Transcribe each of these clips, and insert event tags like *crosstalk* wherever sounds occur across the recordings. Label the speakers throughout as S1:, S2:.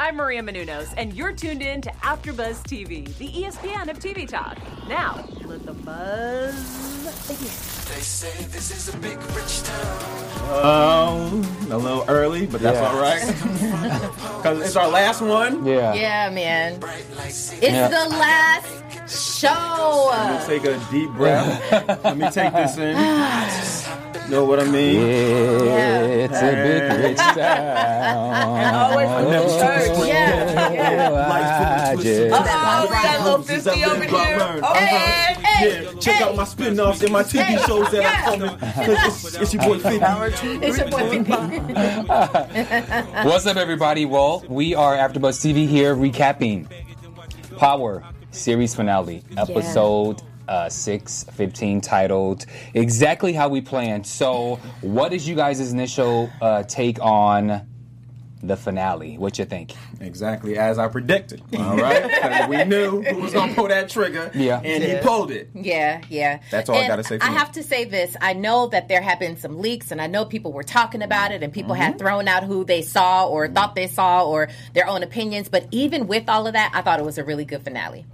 S1: I'm Maria Menounos, and you're tuned in to AfterBuzz TV, the ESPN of TV talk. Now, let the buzz begin.
S2: They say this is a big rich town.
S3: Um, a little early, but that's
S4: Yeah.
S3: all right. Because *laughs* it's our last one.
S4: Yeah.
S5: Yeah, man. It's
S4: Yeah.
S5: the last show.
S3: Let me take a deep breath. *laughs* Let me take this in. *sighs* know what I mean?
S4: It's a big rich town.
S6: Always from the oh, church.
S5: Yeah, yeah.
S4: I just-
S6: Oh, we got a little 50 over here.
S5: Hey, uh-huh. hey,
S3: Yeah, check out my spin-offs and my TV shows that I come in. It's, it's your boy 50.
S5: It's your boy 50. *laughs*
S4: What's up, everybody? Well, we are AfterBuzz TV here recapping Power series finale, episode uh, 6, 15, titled exactly how we planned. So, what is you guys' initial uh, take on the finale? What you think?
S3: Exactly as I predicted. All right. *laughs* we knew who was gonna pull that trigger.
S4: Yeah.
S3: and he pulled it.
S5: Yeah, yeah.
S3: That's all I gotta say for
S5: I
S3: now.
S5: have to say this. I know that there have been some leaks, and I know people were talking about it, and people
S3: Mm-hmm.
S5: had thrown out who they saw or thought they saw or their own opinions. But even with all of that, I thought it was a really good finale.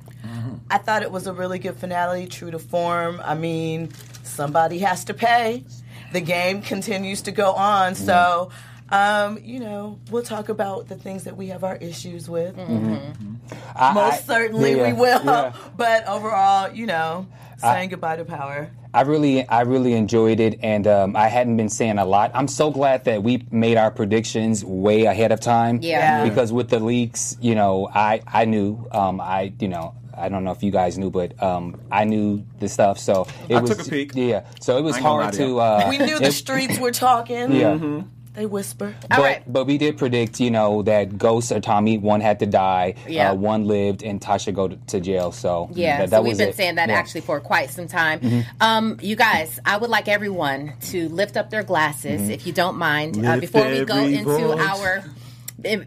S6: I thought it was a really good finale, true to form. I mean, somebody has to pay. The game continues to go on. So, um, you know, we'll talk about the things that we have our issues with.
S4: I-
S6: Most
S4: I-
S6: certainly
S4: yeah,
S6: we will.
S4: yeah. *laughs*
S6: But overall, you know, saying goodbye to power.
S4: I really, I really enjoyed it, and um, I hadn't been saying a lot. I'm so glad that we made our predictions way ahead of time.
S5: Yeah.
S6: Yeah.
S4: Because with the leaks, you know, I, I knew, um, I, you know, I don't know if you guys knew, but um, I knew the stuff. So it
S3: I
S4: was,
S3: took a peek.
S4: Yeah. So it was
S3: I ain't gonna
S4: hard
S3: to
S4: to. Uh,
S6: We knew the streets were talking.
S4: Yeah.
S6: They whisper.
S4: But,
S5: All right.
S4: but we did predict, you know, that Ghost or Tommy, one had to die,
S5: Yeah.
S4: uh, one lived, and Tasha go to, to jail. So
S5: Yeah,
S4: that,
S5: so
S4: that
S5: we've been
S4: it.
S5: saying that
S4: Yeah. Mm-hmm.
S5: actually for quite some time. Um, you guys, I would like everyone to lift up their glasses,
S4: Mm-hmm.
S5: if you don't mind, uh, before we go into
S3: voice.
S5: our.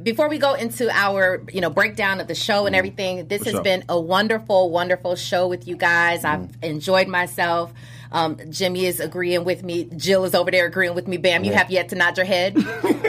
S5: Before we go into our, you know, breakdown of the show and everything, this
S3: Mm-hmm. For
S5: has
S3: sure.
S5: been a wonderful, wonderful show with you guys. I've
S3: Mm.
S5: enjoyed myself. Um, Jimmy is agreeing with me. Jill is over there agreeing with me. Bamm, you have yet to nod your head. *laughs*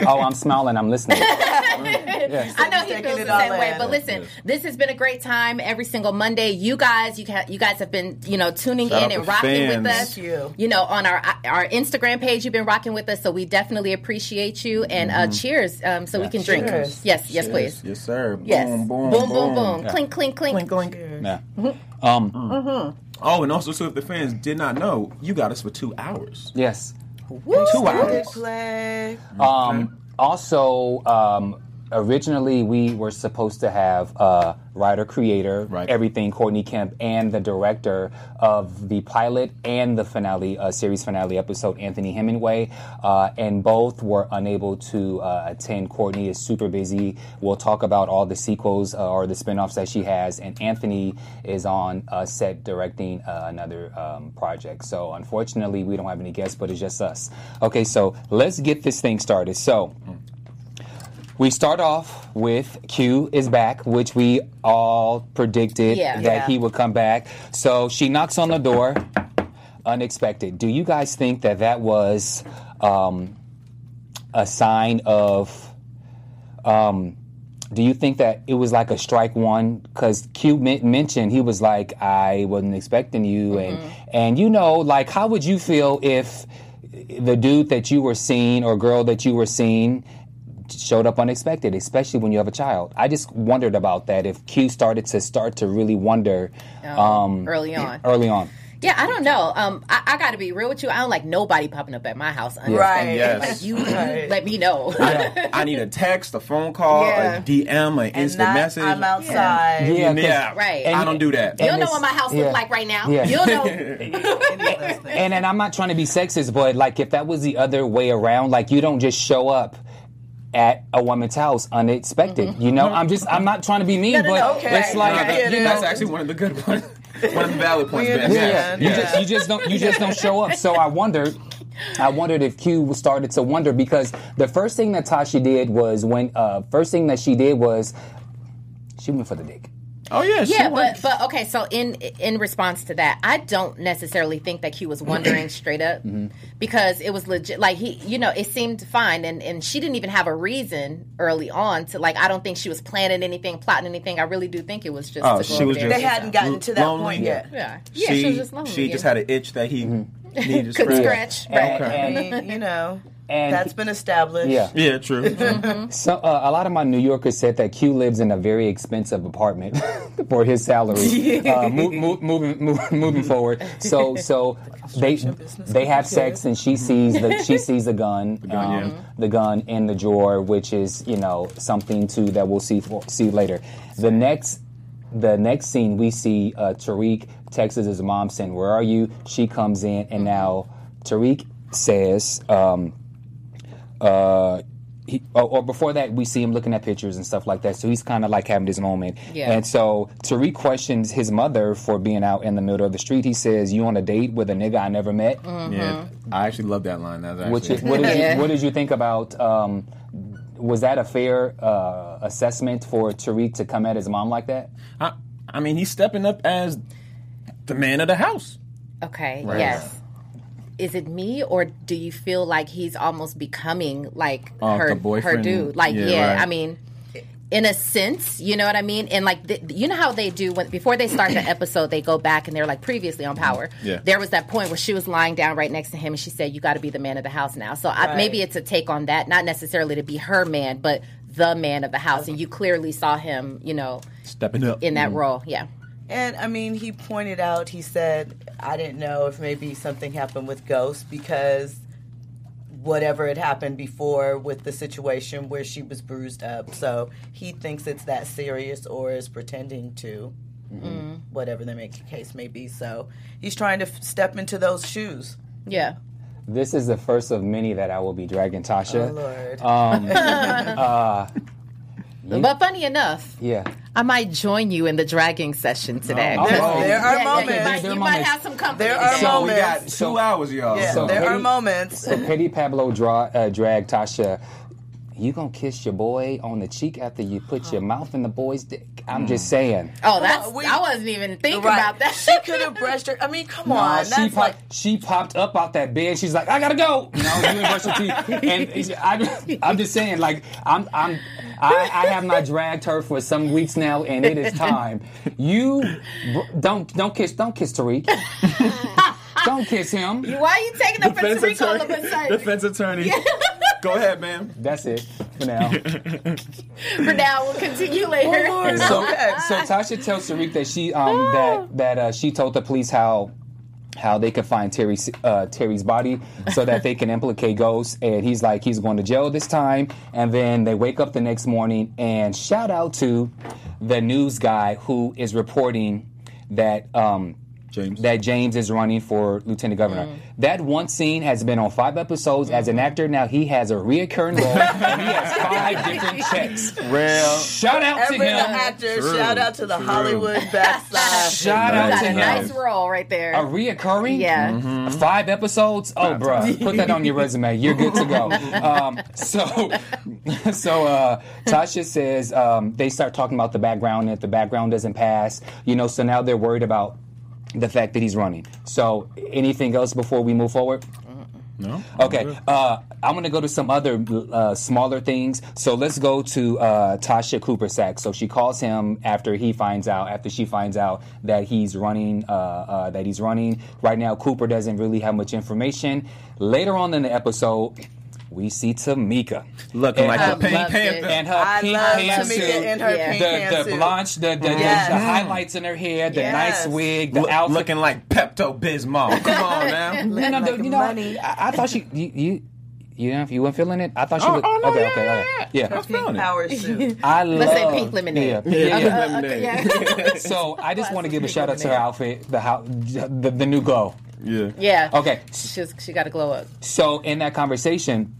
S4: Oh, I'm smiling. I'm listening. *laughs*
S5: I know he feels the same way.
S6: in.
S5: But listen, this has been a great time every single Monday. You guys, you ca- you guys have been, you know, tuning
S3: Shout
S5: in and
S3: to
S5: rocking with us.
S6: Thank you.
S5: know, on our our Instagram page, you've been rocking with us. So we definitely appreciate you. And uh, cheers, um, so we can drink.
S6: Cheers.
S5: Yes, yes, please.
S3: Yes, sir.
S5: Yes.
S3: Boom, boom,
S5: boom, boom, boom. Clink, clink, clink.
S6: Blink, blink.
S4: Yeah. Um,
S3: Oh, and also, so if the fans did not know, you got us for two hours.
S4: yes.
S3: Two hours.
S6: Play.
S4: Um, also, um, originally we were supposed to have uh, writer creator
S3: Right.
S4: everything Courtney Kemp and the director of the pilot and the finale uh, series finale episode Anthony Hemingway. Uh, and both were unable to uh, attend. Courtney is super busy. We'll talk about all the sequels uh, or the spin-offs that she has. And Anthony is on uh, set directing uh, another um, project. So unfortunately we don't have any guests but it's just us. Okay so let's get this thing started. So we start off with Q is back, which we all predicted
S5: Yeah.
S4: that
S6: Yeah.
S4: he would come back. So she knocks on the door, unexpected. Do you guys think that that was um, a sign of? Um, do you think that it was like a strike one? Because Q men- mentioned he was like, "I wasn't expecting you," and and you know, like, how would you feel if the dude that you were seeing or girl that you were seeing showed up unexpected, especially when you have a child. I just wondered about that. If Q started to start to really wonder um,
S5: early on.
S4: early on.
S5: Yeah, I don't know. Um, I, I got to be real with you. I don't like nobody popping up at my house. unexpected.
S6: Right.
S3: Yes.
S5: Like, you, you
S6: Right.
S5: let me know.
S3: I need a text, a phone call,
S6: Yeah.
S3: a DM, an instant
S6: not,
S3: message.
S6: I'm outside.
S4: Yeah,
S3: Yeah,
S4: 'cause-
S5: Right.
S3: I don't do that.
S5: you don't know what my house
S4: yeah.
S5: looks like right now.
S4: Yeah.
S5: You'll know.
S6: Any of those things. *laughs*
S4: And and I'm not trying to be sexist, but like if that was the other way around, like you don't just show up at a woman's house unexpected. You know, I'm just I'm not trying to be mean,
S6: No, no,
S4: but
S6: no, okay.
S4: it's like
S6: I get
S4: you know,
S3: That's actually one of the good ones. one of the valid points,
S6: We
S3: man.
S4: yeah,
S6: understand.
S4: you just you just don't you just don't show up. So I wondered. I wondered if Q started to wonder because the first thing that Tasha did was when uh, first thing that she did was she went for the dick.
S3: Oh yeah,
S5: Yeah,
S3: went-
S5: but but okay. So in in response to that, I don't necessarily think that Q was wondering *clears throat* straight up mm-hmm. because it was legit. Like he, you know, it seemed fine, and and she didn't even have a reason early on to like. I don't think she was planning anything, plotting anything. I really do think it was just.
S3: Oh,
S5: to
S3: she
S5: over
S3: was just-
S6: They hadn't gotten to that
S3: Lonely?
S6: point yet.
S5: Yeah, yeah. She, was just lonely.
S3: she
S5: yeah.
S3: just had an itch that he *laughs* needed to
S5: couldn't
S3: scratch.
S5: scratch.
S4: And-
S5: Right.
S6: I
S4: and-
S6: you know,
S4: and
S6: that's been established.
S4: yeah.
S3: Yeah, true. *laughs*
S4: So uh, a lot of my New Yorkers said that Q lives in a very expensive apartment *laughs* for his salary. *laughs* uh, mo- mo- moving move, moving forward, so so they they have sex and she sees the she sees the gun,
S3: gun,
S4: um,
S3: yeah.
S4: the gun in the drawer, which is you know something too that we'll see see later. The next the next scene we see uh, Tariq texts his mom saying, "Where are you?" She comes in and now Tariq says. Um, uh, he, or, or before that, we see him looking at pictures and stuff like that. So he's kind of like having this moment.
S5: Yeah.
S4: And so Tariq questions his mother for being out in the middle of the street. He says, "You on a date with a nigga I never met?"
S3: Yeah, I actually love that line. That's actually,
S4: Which is, what did
S5: Yeah.
S4: you *laughs* what did you think about? Um, was that a fair uh, assessment for Tariq to come at his mom like that?
S3: I, I mean, he's stepping up as the man of the house.
S5: Okay. Yes. Is it me or do you feel like he's almost becoming like
S3: Oh,
S5: her her dude? Like
S3: Yeah,
S5: yeah,
S3: right.
S5: I mean in a sense, you know what I mean? And like the, you know how they do when before they start the *coughs* episode, they go back and they're like previously on Power. Mm-hmm.
S3: Yeah.
S5: There was that point where she was lying down right next to him and she said you got to be the man of the house now. So I, maybe it's a take on that, not necessarily to be her man, but the man of the house and you clearly saw him, you know,
S3: Stepping up
S5: in that mm-hmm. role. Yeah.
S6: And I mean, he pointed out, he said, I didn't know if maybe something happened with Ghost because whatever had happened before with the situation where she was bruised up. So he thinks it's that serious or is pretending to, mm-hmm. Mm-hmm. whatever the make case may be. So he's trying to f- step into those shoes.
S5: Yeah.
S4: This is the first of many that I will be dragging Tasha.
S6: Oh, Lord.
S5: Um, *laughs* uh, but funny enough,
S4: Yeah.
S5: I might join you in the dragging session today.
S4: Oh,
S6: There,
S4: oh.
S6: there are
S5: Yeah, yeah,
S6: moments.
S5: you might,
S4: There are
S5: you might have some company.
S6: There are
S5: today.
S3: So we got
S6: moments.
S3: two hours, y'all.
S6: Yeah,
S4: So
S6: there are
S4: Petty-
S6: moments.
S4: So Petty Pablo draw, uh, drag Tasha. You gonna kiss your boy on the cheek after you put your oh. mouth in the boy's dick? I'm just mm. saying.
S5: Oh, that's
S6: on, we-
S5: I wasn't even thinking
S6: Right.
S5: about that.
S6: She could have brushed her. I mean, come
S4: Nah,
S6: on.
S4: she
S6: That's
S4: popped.
S6: like
S4: she popped up out that bed. She's like, I gotta go. You know, you brush your teeth. And I, I'm just saying, like, I'm, I'm, I, I have not dragged her for some weeks now, and it is time. You don't, don't kiss, don't kiss Tariq. *laughs* don't kiss him.
S5: Why are you taking up for
S3: Defense
S5: Tariq all of
S3: attorney.
S5: a sudden?
S3: Defense attorney. Go ahead, ma'am.
S4: That's it for now. *laughs*
S5: For now, we'll continue later.
S4: so, *laughs* so Tasha tells Tariq that she um *gasps* that that uh, she told the police how how they could find Terry uh, Terry's body so that they can implicate Ghost, and he's like he's going to jail this time, and then they wake up the next morning and shout out to the news guy who is reporting that um
S3: James.
S4: that James is running for lieutenant governor.
S5: Mm.
S4: That one scene has been on five episodes as an actor. Now he has a reoccurring role, and he has *laughs* five different checks.
S3: Real.
S4: Shout out
S6: every
S4: to him.
S6: actor.
S3: True,
S6: Shout out to the
S3: true.
S6: Hollywood backside. *laughs*
S4: Shout
S5: You
S4: out
S5: got
S4: to
S5: a
S4: him.
S5: nice role right there.
S4: A reoccurring?
S5: yeah.
S3: Mm-hmm.
S4: Five episodes? Oh, bruh. Put that on your resume. You're good to go. *laughs* Um, so, so uh, Tasha says um, they start talking about the background. and If the background doesn't pass, you know, so now they're worried about the fact that he's running. So, anything else before we move forward?
S3: No.
S4: Okay, uh, I'm going to go to some other uh, smaller things. So let's go to uh, Tasha Cooper Saxe. So she calls him after he finds out, after she finds out that he's running, uh, uh, that he's running. Right now, Cooper doesn't really have much information. Later on in the episode, we see Tamika.
S3: Looking like
S5: I
S3: a Pink
S5: loved
S3: Panther.
S4: And her
S6: I
S4: pink
S6: love
S4: pantsuit.
S6: Tamika in her
S5: Yeah.
S6: pink
S4: the,
S6: pantsuit.
S4: the blanche, the, the, the-
S6: Yes.
S4: the highlights in her hair, the
S6: Yes.
S4: nice wig, the
S3: Look-
S4: outfit.
S3: looking like Pepto Bismol. Come on now.
S4: No, no,
S6: like
S4: you know. I, I thought she, you, you, you, know, if you weren't feeling it. I thought she
S3: Oh,
S4: was.
S3: oh, no,
S4: okay,
S3: yeah,
S4: okay,
S3: yeah,
S4: okay, yeah.
S3: I was feeling
S6: Pink
S3: it.
S6: power *laughs* suit.
S4: I love.
S5: Let's say pink lemonade.
S4: Yeah, yeah, yeah.
S3: Lemonade. *laughs*
S5: Yeah.
S4: So I just want to give a
S5: pink
S4: shout out to her outfit, the how, the, the new glow.
S3: Yeah.
S5: yeah.
S4: Okay,
S5: She's, she got to glow up.
S4: so in that conversation,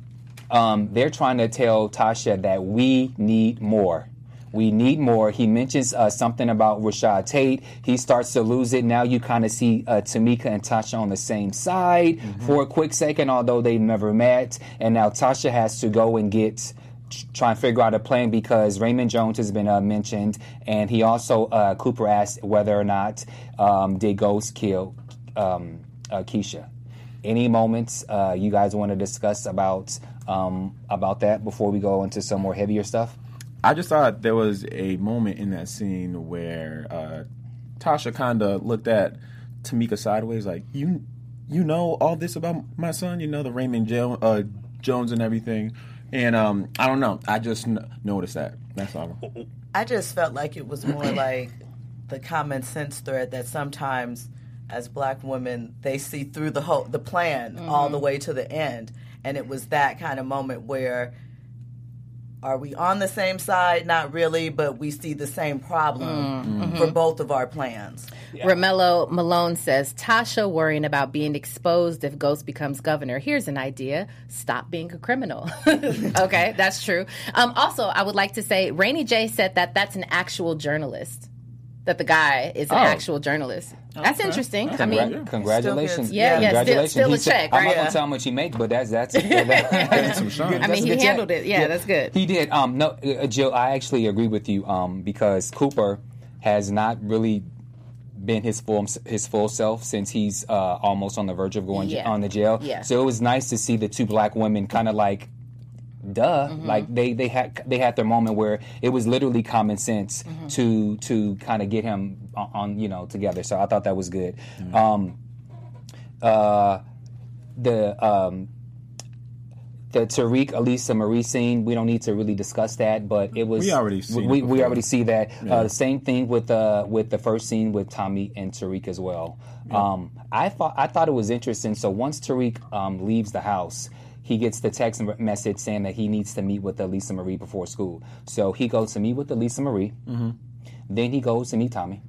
S4: um, they're trying to tell Tasha that we need more. We need more. He mentions uh, something about Rashad Tate. He starts to lose it. Now you kind of see uh, Tamika and Tasha on the same side for a quick second, although they've never met. And now Tasha has to go and get try and figure out a plan because Raymond Jones has been uh, mentioned, and he also uh, Cooper asked whether or not um, did Ghost kill um, uh, Keisha. Any moments uh, you guys want to discuss about um, about that before we go into some more heavier stuff?
S3: I just thought there was a moment in that scene where uh, Tasha kind of looked at Tamika sideways, like you, you know all this about my son. You know the Raymond jo- uh, Jones and everything, and um, I don't know. I just n- noticed that. That's all.
S6: I just felt like it was more like the common sense thread that sometimes, as black women, they see through the whole the plan all the way to the end, and it was that kind of moment where. Are we on the same side? Not really, but we see the same problem for both of our plans.
S5: Romello Malone says Tasha worrying about being exposed if Ghost becomes governor. Here's an idea: stop being a criminal. *laughs* okay, that's true. Um, also, I would like to say Rainy J said that that's an actual journalist. That the guy is an
S4: Oh.
S5: actual journalist. That's interesting. I mean,
S4: Congra- congratulations!
S5: Yeah, yeah, still-
S4: congratulations!
S5: still a
S4: He said-
S5: check,
S4: I'm not
S5: right?
S4: gonna
S5: Yeah.
S4: tell how much he makes, but that's that's. *laughs* *laughs* that's
S5: I mean,
S4: a
S5: he
S4: good check.
S5: handled it. Yeah, that's good.
S4: He did. Um, no, uh, Jill, I actually agree with you. Um, because Cooper has not really been his full his full self since he's uh, almost on the verge of going j-
S5: Yeah.
S4: on the jail.
S5: Yeah.
S4: So it was nice to see the two black women kind of like. Duh!
S5: Mm-hmm.
S4: Like they they had they had their moment where it was literally common sense
S5: Mm-hmm.
S4: to to kind of get him on, on you know together. So I thought that was good. Um, uh, the um, the Tariq Elisa Marie scene, we don't need to really discuss that, but it was
S3: We already seen
S4: we, we already see that. Uh, the same thing with uh, with the first scene with Tommy and Tariq as well. Um, I thought I thought it was interesting. So once Tariq um, leaves the house, he gets the text message saying that he needs to meet with Elisa Marie before school. So he goes to meet with Elisa Marie.
S3: Mm-hmm.
S4: Then he goes to meet Tommy.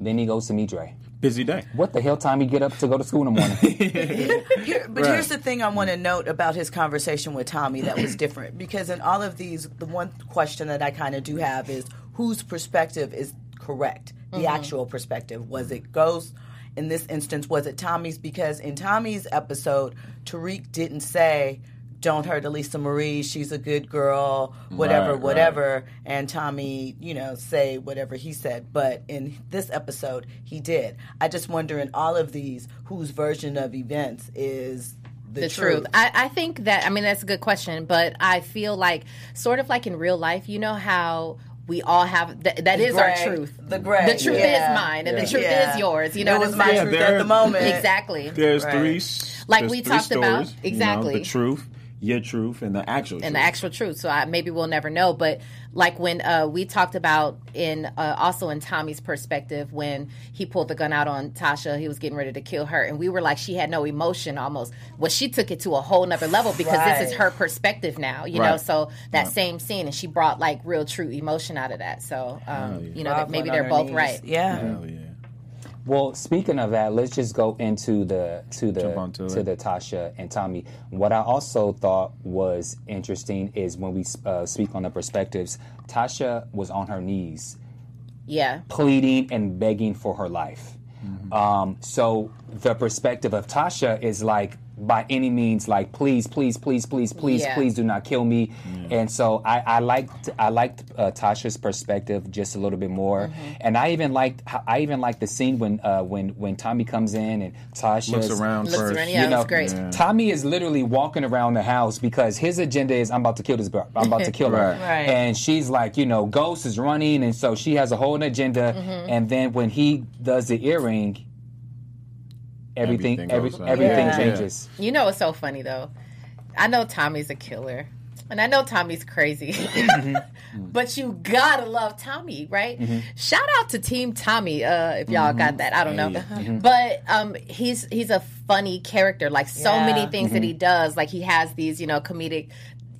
S4: Then he goes to meet Dre.
S3: Busy day.
S4: What the hell time he get up to go to school in the morning? *laughs*
S6: Here, but here's the thing I want to note about his conversation with Tommy that was *clears throat* different because in all of these, the one question that I kind of do have is whose perspective is correct? The actual perspective was it Ghost? In this instance, was it Tommy's? Because in Tommy's episode, Tariq didn't say, "Don't hurt Elisa Marie. She's a good girl." Whatever,
S3: Right, right.
S6: whatever. And Tommy, you know, say whatever he said. But in this episode, he did. I just wonder in all of these, whose version of events is the,
S5: the truth. I, I think that I mean that's a good question, but I feel like sort of like in real life, you know how we all have th- that is
S6: gray,
S5: our truth.
S6: the gray,
S5: The truth
S6: yeah.
S5: is mine, and the truth
S6: Yeah.
S5: is yours. You know
S6: it
S5: what
S6: was my
S5: saying?
S6: truth
S3: there-
S6: at the moment.
S5: Exactly.
S3: There's
S6: Right.
S3: three.
S5: Like
S3: there's
S5: we
S3: three
S5: talked about.
S3: stories, you know,
S5: Exactly.
S3: the truth, your truth, and the actual.
S5: and
S3: truth.
S5: the actual truth. So I, maybe we'll never know. But like when uh, we talked about in uh, also in Tommy's perspective when he pulled the gun out on Tasha, he was getting ready to kill her, and we were like, she had no emotion almost. Well, she took it to a whole nother level because this is her perspective now. You know, so that same scene, and she brought like real true emotion out of that. So um, you know, that maybe they're both
S6: knees.
S5: right.
S6: Yeah.
S3: Hell yeah.
S4: Well, speaking of that, let's just go into the to the
S3: Jump onto
S4: to
S3: it.
S4: the Tasha and Tommy. What I also thought was interesting is when we uh, speak on the perspectives. Tasha was on her knees,
S5: Yeah.
S4: pleading and begging for her life. Um, so the perspective of Tasha is like, by any means, like, please, please, please, please, please,
S5: Yeah.
S4: please do not kill me. And so I, I liked, I liked uh, Tasha's perspective just a little bit more.
S5: Mm-hmm.
S4: And I even liked, I even liked the scene when, uh, when, when Tommy comes in and Tasha
S3: Looks around
S5: Looks
S3: first.
S5: around, yeah,
S4: you know,
S5: great.
S3: Yeah.
S4: Tommy is literally walking around the house because his agenda is I'm about to kill this girl. I'm about to *laughs* kill her.
S3: Right.
S6: Right.
S4: And she's like, you know, Ghost is running, and so she has a whole agenda.
S5: Mm-hmm.
S4: And then when he does the earring, everything
S3: Everything
S4: every,
S3: goes
S4: everything
S6: Yeah.
S4: changes.
S5: You know what's so funny though? I know Tommy's a killer. And I know Tommy's crazy. Mm-hmm. *laughs* but you gotta love Tommy, right? Mm-hmm. Shout out to Team Tommy, uh, if y'all got mm-hmm. that. I don't know. *laughs* But um he's he's a funny character. Like so
S6: Yeah.
S5: many things that he does. Like he has these, you know, comedic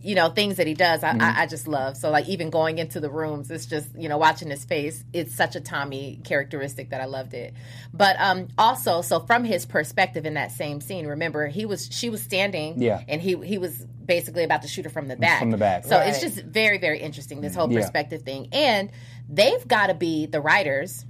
S5: you know things that he does I, I, I just love so like even going into the rooms it's just you know watching his face it's such a tommy characteristic that i loved it but um also so from his perspective in that same scene remember he was she was standing
S4: Yeah.
S5: and he he was basically about to shoot her from the back
S4: From the back.
S5: so it's just very very interesting this whole
S4: Yeah.
S5: perspective thing and they've got to be the writers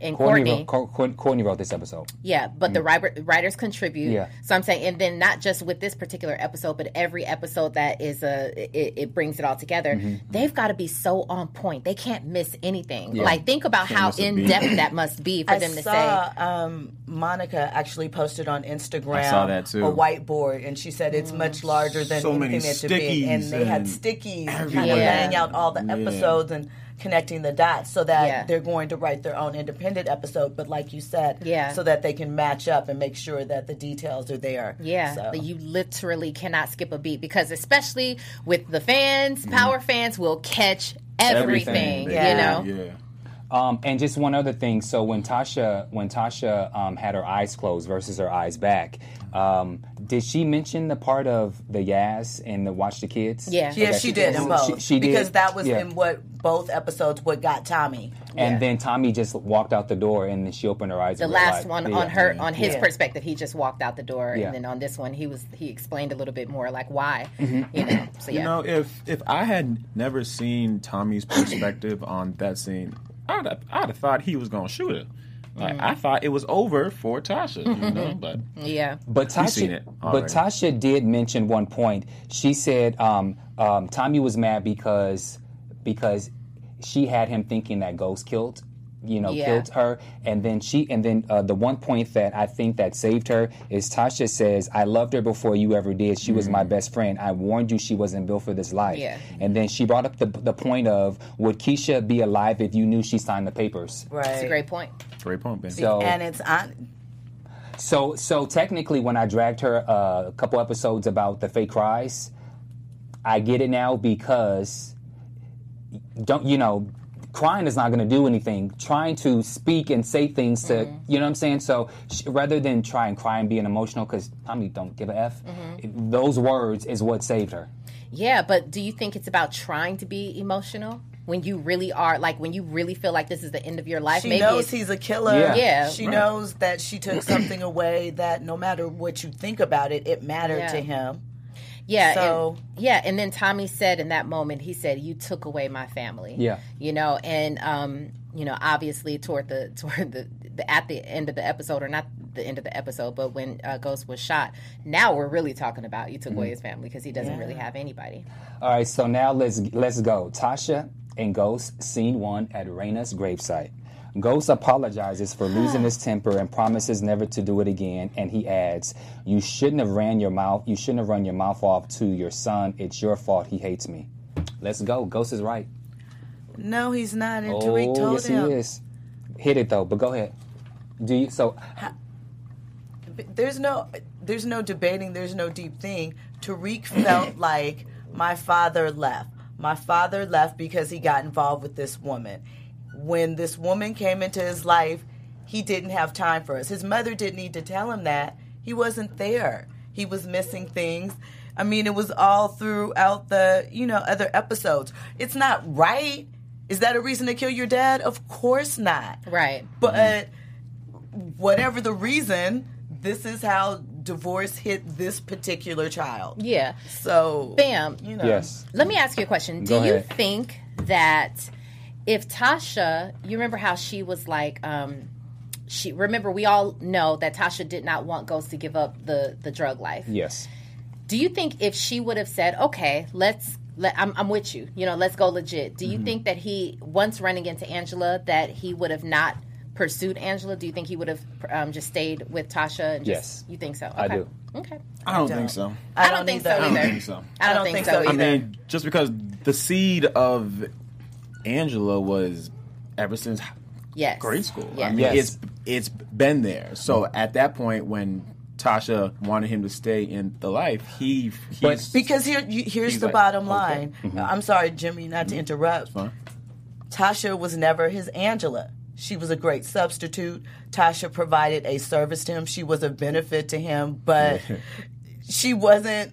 S5: and
S4: Courtney,
S5: Courtney.
S4: wrote, Cour- Courtney wrote this episode.
S5: Yeah, but the writer, writers contribute.
S4: Yeah.
S5: So I'm saying, and then not just with this particular episode, but every episode that is a, it, it brings it all together.
S4: Mm-hmm.
S5: They've got to be so on point. They can't miss anything. Like think about how in
S3: beat.
S5: depth that must be for
S6: I
S5: them to
S6: saw
S5: say.
S6: um, Monica actually posted on Instagram
S3: I saw that too.
S6: a whiteboard, and she said it's much larger than
S3: So many
S6: it that to be. And
S3: stickies
S6: they had
S3: and
S6: stickies, kind of laying out all the
S3: Yeah.
S6: episodes and connecting the dots, so that
S5: Yeah.
S6: they're going to write their own independent episode. But like you said,
S5: Yeah.
S6: so that they can match up and make sure that the details are there.
S5: Yeah,
S6: So-
S5: but you literally cannot skip a beat because, especially with the fans,
S3: Mm-hmm.
S5: power fans will catch everything.
S3: They-
S5: You know,
S3: Yeah.
S4: Um, and just one other thing. So when Tasha when Tasha um, had her eyes closed versus her eyes back, um, did she mention the part of the Yaz and the Watch the Kids?
S5: Yeah.
S6: Yeah,
S4: Okay.
S6: she did in both.
S4: She, she did
S6: because that was
S4: Yeah.
S6: in what both episodes what got Tommy.
S4: And
S5: Yeah.
S4: then Tommy just walked out the door, and then she opened her eyes.
S5: the last one
S4: yeah.
S5: on her on his
S6: Yeah.
S5: perspective, he just walked out the door,
S4: Yeah.
S5: and then on this one, he was he explained a little bit more like why.
S4: Mm-hmm.
S5: You know, so yeah.
S3: You know, if if I had never seen Tommy's perspective on that scene, I'd have, I'd have thought he was gonna shoot her. Like
S5: Mm.
S3: I thought it was over for Tasha, you know. But
S5: yeah.
S4: But
S3: You've seen
S4: Tasha,
S3: it
S4: but. Tasha did mention one point. She said um, um, Tommy was mad because because she had him thinking that Ghost killed, you know,
S5: Yeah.
S4: killed her, and then she and then uh, the one point that I think that saved her is Tasha says, "I loved her before you ever did. She was
S3: Mm.
S4: my best friend. I warned you she wasn't built for this life."
S5: Yeah.
S4: And then she brought up the the point of would Keisha be alive if you knew she signed the papers?
S6: Right.
S5: It's a great point.
S3: great point, Ben.
S4: So
S6: and it's on.
S4: So, so technically, when I dragged her uh, a couple episodes about the fake cries, I get it now because don't you know, crying is not going to do anything. Trying to speak and say things to mm-hmm. you know what I'm saying. So sh- rather than try and cry and being emotional, because Tommy don't give a f, mm-hmm. those words is what saved her.
S5: Yeah, but do you think it's about trying to be emotional when you really are like when you really feel like this is the end of your life?
S6: She
S5: Maybe
S6: knows he's a killer.
S4: Yeah.
S5: Yeah,
S6: She
S5: right.
S6: knows that she took something away that no matter what you think about it, it mattered
S5: Yeah.
S6: to him.
S5: Yeah.
S6: So-
S5: and, yeah, and then Tommy said in that moment, he said, "You took away my family."
S4: Yeah.
S5: You know, and um, you know, obviously toward the *laughs* toward the, the at the end of the episode, or not the end of the episode, but when uh, Ghost was shot, now we're really talking about you took away his family because he doesn't really have anybody.
S4: All right, so now let's let's go. Tasha and Ghost, scene one at Raina's gravesite. Ghost apologizes for losing his temper and promises never to do it again. And he adds, "You shouldn't have ran your mouth. You shouldn't have run your mouth off to your son. It's your fault. He hates me." Let's go. Ghost is right.
S6: No, he's not. And
S4: Oh,
S6: Tariq told
S4: yes,
S6: him.
S4: he is. Hit it though, but go ahead. Do you? So
S6: There's no, there's no debating. There's no deep thing. Tariq *coughs* felt like my father left. My father left because he got involved with this woman. When this woman came into his life, he didn't have time for us. His mother didn't need to tell him that. He wasn't there. He was missing things. I mean, it was all throughout the, you know, other episodes. It's not right. Is that a reason to kill your dad? Of course not.
S5: Right.
S6: But whatever the reason, this is how divorce hit this particular child.
S5: Yeah.
S6: So,
S5: Bamm.
S6: you know,
S4: yes,
S5: Let me ask you a question. Do
S4: Go
S5: you think that if Tasha, you remember how she was like, um, she remember we all know that Tasha did not want Ghost to give up the the drug life.
S4: yes.
S5: Do you think if she would have said, "Okay, let's," let, I'm, I'm with you. You know, let's go legit. Do you
S4: Mm-hmm.
S5: think that he, once running into Angela, that he would have not pursued Angela? Do you think he would have um, just stayed with Tasha? And just,
S4: Yes.
S5: You think so?
S4: I
S5: Okay.
S4: do.
S5: Okay.
S3: I don't
S6: don't.
S3: think so.
S5: I don't think so either.
S3: I don't
S5: either.
S3: think so.
S5: I don't, think, so
S6: so
S5: either.
S3: I mean, just because the seed of Angela was ever since
S5: yes.
S3: grade school.
S5: Yeah.
S3: I mean,
S4: Yes.
S3: it's it's been there. So at that point, when Tasha wanted him to stay in the life, he he's,
S4: But-
S6: because here, you, here's the
S3: like,
S6: bottom
S3: okay.
S6: line. Mm-hmm. Uh, I'm sorry, Jimmy, not to mm-hmm.
S3: interrupt.
S6: Tasha was never his Angela. She was a great substitute. Tasha provided a service to him. She was a benefit to him, but *laughs* she wasn't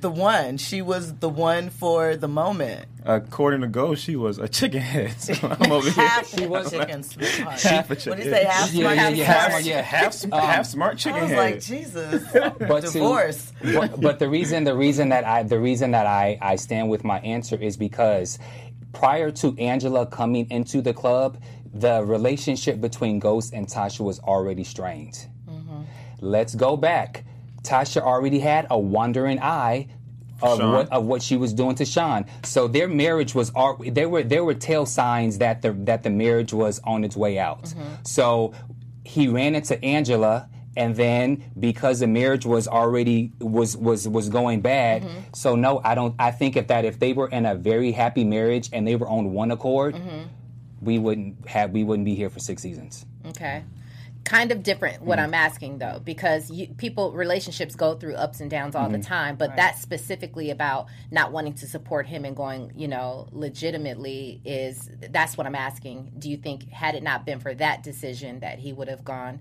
S6: the one. She was the one for the moment.
S3: according to Ghost, she was a chicken head. *laughs* So I'm *laughs* over here.
S6: Half
S5: She was-
S6: chicken smart. *laughs*
S3: Half a
S6: What
S3: chicken.
S6: did you say? Half
S4: Yeah,
S6: smart,
S4: yeah,
S6: half
S4: yeah, half
S6: smart?
S4: smart, yeah.
S3: half sm- half smart chicken
S6: I was
S3: head.
S6: like, Jesus.
S4: But to-
S6: Divorce.
S4: but, but the reason the reason that I the reason that I I stand with my answer is because prior to Angela coming into the club, the relationship between Ghost and Tasha was already strained. Mm-hmm. Let's go back. Tasha already had a wandering eye of
S3: Sean.
S4: what of what she was doing to Sean. So their marriage was al- there were there were tell signs that the that the marriage was on its way out. Mm-hmm. So he ran into Angela and then because the marriage was already was was was going bad mm-hmm. so no i don't i think if that if they were in a very happy marriage and they were on one accord mm-hmm. we wouldn't have we wouldn't be here for six seasons
S5: Okay. Kind of different what
S4: Mm.
S5: I'm asking though, because you, people relationships go through ups and downs all
S4: Mm-hmm.
S5: the time. But that's specifically about not wanting to support him and going, you know, legitimately is that's what I'm asking. Do you think had it not been for that decision that he would have gone,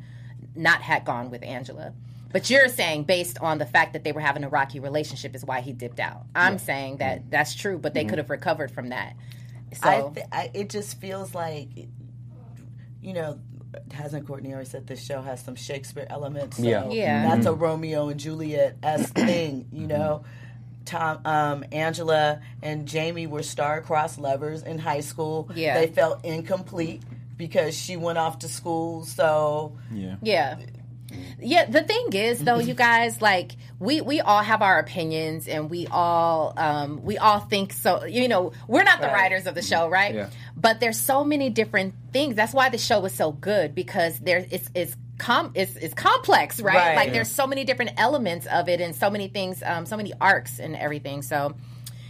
S5: not had gone with Angela? But you're saying based on the fact that they were having a rocky relationship is why he dipped out. I'm saying that that's true, but they
S4: Mm-hmm.
S5: could have recovered from that. So
S6: I, th- I it just feels like, you know, hasn't Courtney already said this show has some Shakespeare elements? So
S4: Yeah.
S5: Yeah.
S6: That's a Romeo and Juliet esque *clears throat* thing, you know. Tom, um, Angela, and Jamie were star-crossed lovers in high school.
S5: Yeah.
S6: they felt incomplete because she went off to school. So
S3: Yeah.
S5: Yeah. Yeah, the thing is though, you guys, like we we all have our opinions and we all um we all think so you know, we're not the
S6: Right.
S5: writers of the show, right?
S4: Yeah.
S5: But there's so many different things. That's why the show was so good because there it's it's com it's, it's complex, right?
S6: Right.
S5: Like
S6: Yeah.
S5: there's so many different elements of it and so many things, um, so many arcs and everything. So,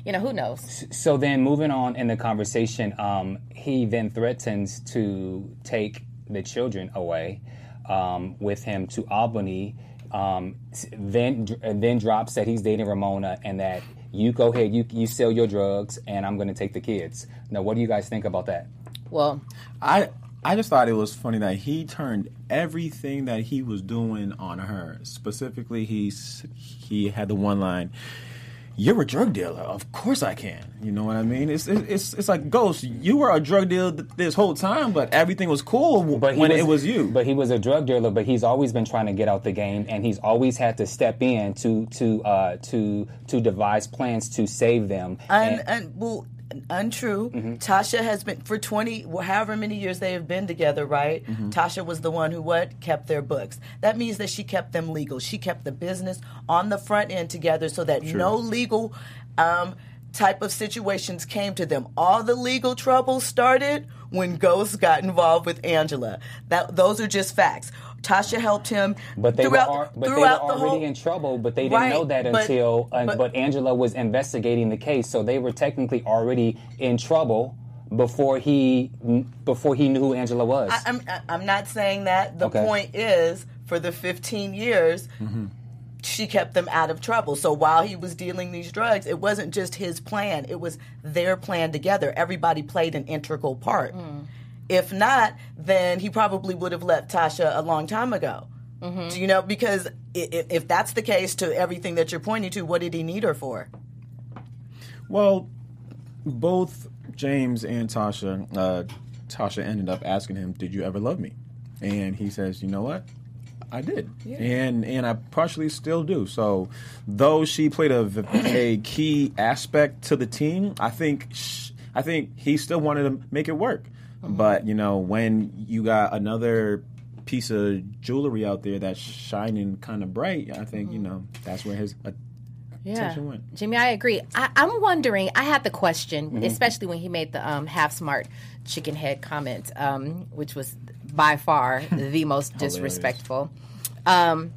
S5: you know, who knows?
S4: so then moving on in the conversation um, he then threatens to take the children away um, with him to albany um, then then drops that he's dating ramona and that you go ahead you, you sell your drugs and i'm going to take the kids now what do you guys think about that
S5: Well,
S3: I I just thought it was funny that he turned everything that he was doing on her. Specifically, he's he had the one line, "You're a drug dealer. Of course I can." You know what I mean? It's it's it's like Ghost. You were a drug dealer th- this whole time, but everything was cool
S4: he
S3: when it was you.
S4: But he was a drug dealer. But he's always been trying to get out the game, and he's always had to step in to to uh, to to devise plans to save them.
S6: And
S4: And-
S6: un, well, untrue.
S4: Mm-hmm.
S6: Tasha has been for twenty, however many years they have been together. Right?
S4: Mm-hmm.
S6: Tasha was the one who what kept their books. That means that she kept them legal. She kept the business on the front end together, so that no legal. Um, type of situations came to them all the legal trouble started when ghost got involved with angela that those are just facts tasha helped him
S4: But they
S6: throughout,
S4: were, al- but they were
S6: throughout the
S4: already
S6: whole,
S4: in trouble. But they didn't
S6: Right,
S4: know that
S6: but-
S4: until uh,
S6: but-
S4: but, Angela was investigating the case, so they were technically already in trouble before he before he knew who Angela was.
S6: I- I'm, I- I'm not saying that. The
S4: Okay.
S6: point is, for the 15 years, she kept them out of trouble. So while he was dealing these drugs, it wasn't just his plan, it was their plan together. Everybody played an integral part. If not, then he probably would have left Tasha a long time ago. Do you know? Because i- i- if that's the case to everything that you're pointing to, what did he need her for?
S3: Well, both James and Tasha, uh, Tasha ended up asking him, "Did you ever love me?" And he says, "You know what? I did, and and I partially still do." So, though she played a, a key aspect to the team, I think sh- I think he still wanted to make it work. But you know, when you got another piece of jewelry out there that's shining kind of bright, I think you know that's where his attention went.
S5: Jimmy, I agree. I, I'm wondering. I had the question,
S3: Mm-hmm.
S5: especially when he made the um, half smart chicken head comment, um, which was by far the most *laughs* disrespectful. Um,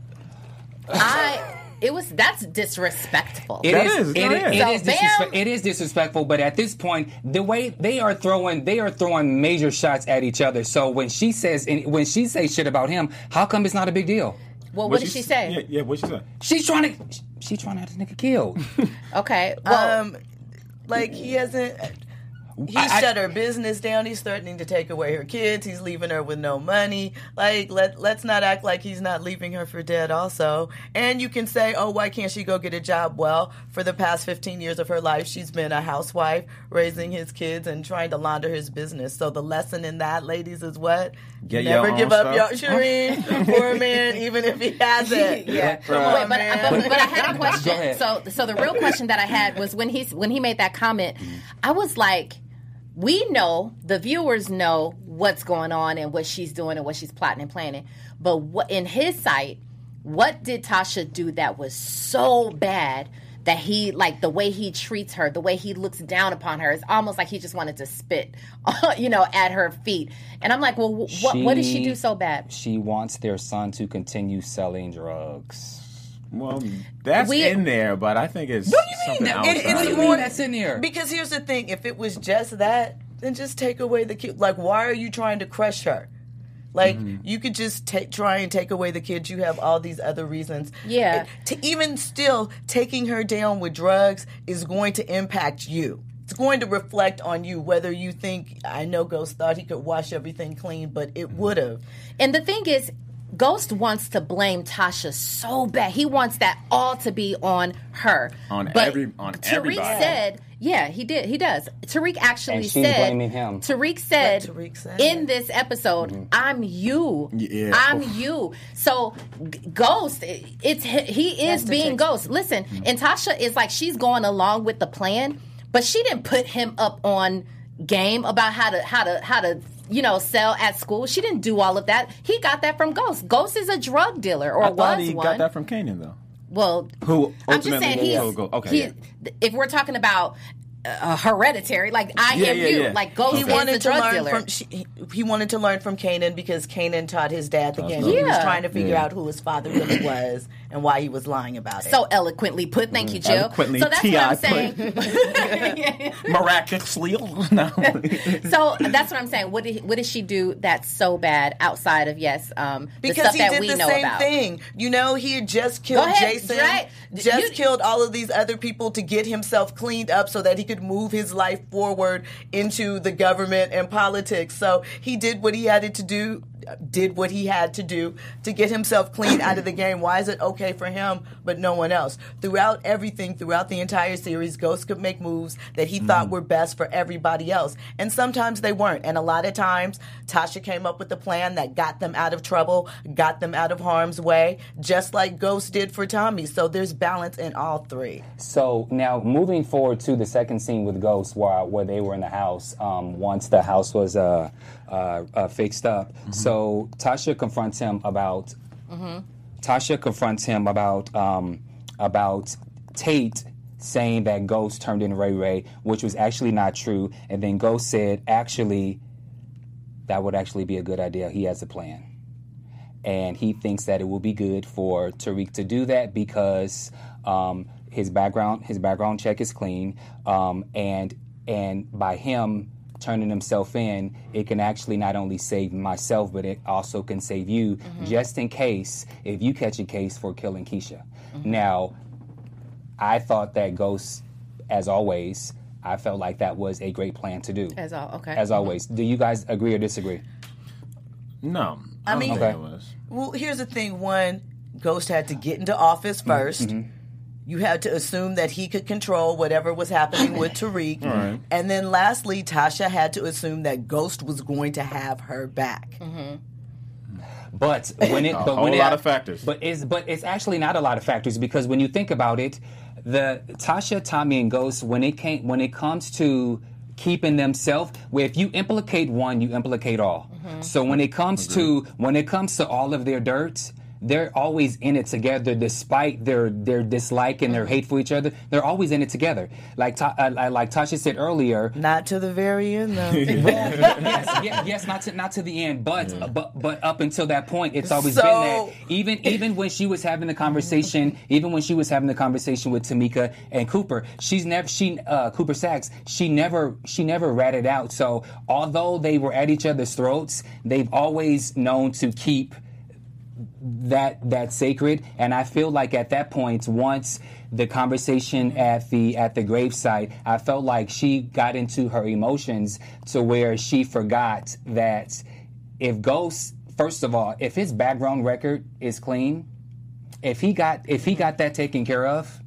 S5: I it was that's disrespectful.
S4: It
S3: That
S4: is.
S3: is,
S4: It,
S3: no,
S4: is-
S3: yeah.
S4: it
S5: So,
S4: is disrespe-
S5: bam.
S4: it is disrespectful. But at this point, the way they are throwing, they are throwing major shots at each other. So when she says, when she says shit about him, how come it's not a big deal?
S5: well, what did she say?
S3: Yeah, yeah what she say?
S4: She's trying to, she's trying to have this nigga killed. *laughs*
S5: Okay, well,
S6: Um, like he hasn't. He
S4: I- I-
S6: shut her business down. He's threatening to take away her kids. He's leaving her with no money. Like let let's not act like he's not leaving her for dead. Also, and you can say, oh, why can't she go get a job? Well, for the past fifteen years of her life, she's been a housewife, raising his kids and trying to launder his business. So the lesson in that, ladies, is what
S3: Get
S6: never give
S3: own
S6: up your
S3: stuff.
S6: Shireen for a man, even if he has it. *laughs*
S5: Yeah,
S6: Come
S5: Wait,
S6: on,
S5: but,
S6: man.
S5: but, but I had a question. So, so the real question that I had was when he's when he made that comment, mm-hmm. I was like, we know the viewers know what's going on and what she's doing and what she's plotting and planning. But what in his sight, what did Tasha do that was so bad that he like the way he treats her, the way he looks down upon her, it's almost like he just wanted to spit, *laughs* you know, at her feet. And I'm like, well, wh- what what did she do so bad?
S4: She wants their son to continue selling drugs.
S3: Well, that's
S5: We-
S3: in there, but I think it's
S4: What do you
S3: something
S4: mean?
S3: outside.
S6: It- it's
S4: What do you
S6: more-
S4: that's in there?
S6: Because here's the thing: if it was just that, then just take away the kid. Like, why are you trying to crush her? Like, mm-hmm. you could just take, try and take away the kids. You have all these other reasons.
S5: Yeah.
S6: To even still, taking her down with drugs is going to impact you. It's going to reflect on you whether you think. I know Ghost thought he could wash everything clean, but it mm-hmm. would have.
S5: And the thing is, Ghost wants to blame Tasha so bad. He wants that all to be on her.
S3: On
S5: but
S3: every- on
S5: Tariq
S3: everybody.
S5: said, yeah, he did. He does. Tariq actually
S4: And she's
S5: said,
S4: blaming him.
S5: Tariq said,
S6: Tariq said.
S5: in this episode, mm-hmm. I'm you.
S3: Yeah.
S5: I'm you. So Ghost, it's he is
S6: to
S5: being Ghost. Listen, mm-hmm. and Tasha is like she's going along with the plan, but she didn't put him up on game about how to how to how to you know sell at school. She didn't do all of that. He got that from Ghost. Ghost is a drug dealer or
S3: I thought
S5: was
S3: he
S5: one.
S3: got that from Kanan though.
S5: well,
S3: Who
S5: I'm just
S3: ultimately
S5: saying he's
S3: will okay,
S5: he-
S3: yeah.
S5: if we're talking about uh, hereditary, like I
S3: Yeah,
S5: am
S3: yeah,
S5: you,
S3: yeah.
S5: like Ghost
S6: he
S5: is
S6: wanted
S5: the
S6: to
S5: drug
S6: learn
S5: dealer.
S6: from she, he- he wanted to learn from Kanan because Kanan taught his dad the game. He was trying to figure
S3: Yeah.
S6: out who his father really *coughs* was and why he was lying about it.
S5: so eloquently put. Thank you, Jill.
S3: Eloquently,
S5: so that's what I'm
S3: T.I.
S5: saying. *laughs*
S3: Miraculously, no. *laughs*
S5: so that's what I'm saying. What did what did she do that's so bad outside of yes, um, the
S6: because
S5: stuff
S6: he
S5: that
S6: did
S5: we
S6: the same
S5: about?
S6: thing. You know, he had just killed
S5: ahead,
S6: Jason,
S5: right.
S6: just
S5: You-
S6: killed all of these other people to get himself cleaned up so that he could move his life forward into the government and politics. So he did what he had to do, did what he had to do to get himself clean out of the game. Why is it okay for him but no one else? Throughout everything, throughout the entire series, Ghost could make moves that he thought were best for everybody else. And sometimes they weren't. And a lot of times, Tasha came up with a plan that got them out of trouble, got them out of harm's way, just like Ghost did for Tommy. So there's balance in all three.
S4: So now moving forward to the second scene with Ghost, where where they were in the house um, once the house was uh, uh, uh, fixed up. So Tasha confronts him about. Tasha confronts him about um, about Tate saying that Ghost turned in Ray Ray, which was actually not true, and then Ghost said, actually, that would actually be a good idea. He has a plan. And he thinks that it will be good for Tariq to do that because um, his background his background check is clean, um, and and by him turning himself in, it can actually not only save myself, but it also can save you, mm-hmm. just in case if you catch a case for killing Keisha. Mm-hmm. Now, I thought that Ghost, as always, I felt like that was a great plan to do.
S5: As all okay.
S4: As mm-hmm. always, do you guys agree or disagree?
S3: no,
S6: I
S3: don't
S6: mean-
S4: Okay.
S3: it was.
S6: Well, here's the thing. One, Ghost had to get into office 1st You had to assume that he could control whatever was happening with *laughs* Tariq. And then lastly, Tasha had to assume that Ghost was going to have her back. Mm-hmm.
S4: But when it,
S3: A
S4: but
S3: whole
S4: when it,
S3: lot of factors.
S4: But it's but it's actually not a lot of factors because when you think about it, the Tasha, Tommy, and Ghost when it came when it comes to keeping themselves, where if you implicate one, you implicate all. Mm-hmm. So when it comes to when it comes to all of their dirt. They're always in it together, despite their their dislike and their hate for each other. They're always in it together. Like Ta- uh, like Tasha said earlier,
S6: Not to the very end, though. *laughs* *laughs*
S4: yes, yes, yes, not to not to the end, but but but up until that point, it's always
S6: So-
S4: been that. Even even when she was having the conversation, even when she was having the conversation with Tamika and Cooper, she's never she uh, Cooper Saxe. She never she never ratted out. So although they were at each other's throats, they've always known to keep that that sacred. And i feel like at that point once the conversation at the at the gravesite i felt like she got into her emotions to where she forgot that if ghosts first of all if his background record is clean if he got if he got that taken care of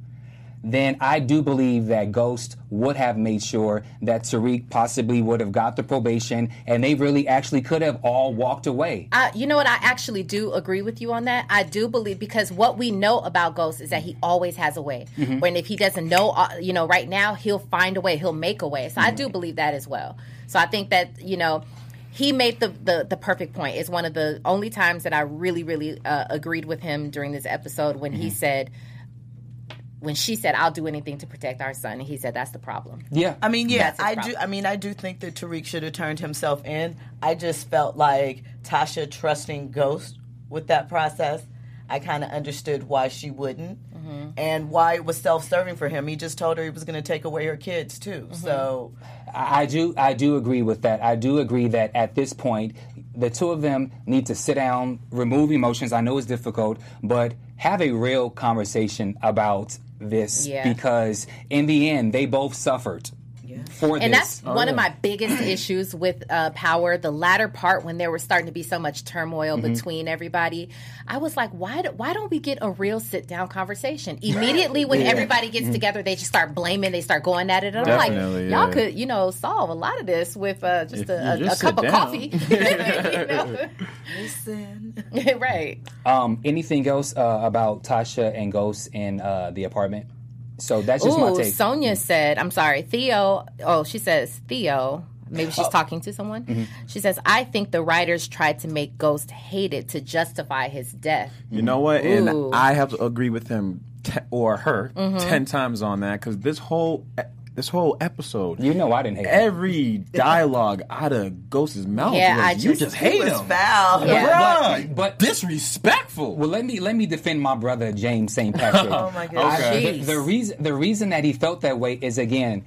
S4: then I do believe that Ghost would have made sure that Tariq possibly would have got the probation and they really actually could have all walked away.
S5: I, you know what? I actually do agree with you on that. I do believe because what we know about Ghost is that he always has a way. When if he doesn't know, uh, you know, right now he'll find a way. He'll make a way. So I do believe that as well. So I think that you know, he made the, the the perfect point. It's one of the only times that I really really uh, agreed with him during this episode when he said. When she said, "I'll do anything to protect our son," and he said, "That's the problem."
S4: Yeah.
S6: I mean, yeah, I
S5: problem.
S6: do. I mean, I do think that Tariq should have turned himself in. I just felt like Tasha trusting Ghost with that process. I kind of understood why she wouldn't,
S5: Mm-hmm.
S6: and why it was self-serving for him. He just told her he was going to take away her kids too.
S5: Mm-hmm.
S6: So,
S4: I I do I do agree with that. I do agree that at this point the two of them need to sit down, remove emotions. I know it's difficult, but have a real conversation about this
S5: Yeah.
S4: because in the end they both suffered
S5: And that's one of my biggest *clears throat* issues with uh, Power. The latter part, when there was starting to be so much turmoil
S4: Mm-hmm.
S5: between everybody, I was like, why? Do, why don't we get a real sit down conversation? Immediately, when everybody gets
S4: Mm-hmm.
S5: together, they just start blaming. They start going at it. And I'm like, y'all
S3: yeah.
S5: could, you know, solve a lot of this with uh, just a, a-
S3: just
S5: a cup
S3: sit
S5: of coffee. *laughs* *laughs*
S6: Listen. *laughs*
S5: right.
S4: Um, anything else uh, about Tasha and Ghost in uh, the apartment? So that's just my
S5: Ooh,
S4: take.
S5: Sonia said, I'm sorry, Theo. Oh, she says, Theo. Maybe she's talking to someone.
S4: Mm-hmm.
S5: She says, I think the writers tried to make Ghost hated to justify his death.
S3: You know what?
S5: Ooh.
S3: And I have to agree with him te- or her
S5: Mm-hmm.
S3: ten times on that because this whole this whole episode,
S4: you know I didn't hate it.
S3: every dialogue out of Ghost's mouth
S5: Yeah,
S3: was
S5: I
S3: you
S5: just-
S3: just hate him,
S6: foul.
S5: Yeah.
S3: Bruh,
S4: But-
S3: disrespectful.
S4: Well, let me let me defend my brother James St. Patrick. *laughs*
S6: Oh my gosh.
S3: Okay.
S4: the, the reason the reason that he felt that way is again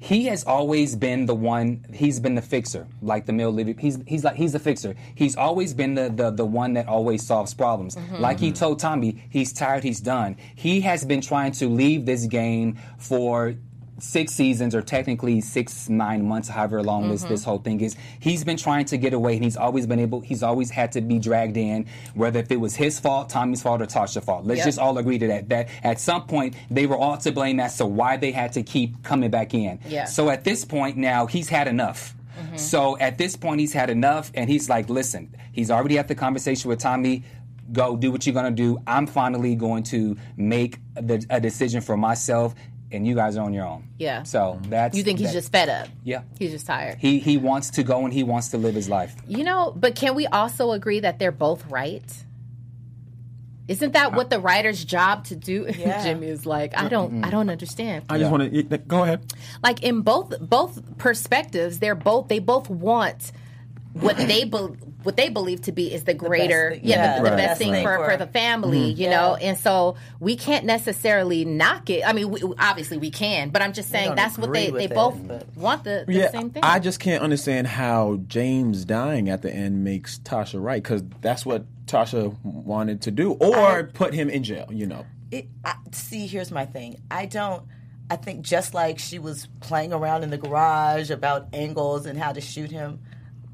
S4: he has always been the one he's been the fixer like the mill he's he's like he's the fixer he's always been the the, the one that always solves problems mm-hmm. like he mm-hmm. told tommy he's tired he's done he has been trying to leave this game for six seasons or technically six nine months however long this mm-hmm. this whole thing is he's been trying to get away and he's always been able he's always had to be dragged in whether if it was his fault tommy's fault or tasha's fault. Let's
S5: Yep.
S4: just all agree to that that at some point they were all to blame as to why they had to keep coming back in.
S5: Yeah.
S4: so at this point now he's had enough. Mm-hmm. So at this point he's had enough and he's like listen he's already had the conversation with tommy. Go do what you're going to do. I'm finally going to make the, a decision for myself and you guys are on your own
S5: Yeah.
S4: so that's
S5: You think he's
S4: that-
S5: just fed up?
S4: yeah
S5: He's just tired.
S4: he he wants to go and he wants to live his life
S5: You know, but can we also agree that they're both right? Isn't that what the writer's job to do? *laughs*
S6: Yeah.
S5: Jimmy is like, I don't, I don't understand.
S3: I just want to go ahead.
S5: like in both both perspectives, they're both they both want what they be, what they believe to be is the greater,
S6: thing-
S5: yeah,
S6: yeah,
S5: the, the
S3: Right.
S5: best
S6: best
S5: thing
S6: thing
S5: for,
S6: for-
S5: for the family, mm-hmm. you know. And so we can't necessarily knock it. I mean, we, obviously we can, but I'm just saying that's what they they
S6: with
S5: both
S6: but-
S5: want the, the
S3: Yeah,
S5: same thing.
S3: I just can't understand how James dying at the end makes Tasha right because that's what Tasha wanted to do, or
S6: I-
S3: put him in jail. You know,
S6: it, I, see, here's my thing. I don't. I think just like she was playing around in the garage about angles and how to shoot him,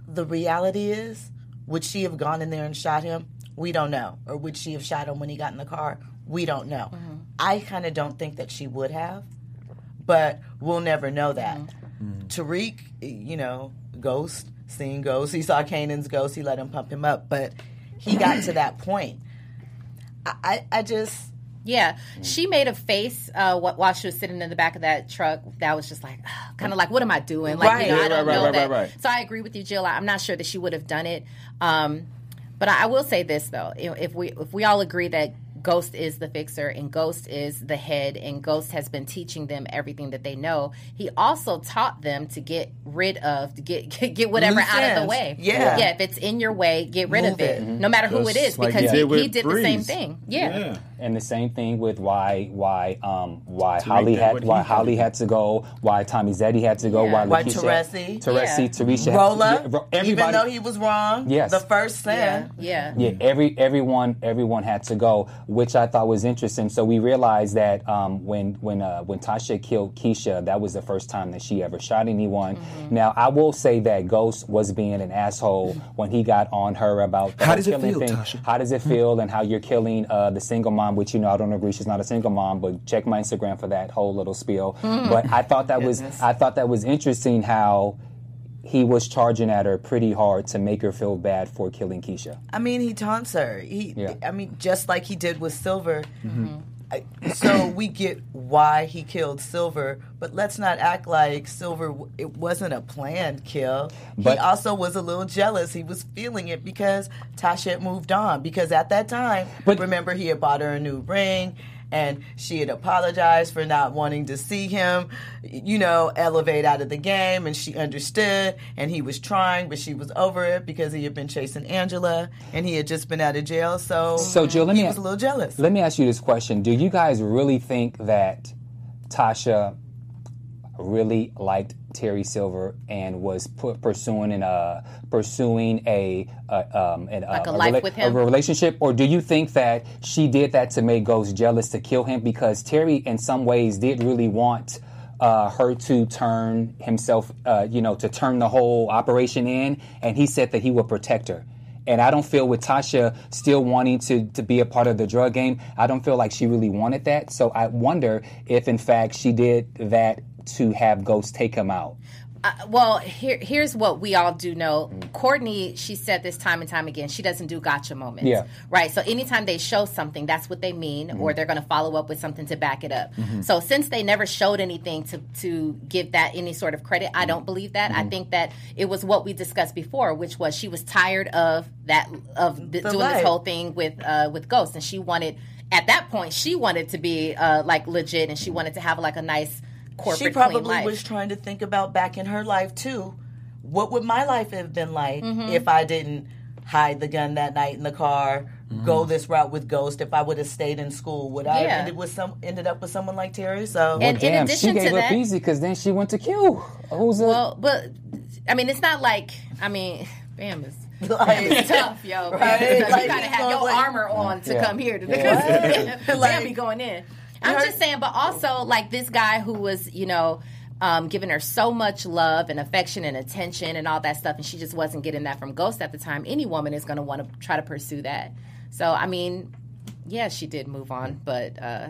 S6: the reality is, would she have gone in there and shot him? We don't know. Or would she have shot him when he got in the car? We don't know. Mm-hmm. I kind of don't think that she would have, but we'll never know that. Mm-hmm. Tariq, you know, ghost, seeing ghosts. He saw Kanan's ghost. He let him pump him up, but he got to that point. I, I, I just.
S5: Yeah, she made a face uh, while she was sitting in the back of that truck. That was just like, kind of like, what am I doing? Like,
S6: Right.
S5: you know, I don't
S3: right,
S5: know
S3: right,
S5: that.
S3: right, right.
S5: So I agree with you, Jill. I- I'm not sure that she would have done it. Um, but I I will say this though: if we if we all agree that Ghost is the fixer and Ghost is the head, and Ghost has been teaching them everything that they know, he also taught them to get rid of, to get *laughs* get, get whatever
S6: Loose
S5: out of the way.
S6: Yeah.
S5: yeah. If it's in your way, get rid of
S6: Move
S5: it,
S6: it.
S5: no matter who it is
S3: like
S5: because
S3: he
S5: he,
S3: did with
S5: he did the same thing. yeah.
S4: And the same thing with why why um why
S3: Tariq
S4: Holly had
S3: what he
S4: why
S3: did.
S4: Holly had to go, why Tommy Zeddy had to go,
S5: Yeah.
S4: why
S6: Why
S4: Lakeisha,
S6: Teresi.
S4: Teresi,
S5: Yeah.
S4: Tarisha,
S6: Rolla,
S4: yeah,
S6: even
S4: everybody,
S6: though he was wrong,
S4: Yes.
S6: the first sin.
S5: Yeah.
S4: yeah, every everyone everyone had to go, which I thought was interesting. So we realized that um, when when uh, when Tasha killed Keisha, that was the first time that she ever shot anyone.
S5: Mm-hmm.
S4: Now I will say that Ghost was being an asshole when he got on her about the
S3: How
S4: whole
S3: does it feel,
S4: thing.
S3: Tasha?
S4: How does it feel, and how you're killing uh, the single mom? Which you know I don't agree. She's not a single mom, but check my Instagram for that whole little spiel. But I thought that was I thought that was interesting how. He was charging at her pretty hard to make her feel bad for killing Keisha.
S6: I mean, he taunts her. He,
S4: Yeah.
S6: I mean, just like he did with Silver. Mm-hmm. I- so we get why he killed Silver, but let's not act like Silver it wasn't a planned kill.
S4: But-
S6: he also was a little jealous. He was feeling it because Tasha had moved on. Because at that time,
S4: But-
S6: remember he had bought her a new ring. And she had apologized for not wanting to see him, you know, elevate out of the game. And she understood. And he was trying, but she was over it because he had been chasing Angela and he had just been out of jail. So,
S4: So, Jill, let
S6: he
S4: me-
S6: was a little jealous.
S4: Let me ask you this question: Do you guys really think that Tasha really liked Terry Silver and was pu- pursuing an uh, pursuing a, uh, um, an,
S5: Like a
S4: um,
S5: life
S4: rela-
S5: with him?
S4: a relationship, or do you think that she did that to make Ghost jealous to kill him? Because Terry, in some ways, did really want. Uh, her to turn himself, uh, you know, to turn the whole operation in, and he said that he would protect her. And I don't feel with Tasha still wanting to, to be a part of the drug game, I don't feel like she really wanted that. So I wonder if, in fact, she did that to have Ghost take him out.
S5: Uh, well, here, here's what we all do know. Courtney, she said this time and time again, she doesn't do gotcha moments.
S4: Yeah.
S5: Right. So anytime they show something, that's what they mean, or they're going to follow up with something to back it up. So since they never showed anything to, to give that any sort of credit, I don't believe that. I think that it was what we discussed before, which was she was tired of that, of th- doing
S6: life.
S5: this whole thing with, uh, with Ghost. And she wanted, at that point, she wanted to be uh, like legit and she wanted to have like a nice corporate
S6: she
S5: clean
S6: probably
S5: life.
S6: was trying to think about back in her life too. What would my life have been like
S5: Mm-hmm.
S6: if I didn't hide the gun that night in the car, go this route with Ghost? If I would have stayed in school, would I have ended with some ended up with someone like Terry? So
S5: And- in
S4: Damn,
S5: addition
S4: she
S5: to
S4: gave up
S5: that-
S4: easy because then she went to Q. Who's a,
S5: Well, but I mean, it's not like I mean, Bamm is *laughs*
S6: like,
S5: it's tough, yo.
S6: Right? Like,
S5: you gotta
S6: he's
S5: have your
S6: like-
S5: armor on to
S4: Yeah.
S5: come here to
S6: What? *laughs*
S5: Bamm *laughs*
S6: Like-
S5: be going in. I'm just saying, but also like this guy who was, you know. Um, giving her so much love and affection and attention and all that stuff, and she just wasn't getting that from Ghost at the time. Any woman is going to want to try to pursue that. So, I mean, yeah, she did move on, but uh,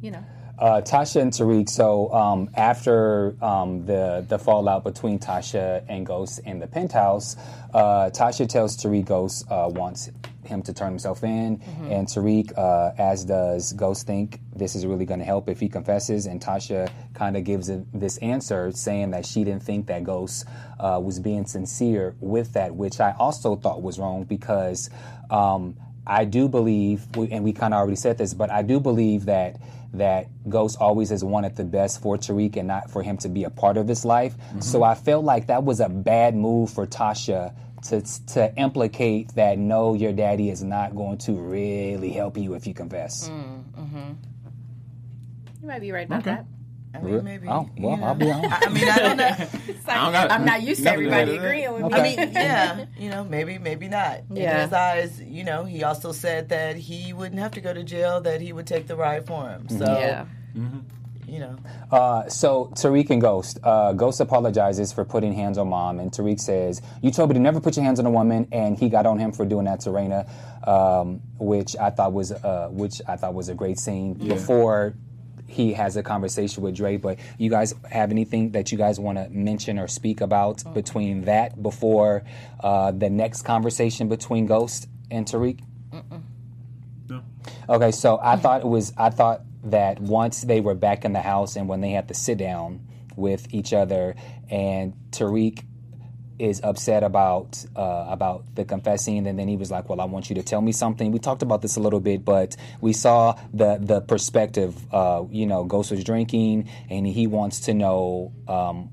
S5: you know,
S4: Uh, Tasha and Tariq. So um, after um, the the fallout between Tasha and Ghost in the penthouse, uh, Tasha tells Tariq Ghost uh, wants him to turn himself in, and Tariq, uh, as does Ghost, think this is really going to help if he confesses. And Tasha kind of gives this answer saying that she didn't think that Ghost uh, was being sincere with that, which I also thought was wrong because. Um, I do believe, and we kind of already said this, but I do believe that that Ghost always has wanted the best for Tariq and not for him to be a part of his life. Mm-hmm. So I felt like that was a bad move for Tasha to to implicate that no, your daddy is not going to really help you if you confess. Mm-hmm.
S5: you might be right about that.
S6: I mean, maybe.
S4: Oh well,
S6: you know.
S4: I'll be honest.
S6: I mean, I don't know. *laughs*
S3: I don't got-
S5: I'm not used to everybody
S3: to do with
S5: agreeing with me.
S6: I mean, *laughs* yeah, you know, maybe, maybe not.
S5: Yeah.
S6: In his eyes, you know, he also said that he wouldn't have to go to jail; that he would take the ride for him. So,
S5: yeah.
S6: you know,
S4: Uh, so Tariq and Ghost. Uh, Ghost apologizes for putting hands on mom, and Tariq says, "You told me to never put your hands on a woman," and he got on him for doing that to Raina, um, which I thought was uh, which I thought was a great scene before he has a conversation with Dre. But you guys have anything that you guys want to mention or speak about between that before uh, the next conversation between Ghost and Tariq? Okay, so I thought it was I thought that once they were back in the house and when they had to sit down with each other and Tariq is upset about uh, about the confessing and then he was like, "Well, I want you to tell me something." We talked about this a little bit, but we saw the the perspective. Uh, you know, Ghost was drinking and he wants to know um,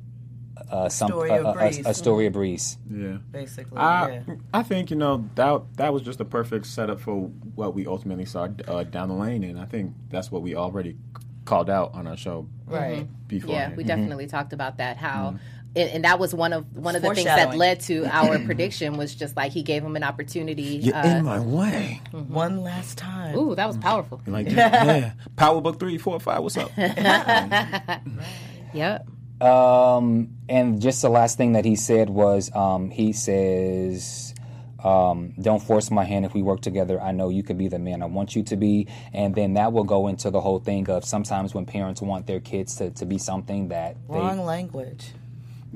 S4: uh, some
S6: Story
S4: a,
S6: of
S4: a- a-
S6: Breeze.
S4: story of Breeze.
S3: Yeah.
S6: basically,
S3: I,
S6: yeah.
S3: I think you know that that was just a perfect setup for what we ultimately saw uh, down the lane, and I think that's what we already called out on our show
S6: Right.
S3: before.
S5: Yeah, we definitely talked about that. How, and, and that was one of one of the things that led to our prediction was just like he gave him an opportunity.
S3: You're
S5: uh,
S3: in my way.
S6: One last time.
S5: ooh, that was powerful.
S3: Like *laughs* yeah, Power Book three, four, five. What's up? *laughs*
S5: Yep.
S4: Um, and just the last thing that he said was, um, he says, um, "Don't force my hand. If we work together, I know you could be the man I want you to be." And then that will go into the whole thing of sometimes when parents want their kids to, to be something that
S6: Wrong
S4: they,
S6: language.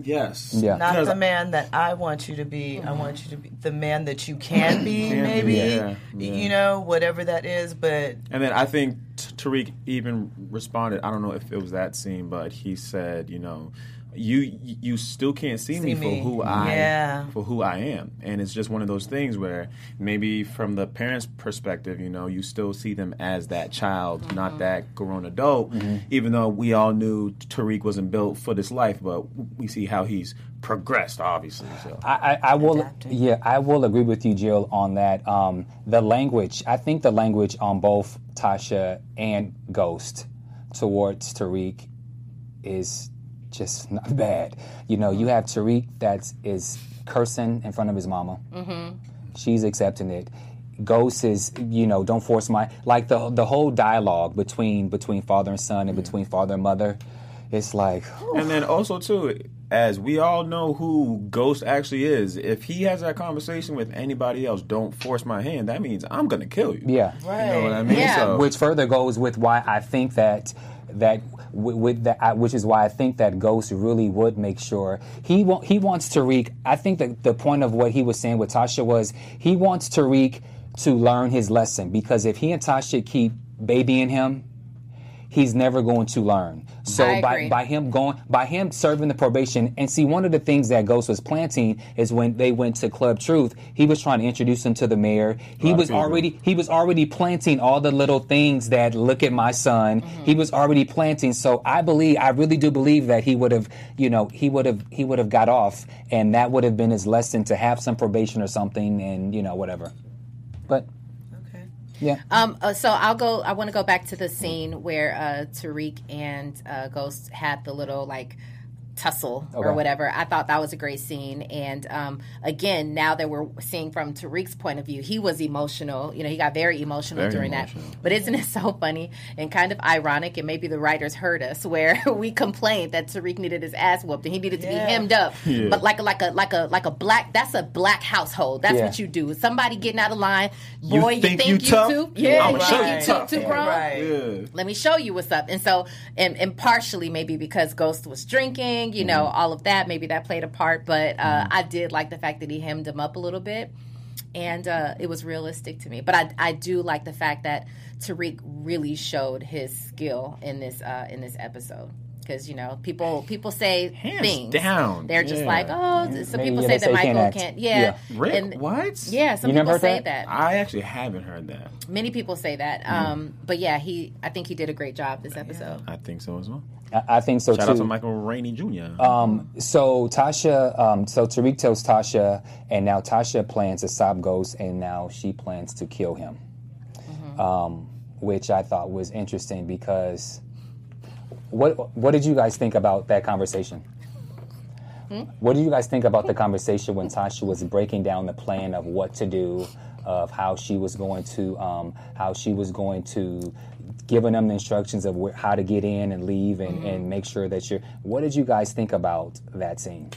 S3: Yes.
S4: Yeah.
S6: Not
S3: Because-
S6: the man that I want you to be. I want you to be the man that you can be.
S3: Can be,
S6: maybe
S3: yeah, yeah.
S6: you know whatever that is. But
S3: And then I think T- Tariq even responded. I don't know if it was that scene, but he said, you know, you you still can't see, me,
S6: See
S3: for who I
S6: Yeah.
S3: for who I am, and it's just one of those things where maybe from the parents' perspective, you know, you still see them as that child,
S6: Mm-hmm.
S3: not that grown adult. Even though we all knew Tariq wasn't built for this life, but we see how he's progressed, obviously. So.
S4: I, I, I will,
S6: Adapting.
S4: yeah, I will agree with you, Jill, on that. Um, the language, I think the language on both Tasha and Ghost towards Tariq is just *laughs* not bad. You know, you have Tariq that is cursing in front of his mama. Mm-hmm. She's accepting it. Ghost is, you know, don't force my like the the whole dialogue between between father and son and between father and mother. It's like,
S3: And then also too, as we all know who Ghost actually is, if he has that conversation with anybody else, don't force my hand. That means I'm gonna kill you.
S4: yeah. right.
S3: You know what I mean?
S5: Yeah.
S3: So,
S4: which further goes with why I think that that with, that, which is why I think that Ghost really would make sure he wa- he wants Tariq. I think that the point of what he was saying with Tasha was he wants Tariq to learn his lesson because if he and Tasha keep babying him, he's never going to learn. So
S5: I
S4: by,
S5: agree.
S4: by him going by him serving the probation and see one of the things that Ghost was planting is when they went to Club Truth, he was trying to introduce him to the mayor. He
S3: lot
S4: was
S3: people.
S4: already he was already planting all the little things that look at my son. Mm-hmm. He was already planting. So I believe I really do believe that he would have, you know, he would have he would have got off and that would have been his lesson to have some probation or something and you know whatever. But
S6: Okay.
S4: Yeah.
S5: Um, uh, so I'll go. I want to go back to the scene where uh, Tariq and uh, Ghost had the little like tussle or whatever. I thought that was a great scene. And um, again, now that we're seeing from Tariq's point of view, he was emotional. You know, he got very emotional
S3: Very
S5: during
S3: emotional.
S5: that. But isn't it *laughs* so funny and kind of ironic? And maybe the writers heard us where *laughs* we complained that Tariq needed his ass whooped and he needed to
S6: Yeah.
S5: be hemmed up. *laughs*
S3: Yeah.
S5: But like a like a like a like a black. That's a black household. That's
S4: Yeah.
S5: what you do. Somebody getting out of line. Boy, you
S3: think
S5: think,
S3: you
S5: you,
S3: tough?
S5: too? Yeah, you
S3: show
S5: think
S3: you
S5: you
S3: tough.
S5: too, too grown?
S6: Right.
S3: yeah.
S5: let me show you what's up. And so, and, and partially maybe because Ghost was drinking, you know,
S3: Mm-hmm.
S5: all of that, maybe that played a part. But uh, I did like the fact that he hemmed him up a little bit. And uh, it was realistic to me. But I, I do like the fact that Tariq really showed his skill in this uh, in this episode. Because you know, people people say
S3: Hands
S5: things.
S3: down.
S5: They're just
S3: Yeah.
S5: like, oh, some
S4: Maybe,
S5: people
S4: yeah,
S5: say that Michael
S4: can't
S5: can't. Yeah,
S3: Rick,
S5: And-
S3: what?
S5: Yeah, some
S4: You
S5: people
S4: heard
S5: say
S4: that?
S5: that.
S3: I actually haven't heard that.
S5: Many people say that.
S3: Mm-hmm.
S5: Um, but yeah, he. I think he did a great job this episode.
S3: I think so as well.
S4: I, I think so
S3: Shout
S4: too.
S3: out to Michael Rainey Jr.
S4: Um, so Tasha, um, so Tariq tells Tasha, and now Tasha plans to stop Ghost, and now she plans to kill him, um, which I thought was interesting because what what did you guys think about that conversation? What did you guys think about the *laughs* conversation when Tasha was breaking down the plan of what to do, of how she was going to, um, how she was going to, giving them the instructions of where, how to get in and leave and, and make sure that you're. What did you guys think about that scene?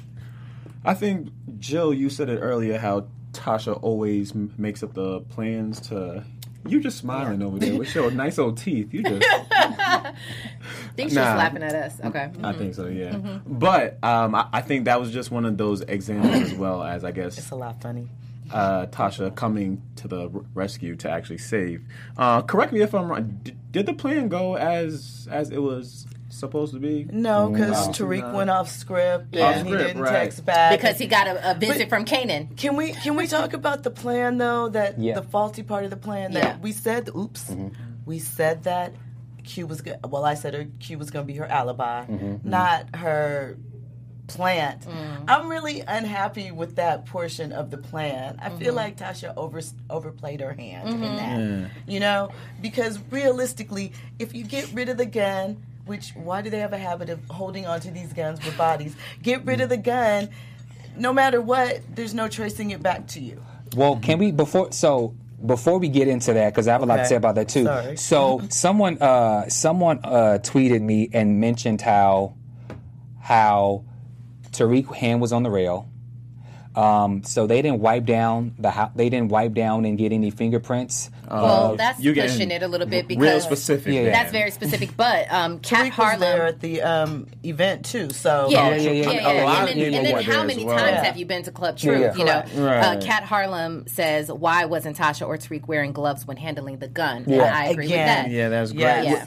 S3: I think Jill, you said it earlier how Tasha always m- makes up the plans to. You just smiling over there with your nice old teeth. You just.
S5: I *laughs* think she's
S3: Nah.
S5: laughing at us. Okay.
S3: I think so, yeah. But um, I, I think that was just one of those examples as well as I guess
S6: It's a lot funny.
S3: uh, Tasha coming to the r- rescue to actually save. Uh, correct me if I'm wrong. D- did the plan go as as it was supposed to be?
S6: No, oh, because
S3: Wow.
S6: Tariq went off script
S5: Yeah.
S6: and he
S3: Off script,
S6: didn't
S3: right.
S6: text back.
S5: Because he got a, a visit
S6: But-
S5: from Kanan.
S6: Can we can we talk about the plan though? That
S4: Yeah.
S6: the faulty part of the plan that
S5: Yeah.
S6: we said. Oops, mm-hmm. we said that Q was good. Well, I said her Q was going to be her alibi, mm-hmm. Mm-hmm. not her plant. Mm. I'm really unhappy with that portion of the plan. I feel like Tasha over overplayed her hand in that. You know, because realistically, if you get rid of the gun, which why do they have a habit of holding onto these guns with bodies? Get rid of the gun. No matter what, there's no tracing it back to you.
S4: Well, can we before so before we get into that because I have a lot to say about that too.
S6: Sorry.
S4: So someone uh, someone uh, tweeted me and mentioned how how Tariq hand was on the rail. Um, so they didn't wipe down the hou- they didn't wipe down and get any fingerprints.
S5: well, that's
S3: you're
S5: pushing it a little bit
S3: real
S5: because
S3: specific.
S4: Yeah, yeah.
S5: that's very specific. But um, Kat
S6: Tariq was there
S5: Harlem.
S6: at the um, event too, so
S5: Yeah,
S4: yeah, yeah,
S5: yeah,
S4: yeah.
S5: yeah.
S3: A lot
S5: And then, and then how many
S3: well.
S5: times
S6: Yeah.
S5: have you been to Club Truth?
S4: yeah.
S5: You know,
S6: Correct.
S5: uh,
S3: Right.
S5: Kat Harlem says, "Why wasn't Tasha or Tariq wearing gloves when handling the gun?"
S4: Yeah.
S5: I, I agree
S6: Again.
S5: with that.
S3: Yeah, that's great.
S6: Yeah.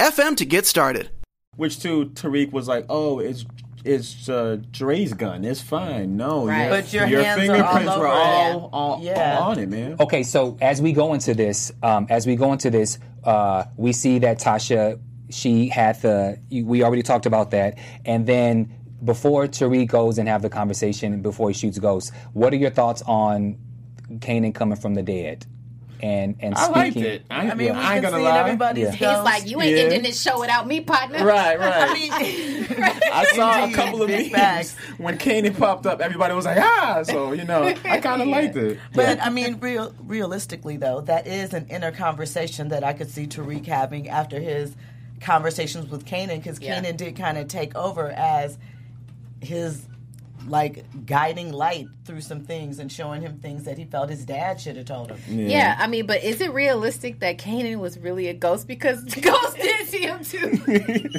S7: anchor.fm to get started.
S3: Which too, Tariq was like, "Oh, it's it's uh, Dre's gun. It's fine. No,
S5: Right.
S3: your,
S6: But your
S3: your
S6: hands are
S3: fingerprints
S6: all
S3: were all,
S6: it.
S3: all,
S6: Yeah.
S3: all on it, man."
S4: Okay, so as we go into this, um, as we go into this, uh, we see that Tasha, she had the. We already talked about that, and then before Tariq goes and have the conversation before he shoots Ghost, what are your thoughts on Kanan coming from the dead? And and
S3: I liked
S4: speaking,
S3: it. I,
S6: I mean, we
S3: I ain't gonna
S6: see
S3: lie.
S6: everybody's
S4: Yeah.
S5: He's like, "You ain't
S3: Yeah.
S5: ending this show without me, partner."
S3: Right, *laughs* right.
S6: I mean, *laughs*
S3: I saw a couple of
S6: big
S3: memes
S6: facts.
S3: when Kanan popped up. Everybody was like, "Ah!" So you know, I kind of liked it.
S6: But I mean, real, realistically, though, that is an inner conversation that I could see Tariq having after his conversations with Kanan, because
S5: Yeah.
S6: Kanan did kind of take over as his like guiding light through some things and showing him things that he felt his dad should have told him.
S5: Yeah, I mean, but is it realistic that Kanan was really a ghost? Because *laughs* Ghost did see him too. *laughs*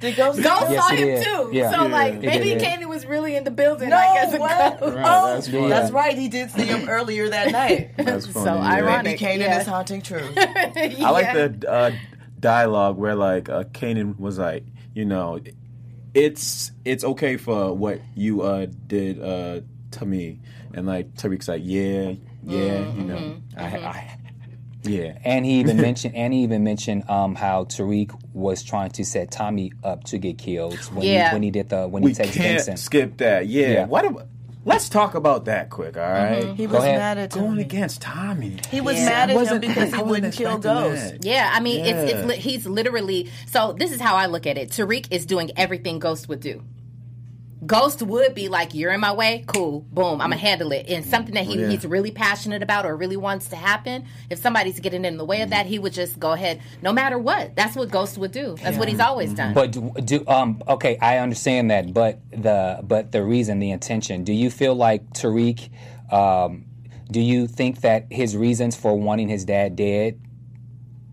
S6: Did Ghost,
S5: Ghost
S4: Yes,
S5: saw him
S4: did.
S5: too.
S4: Yeah.
S5: So
S4: Yeah.
S5: like
S4: He
S5: maybe
S4: did.
S5: Kanan was really in the building
S6: No,
S5: like as a
S6: what?
S5: ghost.
S3: Right,
S6: oh,
S3: that's
S6: that's, right. He did see him earlier that *laughs* night.
S3: That's
S5: So
S3: funny. yeah.
S5: ironic.
S6: Maybe Kanan
S5: yeah.
S6: is haunting truth.
S3: I like the uh, dialogue where like uh, Kanan was like, you know, it's it's okay for what you uh, did uh, to me, and like Tariq's like, yeah, yeah, you know, I, I, yeah,
S4: and he even *laughs* mentioned and he even mentioned um, how Tariq was trying to set Tommy up to get killed when
S5: Yeah.
S4: he, when he did the when
S3: we
S4: he takes
S3: can't
S4: Vincent.
S3: skip that. Yeah,
S4: Yeah.
S3: what? About, let's talk about that quick. All mm-hmm. right?
S6: He was
S4: ahead.
S6: mad at
S3: going
S6: Tommy.
S3: against Tommy.
S6: He was
S5: Yeah.
S6: mad at him
S3: Wasn't-
S6: because
S3: I
S6: he
S3: wasn't
S6: wouldn't kill
S3: expecting
S6: Ghost.
S3: that.
S5: Yeah, I mean, it's it's
S3: Yeah.
S5: li- he's literally. So this is how I look at it. Tariq is doing everything Ghost would do. Ghost would be like, "You're in my way, cool, boom, I'm gonna handle it." And something that he,
S3: Yeah.
S5: he's really passionate about or really wants to happen, if somebody's getting in the way of that, he would just go ahead, no matter what. That's what Ghost would do. That's what he's always done.
S4: But do, do um okay, I understand that, but the but the reason, the intention. Do you feel like Tariq? Um, do you think that his reasons for wanting his dad dead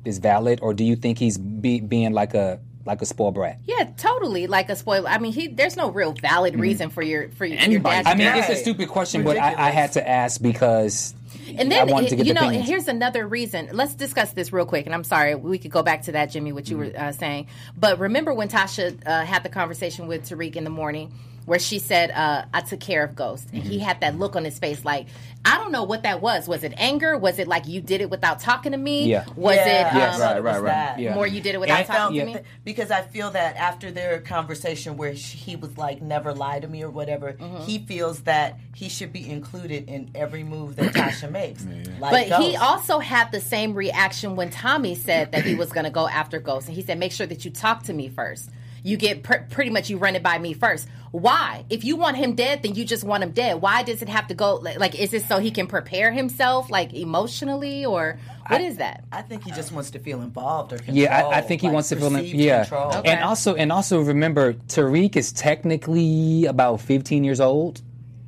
S4: is valid, or do you think he's be, being like a like a spoiled brat?
S5: yeah, totally. Like a spoiler. I mean, he there's no real valid reason for your for your
S3: Anybody-
S5: dad.
S4: I mean, it's a stupid question, but I, I had to ask because
S5: And then,
S4: I to get
S5: you know,
S4: opinions.
S5: here's another reason. Let's discuss this real quick. And I'm sorry, we could go back to that, Jimmy, what you
S4: Mm-hmm.
S5: were uh, saying. But remember when Tasha uh, had the conversation with Tariq in the morning where she said, uh, I took care of Ghost. And
S4: Mm-hmm.
S5: he had that look on his face like, I don't know what that was. Was it anger? Was it like you did it without talking to me?
S4: Yeah.
S5: Was
S6: Yeah,
S5: it
S6: I
S5: um,
S6: thought
S3: Right,
S6: was
S3: right, right.
S6: that.
S4: Yeah.
S5: more you did it without
S6: I felt
S5: talking to me?
S6: that- because I feel that after their conversation where she, he was like, "Never lie to me" or whatever,
S5: Mm-hmm.
S6: he feels that he should be included in every move that *coughs* Tasha makes. Like
S5: But he also had the same reaction when Tommy said that he was going to go after Ghost, and he said, "Make sure that you talk to me first. You get pr- pretty much you run it by me first. Why? If you want him dead, then you just want him dead. Why does it have to go? Like, like is this so he can prepare himself, like emotionally, or what is that?
S6: I think he just wants to feel involved or control.
S4: Yeah, I, I think he
S6: like
S4: wants to feel.
S6: perceived
S4: Yeah.
S5: Okay.
S4: and also and also remember, Tariq is technically about 15 years old.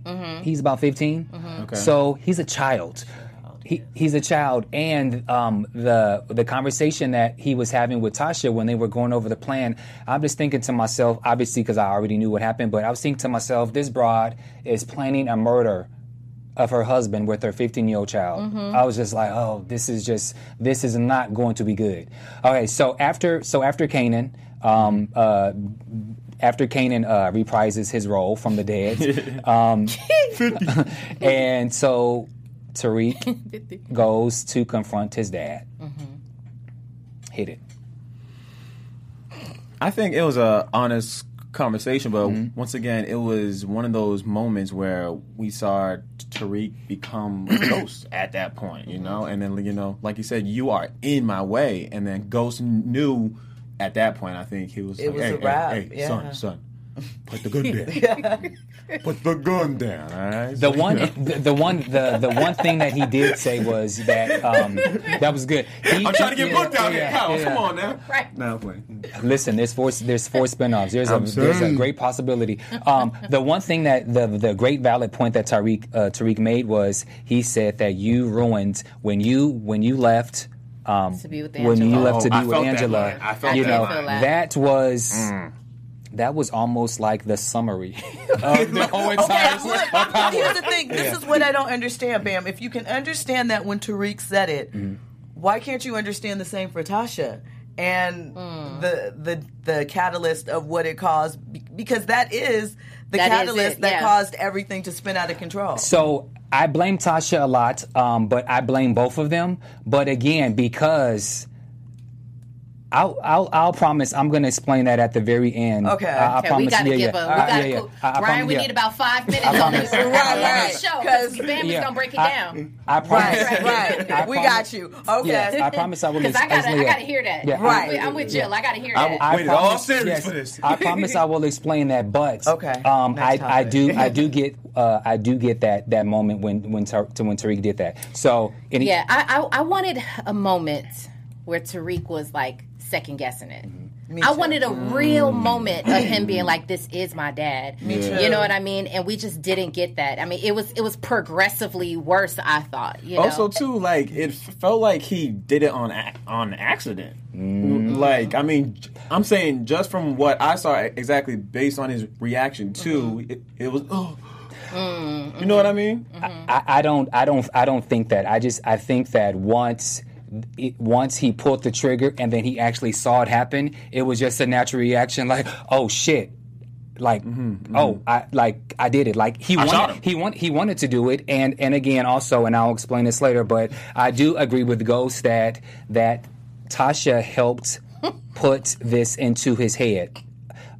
S5: Mm-hmm.
S4: He's about 15,
S3: Okay.
S4: so he's a child. He, he's a child, and um, the the conversation that he was having with Tasha when they were going over the plan, I'm just thinking to myself, obviously because I already knew what happened, but I was thinking to myself, this broad is planning a murder of her husband with her 15 year old child. I was just like, oh, this is just this is not going to be good. Okay, so after so after Kanan, um, uh, after Kanan uh, reprises his role from the dead, *laughs* um, *laughs* *laughs* and so Tariq *laughs* goes to confront his dad. Hit it.
S3: I think it was a honest conversation, but
S4: Mm-hmm.
S3: once again, it was one of those moments where we saw Tariq become a *coughs* ghost at that point, you know, and then you know, like you said, you are in my way, and then Ghost knew at that point. I think he was
S6: It
S3: like,
S6: was
S3: hey,
S6: a
S3: hey,
S6: wrap,
S3: hey,
S6: yeah.
S3: son, *laughs* son, put the gun *laughs* down, put the gun down, all right.
S4: The one, the, the one, the the one thing that he did say was that um, that was good. He-
S3: I'm trying to get
S4: yeah,
S3: booked out
S4: yeah,
S3: here. Kyle,
S4: yeah.
S3: come on now.
S5: Right.
S3: Now playing.
S4: Listen, there's four there's four spinoffs. There's a
S3: I'm
S4: there's a great possibility. Um, the one thing that the the great valid point that Tariq uh, Tariq made was he said that you ruined when you when you left. Um,
S5: To be with
S4: when you left to
S3: Oh,
S4: be with Angela,
S3: line. I felt
S4: you know
S5: that.
S4: that was that was almost like the summary of the *laughs* whole entire.
S6: Okay, look, here's the thing. This is what I don't understand, Bamm. If you can understand that when Tariq said it,
S4: Mm-hmm.
S6: why can't you understand the same for Tasha? And
S5: Hmm.
S6: the the the catalyst of what it caused, because that is the
S5: That is
S6: catalyst
S5: it,
S6: that
S5: yeah.
S6: caused everything to spin out of control.
S4: So I blame Tasha a lot, um, but I blame both of them. But again, because I'll, I'll, I'll promise I'm going to explain that at the very end.
S6: Okay.
S4: I, I
S5: Okay,
S4: promise.
S5: we got to
S4: yeah,
S5: give
S4: yeah.
S5: a. We
S4: Uh,
S5: got
S4: yeah,
S5: to.
S4: yeah. I- I
S5: Brian,
S4: promise-
S5: we
S4: yeah.
S5: need about five minutes on
S4: promise.
S5: this, on
S6: Right, right.
S5: show
S6: 'Cause-
S5: because Bamm is
S4: Yeah.
S5: gonna break it
S4: I-
S5: down.
S4: I promise.
S6: right, right. *laughs*
S4: I
S6: we
S4: promise-
S6: got you. Okay.
S4: Yes, I promise I will. *laughs*
S5: Because I gotta, I gotta hear that.
S4: Yeah,
S5: I'm
S6: Right.
S5: with- I'm with Jill. I gotta hear
S3: I
S5: that.
S3: will-
S4: I
S3: Waited all
S4: promise-
S3: series
S4: yes,
S3: for this.
S4: I promise I will explain that, but
S6: Okay,
S4: um, I,
S6: next
S4: I
S6: topic.
S4: do I *laughs* do get uh, I do get that that moment when when Tar- to when Tariq did that. So any,
S5: Yeah, I, I I wanted a moment where Tariq was like second guessing it. Mm-hmm. I wanted a mm. real moment of him being like, "This is my dad." Me
S6: too.
S5: You know what I mean? And we just didn't get that. I mean, it was it was progressively worse. I thought. You know?
S3: Also, too, like it felt like he did it on ac- on accident. Mm. Like, I mean, I'm saying just from what I saw, exactly based on his reaction too, mm-hmm. it, it was. Oh. Mm, you know what I mm-hmm. mean?
S4: I, I don't I don't I don't think that. I just I think that once it, once he pulled the trigger and then he actually saw it happen, it was just a natural reaction like, oh shit. Like oh I like I did it like he
S3: shot
S4: wanted
S3: him.
S4: he want he wanted to do it and and again also and I'll explain this later but I do agree with Ghost that that Tasha helped *laughs* put this into his head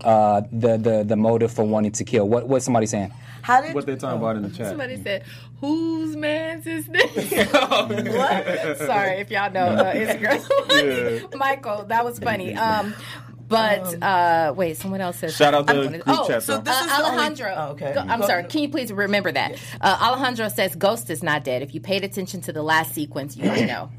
S4: uh, the the the motive for wanting to kill what what's somebody saying
S6: How did
S3: What they're talking about in the chat.
S5: Somebody said, "Whose man's is this?" *laughs* what? Sorry if y'all know uh, *laughs* Instagram. Michael, that was funny. Um, but uh, wait, someone else says.
S3: Shout out to
S5: gonna-
S3: group
S5: oh,
S3: chat,
S6: so this
S5: uh,
S6: is the only-
S5: Alejandro.
S6: Oh, okay.
S5: Go- I'm
S6: Go-
S5: sorry. Can you please remember that? Uh, Alejandro says Ghost is not dead. If you paid attention to the last sequence, you would know.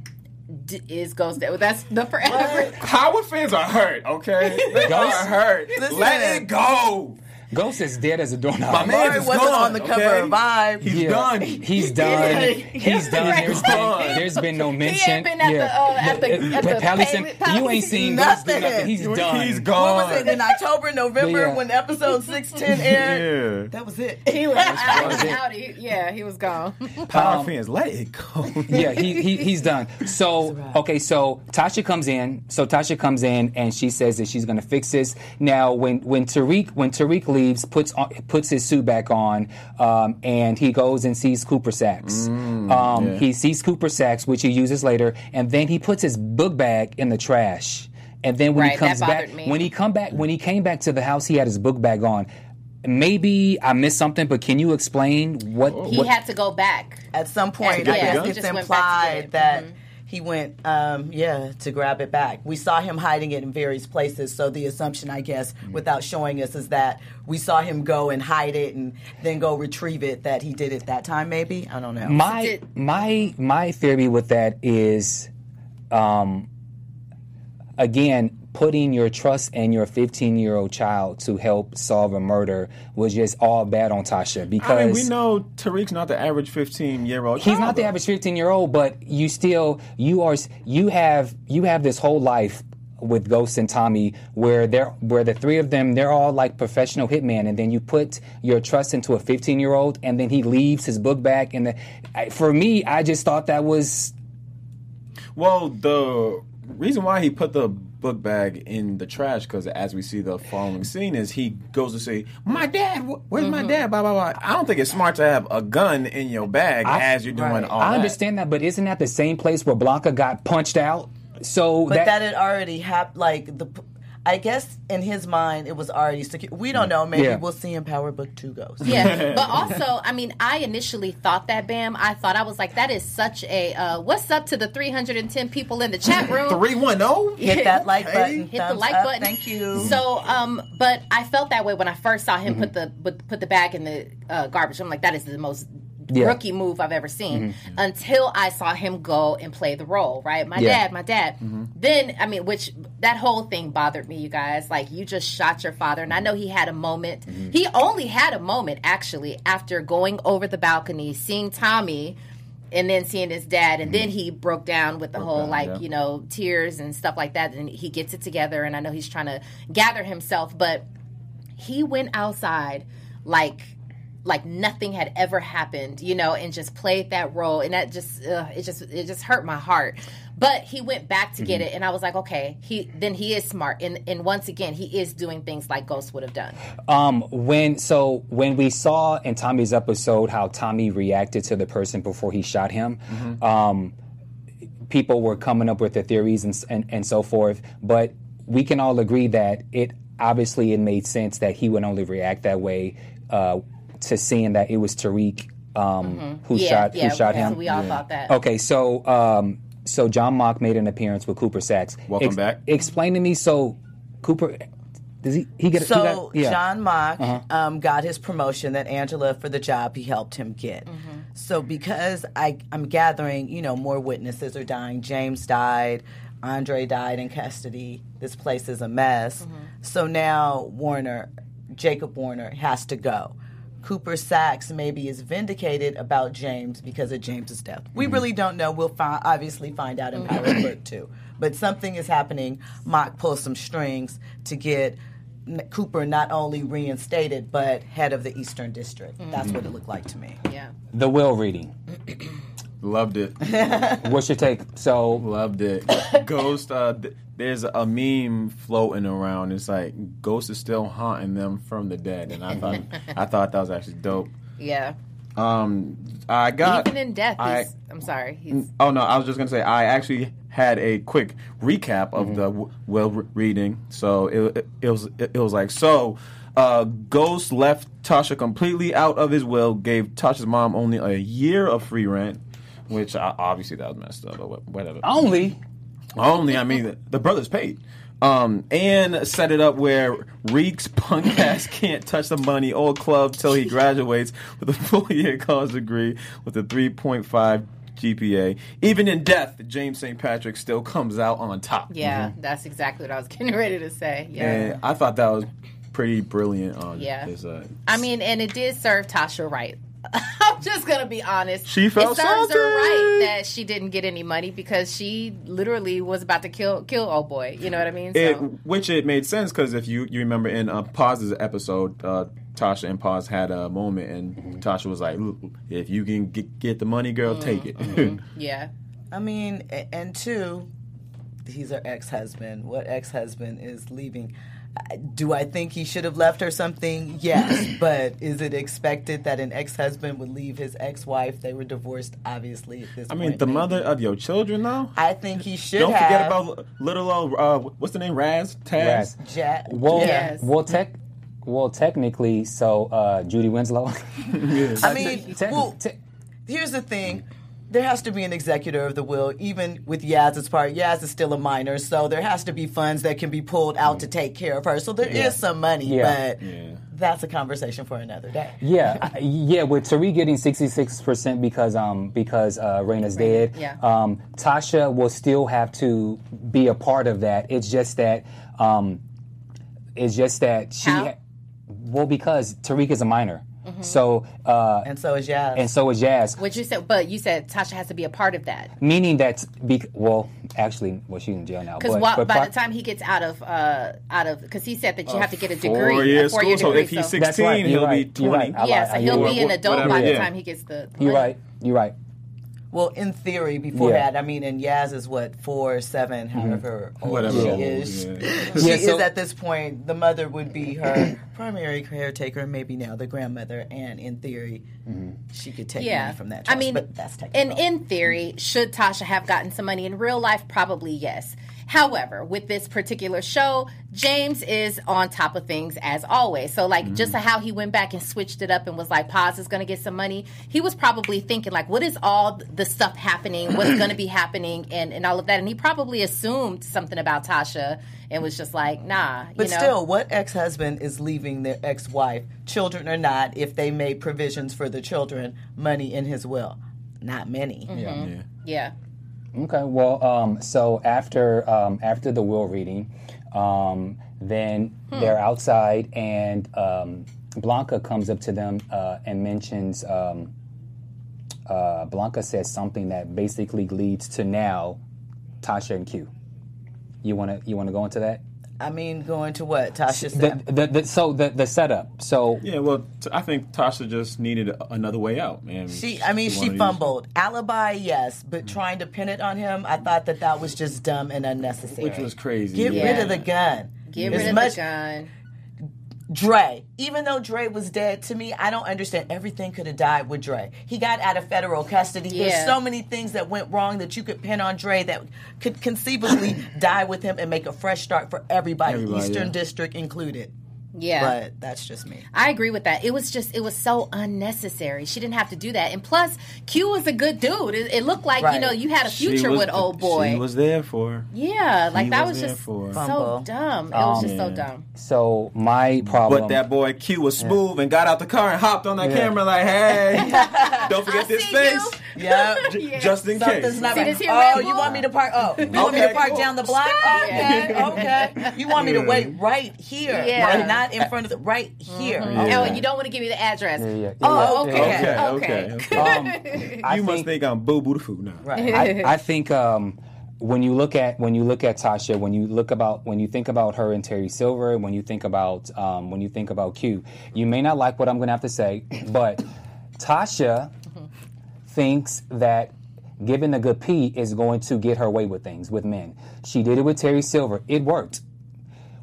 S5: D- is Ghost dead? That's the forever. *laughs*
S3: Howard fans are hurt, okay? They are hurt.
S6: Listen.
S3: Let it go.
S4: Ghost is dead as a doorknob.
S3: My man
S6: Maury
S3: is
S6: wasn't
S3: gone,
S6: on the cover
S3: okay?
S6: of Vibe.
S3: He's
S4: Yeah.
S3: done.
S4: He's done. *laughs* He's done. There's been, there's been no
S5: He
S4: mention.
S5: ain't been at the uh, at the at the
S4: Pallison,
S5: pay-
S4: you ain't seen Ghost
S6: Nothing.
S4: nothing. He's done.
S3: He's
S6: What
S3: gone.
S6: What was it in October, November
S4: Yeah.
S6: when episode six ten aired?
S3: Yeah.
S6: That was it. *laughs*
S5: He was out. out. He- Yeah, he was gone. *laughs*
S3: Power fans, let it go.
S4: yeah, he, he he's done. So okay, so Tasha comes in. So Tasha comes in and she says that she's going to fix this. Now, when when Tariq when Tariq leaves, puts on, puts his suit back on, um, and he goes and sees Cooper Saxe. um, He sees Cooper Saxe, which he uses later, and then he puts his book bag in the trash. And then when he
S5: Right, that
S4: comes back,
S5: me.
S4: when he come back, when he came back to the house, he had his book bag on. Maybe I missed something, but can you explain what?
S5: He
S4: what
S5: had to go back.
S6: At some point, I guess
S5: he
S6: it's
S5: just went back to get
S6: implied
S5: it.
S6: that
S5: Mhm.
S6: He went, um, yeah, to grab it back. We saw him hiding it in various places. So the assumption, I guess, without showing us, is that we saw him go and hide it and then go retrieve it. That he did it that time, maybe. I don't know.
S4: my
S5: Did-
S4: my my theory with that is um again putting your trust in your 15 year old child to help solve a murder was just all bad on Tasha because
S3: I mean, we know Tariq's not the average 15 year old.
S4: he's not the average 15 year old but you still you are you have you have this whole life with Ghost and Tommy where they're where the three of them they're all like professional hitmen and then you put your trust into a 15 year old and then he leaves his book back and the, for me I just thought that was
S3: Well, the reason why he put the book bag in the trash, because as we see the following scene, is he goes to say, "My dad, wh- where's my mm-hmm. dad?" Blah blah blah. I don't think it's smart to have a gun in your bag
S4: I-
S3: as you're doing
S6: Right.
S3: all
S4: I
S3: that.
S4: understand that, but isn't that the same place where Blanca got punched out? So
S6: but
S4: that,
S6: that, had already happened. Like the, I guess in his mind it was already secure. We don't know. Maybe
S4: Yeah.
S6: we'll see in Power Book Two Ghost.
S5: Yeah, *laughs* but also, I mean, I initially thought that Bamm. I thought I was like, that is such a uh, what's up to the 310 people in the chat *laughs* room.
S3: Three one oh?
S6: Hit that like button.
S5: Hit the like
S6: up.
S5: button.
S6: Thank you.
S5: So, um, but I felt that way when I first saw him put the put, put the bag in the uh, garbage. I'm like, that is the most
S4: Yeah.
S5: rookie move I've ever seen. Mm-hmm. Until I saw him go and play the role. Right, my
S4: Yeah.
S5: dad, my dad. Mm-hmm. Then, I mean, which that whole thing bothered me, you guys. Like, you just shot your father, and I know he had a moment. Mm-hmm. He only had a moment actually after going over the balcony, seeing Tommy. And then seeing his dad, and then he broke down with the whole
S3: down,
S5: like
S3: yeah.
S5: you know tears and stuff like that. And he gets it together, and I know he's trying to gather himself, but he went outside like like nothing had ever happened, you know, and just played that role, and that just uh, it just it just hurt my heart. But he went back to
S3: Mm-hmm.
S5: get it, and I was like, okay, he then he is smart, and and once again, he is doing things like Ghost would have done.
S4: Um, when so when we saw in Tommy's episode how Tommy reacted to the person before he shot him, um, people were coming up with their theories and, and and so forth. But we can all agree that it obviously it made sense that he would only react that way uh, to seeing that it was Tariq um, who
S5: yeah,
S4: shot
S5: yeah,
S4: who shot him.
S5: We all thought that.
S4: Okay, so um, so John Mock made an appearance with Cooper Saxe.
S3: Welcome back.
S4: Explain to me. So Cooper, does he he get he
S6: So
S4: got, yeah. Uh-huh.
S6: John Mock um, got his promotion that Angela for the job he helped him get.
S5: Mm-hmm.
S6: So because I I'm gathering, you know, more witnesses are dying. James died, Andre died in custody. This place is a mess.
S5: Mm-hmm.
S6: So now Warner, Jacob Warner has to go. Cooper Saxe maybe is vindicated about James because of James's death. We
S4: Mm-hmm.
S6: really don't know. We'll fi- obviously find out in
S5: Mm-hmm.
S6: Power Book Two. But something is happening. Mock pulls some strings to get Cooper not only reinstated but head of the Eastern District. That's what it looked like to me.
S5: Yeah.
S4: the will reading. *clears throat*
S3: Loved it. *laughs*
S4: What's your take? So
S3: Loved it. Ghost. Uh, th- there's a meme floating around. It's like Ghost is still haunting them from the dead, and I thought I *laughs* thought that was actually dope.
S5: Yeah.
S3: Um, I got
S5: Even in death,
S3: I-
S5: I'm sorry. He's,
S3: Oh no, I was just gonna say I actually had a quick recap of the w- well re- reading. So it, it, it was it, it was like so. Uh, Ghost left Tasha completely out of his will, gave Tasha's mom only a year of free rent, which uh, obviously that was messed up. But whatever.
S4: only
S3: Only, I mean, the, the brothers paid. Um, and set it up where Reek's punk *laughs* ass can't touch the money or club till he graduates with a *laughs* full year college degree with a 3.5 GPA. Even in death, James St. Patrick still comes out on top.
S5: yeah, that's exactly what I was *laughs* getting ready to say. Yeah.
S3: And I thought that was pretty brilliant on
S5: Yeah.
S3: his uh,
S5: I mean, and it did serve Tasha right. *laughs* I'm just gonna be honest.
S3: She felt
S5: it serves her right that she didn't get any money because she literally was about to kill kill old boy. You know what I mean?
S3: It,
S5: So
S3: which it made sense because if you, you remember in uh, Paz's episode, uh, Tasha and Paz had a moment, and Tasha was like, "If you can get, get the money, girl, take it." *laughs*
S5: yeah,
S6: I mean, and two, he's her ex-husband. What ex-husband is leaving? Uh, Do I think he should have left her something? Yes, *clears throat* but is it expected that an ex-husband would leave his ex-wife? They were divorced, obviously. At this
S3: I mean,
S6: point,
S3: the
S6: maybe.
S3: mother of your children, though.
S6: I think he should
S3: Don't
S6: have.
S3: forget about little old uh, what's the name? Raz Taz.
S4: Raz.
S6: Ja-
S4: well,
S5: Yes.
S4: well, tech, well, technically, so uh, Judy Winslow. *laughs* *laughs*
S6: I mean,
S4: Te-
S6: well,
S4: te-
S6: here's the thing. There has to be an executor of the will, even with Yaz's part. Yaz is still a minor, so there has to be funds that can be pulled out to take care of her. So there is some money,
S4: Yeah.
S6: but that's a conversation for another day.
S4: yeah, *laughs* I- yeah. With Tariq getting sixty six percent because um because uh, Raina's dead.
S5: yeah.
S4: Um, Tasha will still have to be a part of that. It's just that um, it's just that she.
S5: How?
S4: Ha- well, because Tariq is a minor, so uh,
S6: And so is Yaz.
S4: and so is Jazz.
S5: what you said, but you said Tasha has to be a part of that
S4: Meaning that, be, well, actually, well, she's in jail now.
S5: because
S4: but, but
S5: by
S4: pri-
S5: the time he gets out of uh out of because he said that you have to get a
S3: Four
S5: degree,
S3: year
S5: a four year
S3: school. So if he's 16,
S4: right,
S3: he'll
S4: right,
S3: be 20.
S4: right.
S5: Yeah,
S4: lied,
S5: so he'll be an adult
S3: Whatever,
S5: by the time he gets the.
S4: You're right. You're right.
S6: Well, in theory, before
S4: Yeah.
S6: that, I mean, and Yaz is what four, seven, mm-hmm. however old
S3: Whatever
S6: she
S3: old,
S6: is.
S3: yeah.
S6: She
S4: Yeah, so-
S6: is at this point. The mother would be her *coughs* primary caretaker, and maybe now the grandmother. And in theory, mm-hmm. she could take
S5: Yeah,
S6: money from that.
S5: I mean,
S6: but that's
S5: technically.
S6: and
S5: in theory, should Tasha have gotten some money in real life? Probably yes. However, with this particular show, James is on top of things as always. So, like, just how he went back and switched it up and was like, Paz is going to get some money. He was probably thinking, like, what is all the stuff happening? What's going to be happening? *clears throat* And, and all of that. And he probably assumed something about Tasha and was just like, nah.
S6: But
S5: you know?
S6: still, what ex husband is leaving their ex wife, children or not, if they made provisions for the children, money in his will? Not many.
S5: Mm-hmm.
S3: Yeah.
S5: Yeah.
S4: Okay. Well, um, so after um, after the will reading, um, then
S5: Hmm.
S4: they're outside, and um, Blanca comes up to them uh, and mentions. Um, uh, Blanca says something that basically leads to now Tasha and Q. You wanna you wanna go into that?
S6: I mean, going to what? Tasha
S4: The,
S6: said.
S4: the, the, so the the setup. So
S3: Yeah, well, t- I think Tasha just needed another way out, man.
S6: She, I mean, she
S3: wanted to use-
S6: fumbled. Alibi, yes, but trying to pin it on him, I thought that that was just dumb and unnecessary.
S3: Which was crazy.
S6: Get
S3: yeah.
S6: rid of the gun.
S5: Get
S6: As
S5: rid of
S6: much-
S5: the gun.
S6: Dre, even though Dre was dead, to me, I don't understand. Everything could have died with Dre. He got out of federal custody.
S5: Yeah.
S6: There's so many things that went wrong that you could pin on Dre that could conceivably die with him and make a fresh start for everybody,
S3: Everybody,
S6: Eastern
S3: yeah.
S6: District included.
S5: Yeah.
S6: But that's just me.
S5: I agree with that. It was just, it was so unnecessary. She didn't have to do that. And plus, Q was a good dude. It, it looked like, you know, you had a future
S3: was
S5: with old boy.
S3: She was there for. her.
S5: yeah, like
S3: he
S5: that
S3: was
S5: was just
S3: for
S5: so
S6: Fumble.
S5: dumb. It was um, just so dumb.
S4: so my problem.
S3: But that boy Q was smooth and got out the car and hopped on that
S4: Yeah.
S3: camera like, "Hey, *laughs* don't forget
S5: I
S3: this
S5: see
S3: face, *laughs*
S6: Yeah.
S3: J- just in
S6: Something's
S3: case."
S6: not
S5: See
S6: right. Oh, you want me to park? Oh, you want me to park
S3: cool.
S6: down the block? Okay, okay. You want me to wait right here,
S5: Yeah.
S6: right? Not in front of the right here.
S5: Oh,
S6: Okay.
S5: and you don't want to give me the address.
S4: Yeah, yeah,
S6: Oh, okay.
S3: Okay, okay, okay.
S4: Um, *laughs* I
S3: you must
S4: think-
S3: think I'm boo boo the food now.
S6: Right.
S4: I, I think um, when you look at when you look at Tasha, when you look about when you think about her and Terry Silver, when you think about um, when you think about Q, you may not like what I'm going to have to say, but Tasha thinks that giving a good P is going to get her way with things with men. She did it with Terry Silver. It worked.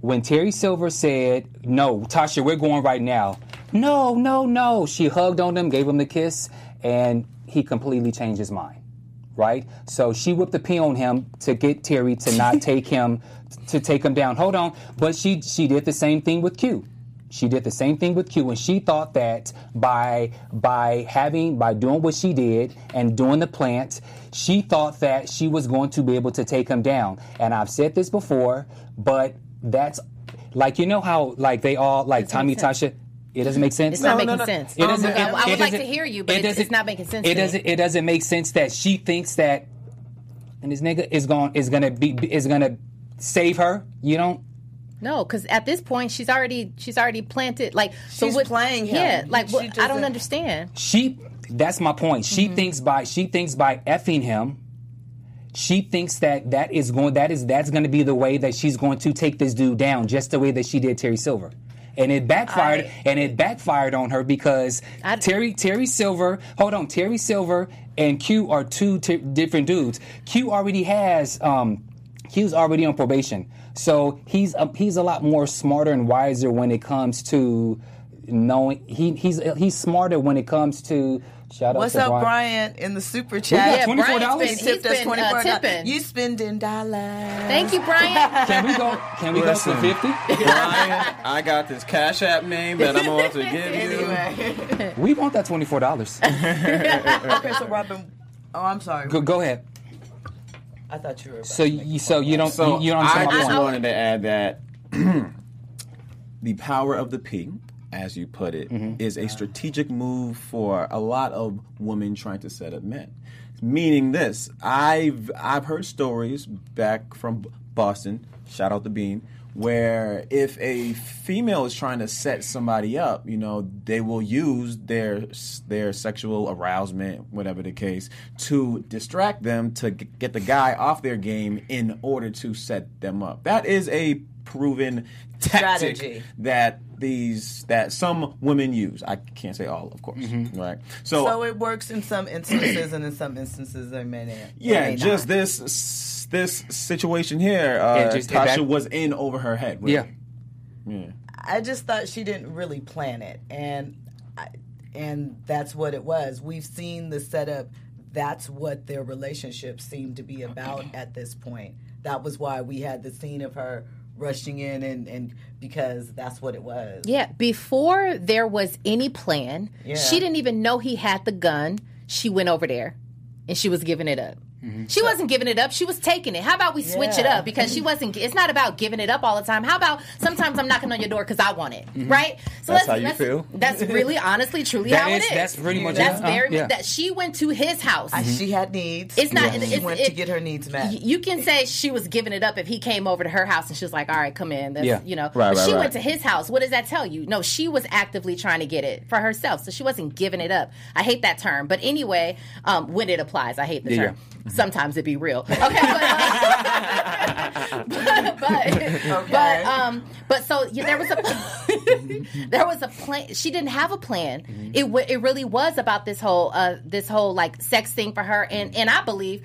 S4: When Terry Silver said, "No, Tasha, we're going right now," no, no, no, she hugged on him, gave him the kiss, and he completely changed his mind right? So she whipped the pee on him to get Terry to not *laughs* take him to take him down. Hold on, but she she did the same thing with Q. She did the same thing with Q, and she thought that by by having by doing what she did and doing the plant, she thought that she was going to be able to take him down. And I've said this before, but that's like you know how like they all like Tommy Tasha. It doesn't make sense.
S5: It's not
S3: No,
S5: making
S3: no, no.
S5: sense.
S4: It oh doesn't.
S5: I, I
S4: it
S5: would like to hear you, but
S4: it
S5: it's,
S4: doesn't-
S5: it's not making sense.
S4: It
S5: to me.
S4: doesn't. It doesn't make sense that she thinks that, and this nigga is going is gonna be is gonna save her. You don't.
S5: No, because at this point she's already she's already planted. Like so
S6: She's
S5: what,
S6: playing him.
S5: Yeah, like
S6: She
S5: what, I don't
S6: doesn't-
S5: understand.
S4: She. That's my point. She
S5: Mm-hmm.
S4: thinks by she thinks by effing him. She thinks that that is going that is that's going to be the way that she's going to take this dude down, just the way that she did Terry Silver. And it backfired,
S6: I-
S4: and it backfired on her because
S5: I-
S4: Terry Terry Silver. Hold on, Terry Silver and Q are two t- different dudes. Q already has um, Q's already on probation, so he's a, he's a lot more smarter and wiser when it comes to knowing. He he's he's smarter when it comes to. Shout
S6: What's
S4: out to What's
S6: up,
S4: Brian.
S6: Brian, in the super
S4: got
S6: chat?
S5: Yeah,
S4: $24?
S5: Brian's been,
S6: He
S5: he's
S6: tipped us
S5: been
S6: twenty
S5: uh,
S6: four
S5: tipping.
S6: You spending dollars?
S5: Thank you, Brian. *laughs*
S4: Can we go? Can we
S3: Listen.
S4: go for fifty?
S3: Brian, I got this Cash App name that I'm about to *laughs* give you.
S6: Anyway,
S4: We want that twenty four dollars. *laughs*
S6: okay. So Robin, oh, I'm sorry.
S4: go, go ahead.
S6: I thought you were. About
S4: So you so you don't
S3: So
S4: you, you don't
S3: I just
S4: point.
S3: wanted to add that *clears throat* the power of the P, as you put it,
S4: Mm-hmm.
S3: is a strategic move for a lot of women trying to set up men. Meaning this, I've I've heard stories back from Boston. Shout out to Bean. Where if a female is trying to set somebody up, you know, they will use their their sexual arousement, whatever the case, to distract them to g- get the guy off their game in order to set them up. That is a proven tactic
S6: Strategy.
S3: that these that some women use. I can't say all, of course,
S4: Mm-hmm.
S3: right?
S6: So so it works in some instances, and in some instances, they may not.
S3: yeah,
S6: may
S3: just
S6: not.
S3: this this situation here, uh,
S4: just-
S3: Tasha
S4: back-
S3: was in over her head. Really.
S4: Yeah.
S3: yeah.
S6: I just thought she didn't really plan it, and I, and that's what it was. We've seen the setup that's what their relationship seemed to be about at this point. That was why we had the scene of her rushing in and, and because that's what it was.
S5: Yeah, before there was any plan,
S6: Yeah.
S5: she didn't even know he had the gun. She went over there and she was giving it up. She wasn't giving it up. She was taking it. How about we switch it up? Because she wasn't. It's not about giving it up all the time. How about sometimes I'm knocking on your door because I want it, right? So
S3: That's how you feel?
S5: That's really, honestly, truly
S4: That
S5: how
S4: is-
S5: it is.
S4: that's pretty much
S5: That's
S4: it. Uh,
S5: very.
S4: yeah.
S5: That she went to his house.
S6: She had needs.
S5: It's not-
S6: She
S5: it's-
S6: went
S5: it-
S6: to get her needs met.
S5: You can say she was giving it up if he came over to her house and she was like, "All right, come in." That's,
S4: Yeah.
S5: you know.
S3: Right,
S5: but
S3: right,
S5: she
S3: right.
S5: went to his house. What does that tell you? No, she was actively trying to get it for herself, so she wasn't giving it up. I hate that term, but anyway, um, when it applies, I hate the
S4: Yeah,
S5: term. Sometimes it'd be real. *laughs* Okay, but, uh, *laughs* but, but, but um, but so yeah, there was a *laughs* there was a plan. She didn't have a plan. It w- it really was about this whole uh this whole like sex thing for her, and and I believe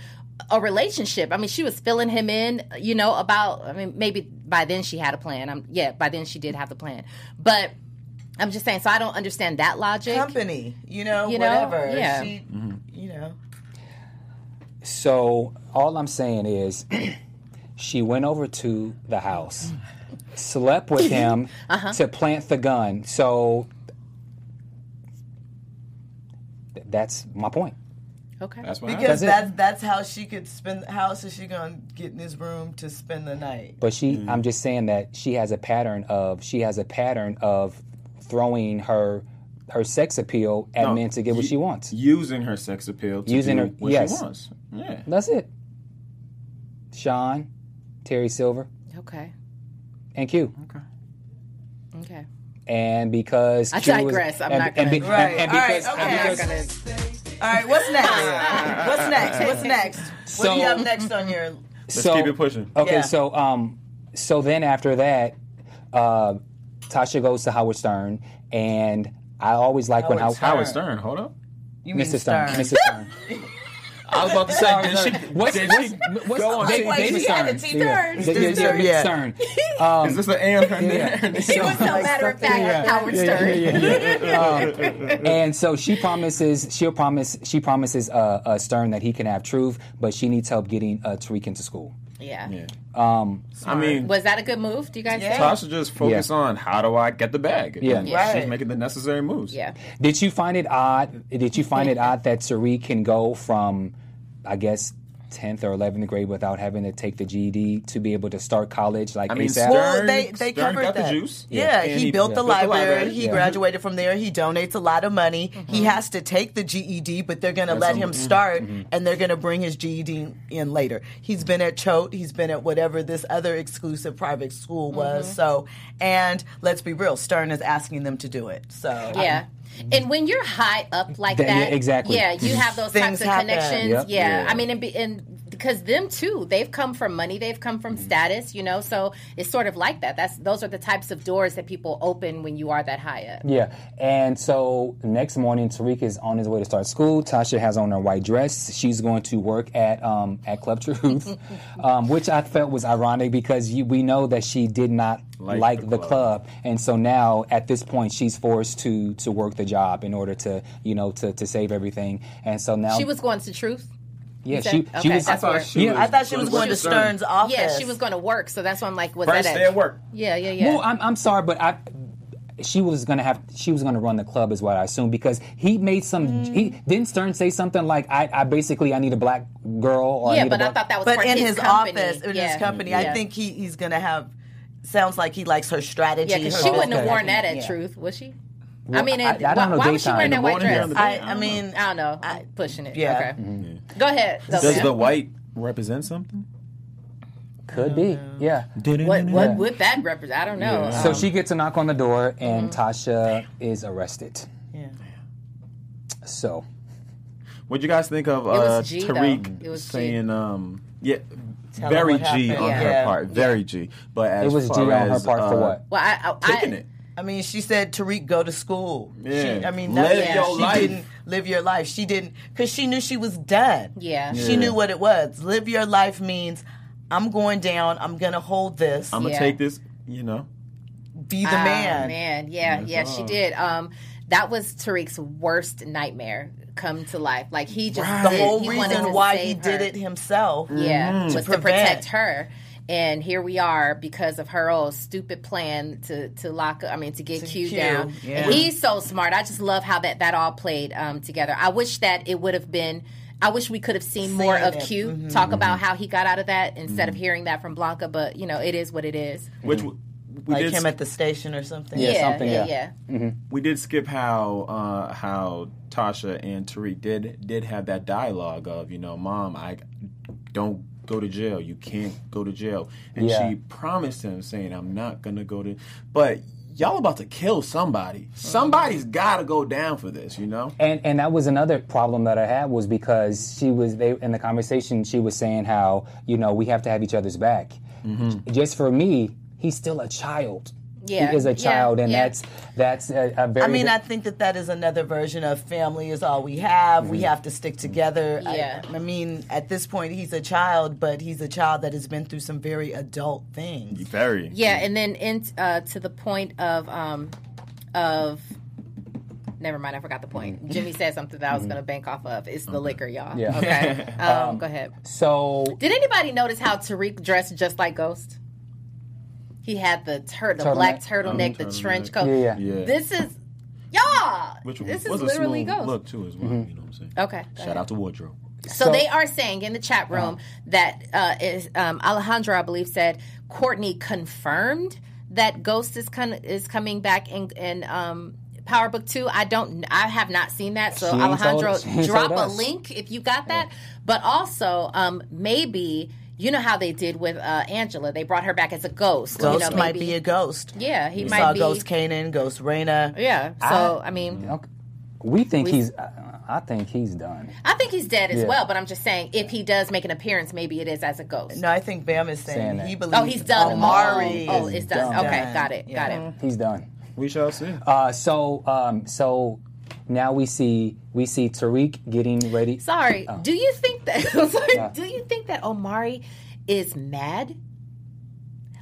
S5: a relationship. I mean, she was filling him in, you know, about. I mean, maybe by then she had a plan. I'm yeah, by then she did have the plan, but. I'm just saying, so I don't understand that logic.
S6: Company, you know,
S5: You know?
S6: whatever.
S5: Yeah.
S6: She, you know.
S4: So all I'm saying is, *clears throat* she went over to the house, slept with *laughs* him
S5: Uh-huh.
S4: to plant the gun. So th- that's my point.
S5: Okay.
S3: That's what
S6: Because
S4: That's
S6: that's that's how she could spend. How else is she gonna get in his room to spend the night?
S4: But she,
S3: Mm-hmm.
S4: I'm just saying that she has a pattern of she has a pattern of throwing her her sex appeal at
S3: No,
S4: men to get what
S3: you-
S4: she wants.
S3: using her sex appeal to
S4: Using
S3: do
S4: her-
S3: what
S4: yes.
S3: she wants. Yeah.
S4: That's it. Sean, Terry Silver,
S5: Okay.
S4: and Q.
S5: Okay.
S4: And because
S5: I
S4: Q was-
S5: digress. I'm
S4: and,
S5: not gonna-
S4: be-
S6: Right.
S4: and, and
S6: All right, okay.
S4: and
S6: I'm
S4: because
S6: All right, what's next? what's next? What's next? What
S4: So-
S6: do you have next on your?
S3: Let's
S4: so,
S3: keep it pushing.
S4: Okay,
S6: Yeah.
S4: so um, so then after that, uh, Tasha goes to Howard Stern, and I always like when
S6: Howard
S4: Howard,
S3: Howard Stern, hold up.
S6: You mean
S4: Mr. Stern,
S6: Stern?
S4: Mr. Stern. *laughs*
S3: I was about to say, did she,
S4: What's
S3: did
S4: what's,
S3: she
S4: what's
S3: go on
S4: Dave-
S3: TV?
S4: David
S5: she had
S4: Stern?
S5: a T
S4: Yeah. Yeah, yeah,
S6: Stern,
S4: yeah,
S6: yeah.
S4: Stern.
S3: Is this the and from there?
S5: He was no matter of fact Howard Stern.
S4: and so she promises she'll promise she promises uh, uh, Stern that he can have truth, but she needs help getting uh, Tariq into school.
S5: Yeah.
S3: Yeah. Um, I mean,
S5: Was that a good move? Do you guys
S6: Yeah.
S5: think?
S3: Tasha just focus
S4: Yeah.
S3: on how do I get the bag.
S4: Yeah.
S3: And
S6: Right.
S3: She's making the necessary moves.
S5: Yeah.
S4: Did you find it odd? Did you find it odd that Tariq can go from, I guess, tenth or eleventh grade without having to take the GED to be able to start college like
S3: I mean,
S4: ASAP?
S3: Stern-
S6: Well, they they
S3: Stern
S6: covered
S3: got the
S6: that.
S3: juice.
S6: Yeah,
S3: And
S6: he,
S3: he
S6: built the
S3: built the
S6: library.
S3: library.
S6: He
S4: Yeah.
S6: graduated from there. He donates a lot of money. Mm-hmm. He has to take the GED, but they're going to let
S3: some-
S6: him mm-hmm. start, mm-hmm. and they're going to bring his GED in later. He's been at Choate. He's been at whatever this other exclusive private school was. So, and let's be real, Stern is asking them to do it. So,
S5: Yeah. And when you're high up like
S4: That-
S5: that,
S4: yeah, exactly.
S5: Yeah, you have those types of
S6: happen.
S5: connections.
S4: Yep.
S5: Yeah.
S3: Yeah.
S5: I mean, and, be, and because them too, they've come from money, they've come from status, you know. So it's sort of like that. That's those are the types of doors that people open when you are that high up.
S4: Yeah, and so next morning, Tariq is on his way to start school. Tasha has on her white dress. She's going to work at um, at Club Truth, *laughs* um, which I felt was ironic because you, we know that she did not like,
S3: Like
S4: the,
S3: the
S4: club.
S3: club.
S4: and so now at this point, she's forced to to work the job in order to you know to, to save everything. And so now
S5: She was going to Truth.
S4: Yeah she
S5: okay,
S4: she was
S5: that's where-
S4: yeah,
S6: I thought she was going to Stern's office.
S5: Yeah, she was going to work. So that's why I'm like, was
S3: First
S5: that
S3: day at work.
S5: Yeah, yeah, yeah.
S4: Well, I'm, I'm sorry, but I. She was gonna have. She was gonna run the club, is what I assume, because he made some.
S5: Mm.
S4: He didn't Stern say something like, "I, I basically I need a black girl." Or I
S5: yeah,
S4: need a
S5: but I thought that was
S6: but
S5: for
S6: in
S5: his,
S6: his, office, in
S5: yeah.
S6: his company,
S5: Yeah.
S6: I think he, he's going to have. Sounds like he likes her strategy.
S5: Yeah,
S6: her
S5: she wouldn't have worn that at
S6: Yeah.
S5: Truth, was she? I mean, it,
S4: I don't
S5: why,
S4: know
S5: why was she wearing
S4: In
S5: that white dress?
S3: during
S6: I, I mean,
S5: I don't know. I'm pushing it.
S6: Yeah.
S5: Okay. Go ahead.
S3: Does
S5: Sophia.
S3: the white represent something?
S4: could be, yeah.
S5: what what would that represent? I don't know.
S4: So
S5: Um,
S4: she gets a knock on the door, and
S5: Mm-hmm.
S4: Tasha is arrested.
S6: yeah.
S4: So
S3: What'd you guys think of uh,
S5: G.
S3: Tariq
S5: It G.
S3: saying, um, yeah,
S6: Tell
S3: very G
S6: happened.
S3: on
S5: Yeah.
S3: her part, very G. But as
S4: it was G
S3: far
S4: on her
S3: as,
S4: part for
S3: uh,
S4: what?
S5: well, I, I,
S3: Taking
S5: I,
S3: it.
S6: I mean, she said Tariq go to school.
S3: Yeah.
S6: She, I mean,
S3: Live
S6: that's,
S5: your
S6: she
S3: life.
S6: didn't live your life. She didn't because she knew she was done.
S5: Yeah.
S6: she knew what it was. Live your life means I'm going down. I'm gonna hold this.
S3: I'm gonna
S5: Yeah.
S3: take this. You know,
S6: be the
S5: Ah,
S6: man.
S5: man, yeah, yeah, she did. Um, that was Tariq's worst nightmare come to life. Like he just
S6: the
S5: did-
S6: whole
S5: he
S6: reason why he
S5: save
S6: did it himself.
S5: Yeah, was to
S6: prevent.
S5: protect her. And here we are because of her old stupid plan to to lock. I mean, to get
S6: To
S5: Q,
S6: Q,
S5: down.
S6: yeah.
S5: And he's so smart. I just love how that that all played um, together. I wish that it would have been. I wish we could have seen more
S6: Seen
S5: of
S6: it.
S5: Q
S6: Mhm.
S5: talk about how he got out of that instead of hearing that from Blanca. But you know, it is what it is.
S3: Which w- we
S6: Like
S3: did
S6: him
S3: sk-
S6: at the station or something.
S4: Yeah,
S5: yeah,
S4: something,
S5: yeah,
S4: yeah.
S5: yeah.
S3: we did skip how uh, how Tasha and Tariq did did have that dialogue of you know, mom, I don't go to jail. You can't go to jail, and
S4: Yeah.
S3: she promised him saying, I'm not gonna go to. But y'all about to kill somebody. Somebody's got to go down for this. You know.
S4: And and that was another problem that I had was because she was they in the conversation she was saying how you know we have to have each other's back. Mm-hmm. Just for me, he's still a child.
S5: Yeah,
S4: he is a
S5: yeah,
S4: child, and
S5: yeah.
S4: that's that's a, a very.
S6: I mean, I think that that is another version of family is all we have. We have to stick together. I-
S5: Yeah.
S6: I, mean, at this point, he's a child, but he's a child that has been through some very adult things.
S3: Very.
S5: Yeah, and then in, uh, to the point of um, of never mind, I forgot the point. Jimmy said something that I was going to bank off of. It's the liquor, y'all.
S4: Yeah.
S5: Okay. *laughs* Um, go ahead.
S4: so
S5: Did anybody notice how Tariq dressed just like Ghost? He had the tur- the
S4: Turtleneck.
S5: black turtleneck, the
S3: turtleneck.
S5: trench coat.
S4: Yeah, yeah.
S3: Yeah.
S5: This is y'all.
S3: Which
S5: this is
S3: was a
S5: literally
S3: smooth
S5: Ghost.
S3: look too as well.
S4: Mm-hmm.
S3: You know what I'm saying?
S5: Okay. go
S3: Shout
S5: ahead.
S3: out to wardrobe.
S5: So,
S4: So-
S5: they are saying in the chat room that uh, is um, Alejandro, I believe, said Courtney confirmed that Ghost is con- is coming back in in um, Power Book Two. I don't, I have not seen that. So
S4: She ain't
S5: Alejandro,
S4: told- she ain't
S5: drop
S4: told
S5: a
S4: us.
S5: link if you got that. But also, um, maybe you know how they did with uh, Angela. They brought her back as a ghost.
S6: Ghost
S5: you know,
S6: might
S5: maybe,
S6: be a ghost.
S5: yeah, he
S6: We
S5: might
S6: saw
S5: be.
S6: Ghost Kanan, Ghost Raina.
S5: yeah. So I, mean.
S4: okay. we think
S5: We-
S4: he's. I, I think he's done.
S5: I think he's dead as
S4: Yeah.
S5: well, but I'm just saying if he does make an appearance, maybe it is as a ghost.
S6: No, I think Bamm is saying,
S4: Saying that.
S6: he believes
S5: Oh, he's done.
S6: Omari.
S5: Oh, oh, it's done.
S4: done.
S5: Okay, got it. Got it.
S4: He's done.
S3: We shall see.
S4: Uh, so um, so now we see we see Tariq getting ready.
S5: Sorry.
S4: Oh.
S5: Do you think that? *laughs* sorry, Do you think that Omari is mad?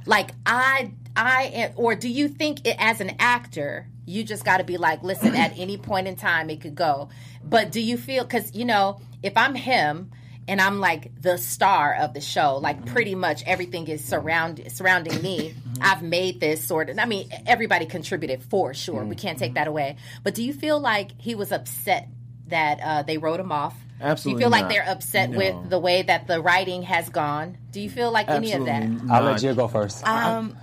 S5: Like I, I, am, or do you think it, as an actor, you just got to be like, listen, at any point in time it could go. But do you feel? Because you know, if I'm him. And I'm like the star of the show. Like pretty much everything is surround surrounding me. I've made this sort of. I mean, everybody contributed for sure. We can't take that away. But do you feel like he was upset that uh, they wrote him off?
S3: Absolutely
S5: Do you feel like they're upset
S3: No.
S5: with the way that the writing has gone? Do you feel like any of that?
S3: Absolutely
S4: I'll
S3: not.
S4: let you go first.
S6: Um,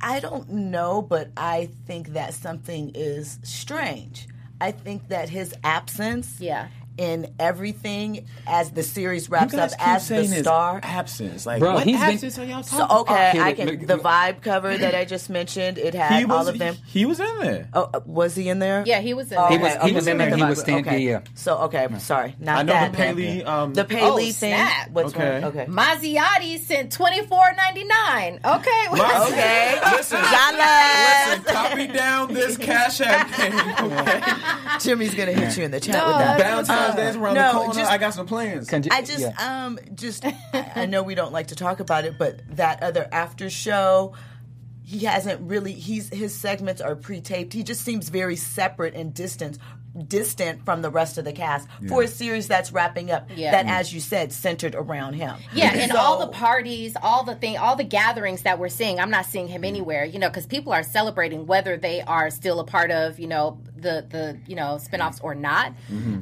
S6: I don't know, but I think that something is strange. I think that his absence
S5: Yeah.
S6: In everything as the series wraps up as the star.
S3: absence. Like,
S4: Bro,
S3: what
S4: he's been-
S3: absence are y'all talking
S6: So okay,
S4: Okay,
S6: I can
S4: look,
S6: the vibe cover that I just mentioned. It had
S3: He was,
S6: all of them.
S3: He, he was in there.
S6: Oh, uh, was he in there?
S5: Yeah, he was in
S6: Oh,
S5: there.
S4: He was-
S6: okay,
S4: he was
S6: okay,
S4: in there.
S6: the
S4: He was stand-
S6: okay.
S4: yeah, yeah.
S6: So okay, sorry, not
S3: I know
S6: that.
S3: the Paley. Um,
S6: the Paley
S5: Oh,
S6: thing.
S5: snap.
S6: What's
S3: Okay.
S6: wrong? Okay.
S5: Mazziotti sent twenty four ninety nine. Okay.
S6: Okay. *laughs* *laughs*
S3: Listen,
S6: Jala.
S3: listen, copy down this Cash App *laughs* thing. Okay?
S6: Jimmy's gonna hit you in the chat with that.
S3: Valentine's Day's around
S6: no,
S3: the corner.
S6: just-
S3: I got some plans.
S4: Can you-
S6: I just,
S4: yeah.
S6: um, just, I I *laughs* know we don't like to talk about it, but that other after show, he hasn't really. He's his segments are pre-taped. He just seems very separate and distant, distant from the rest of the cast for a series that's wrapping up.
S5: Yeah.
S6: That, as you said, centered around him.
S5: Yeah, and
S6: So-
S5: all the parties, all the thing, all the gatherings that we're seeing, I'm not seeing him anywhere. You know, because people are celebrating whether they are still a part of, you know, the the you know spinoffs or not.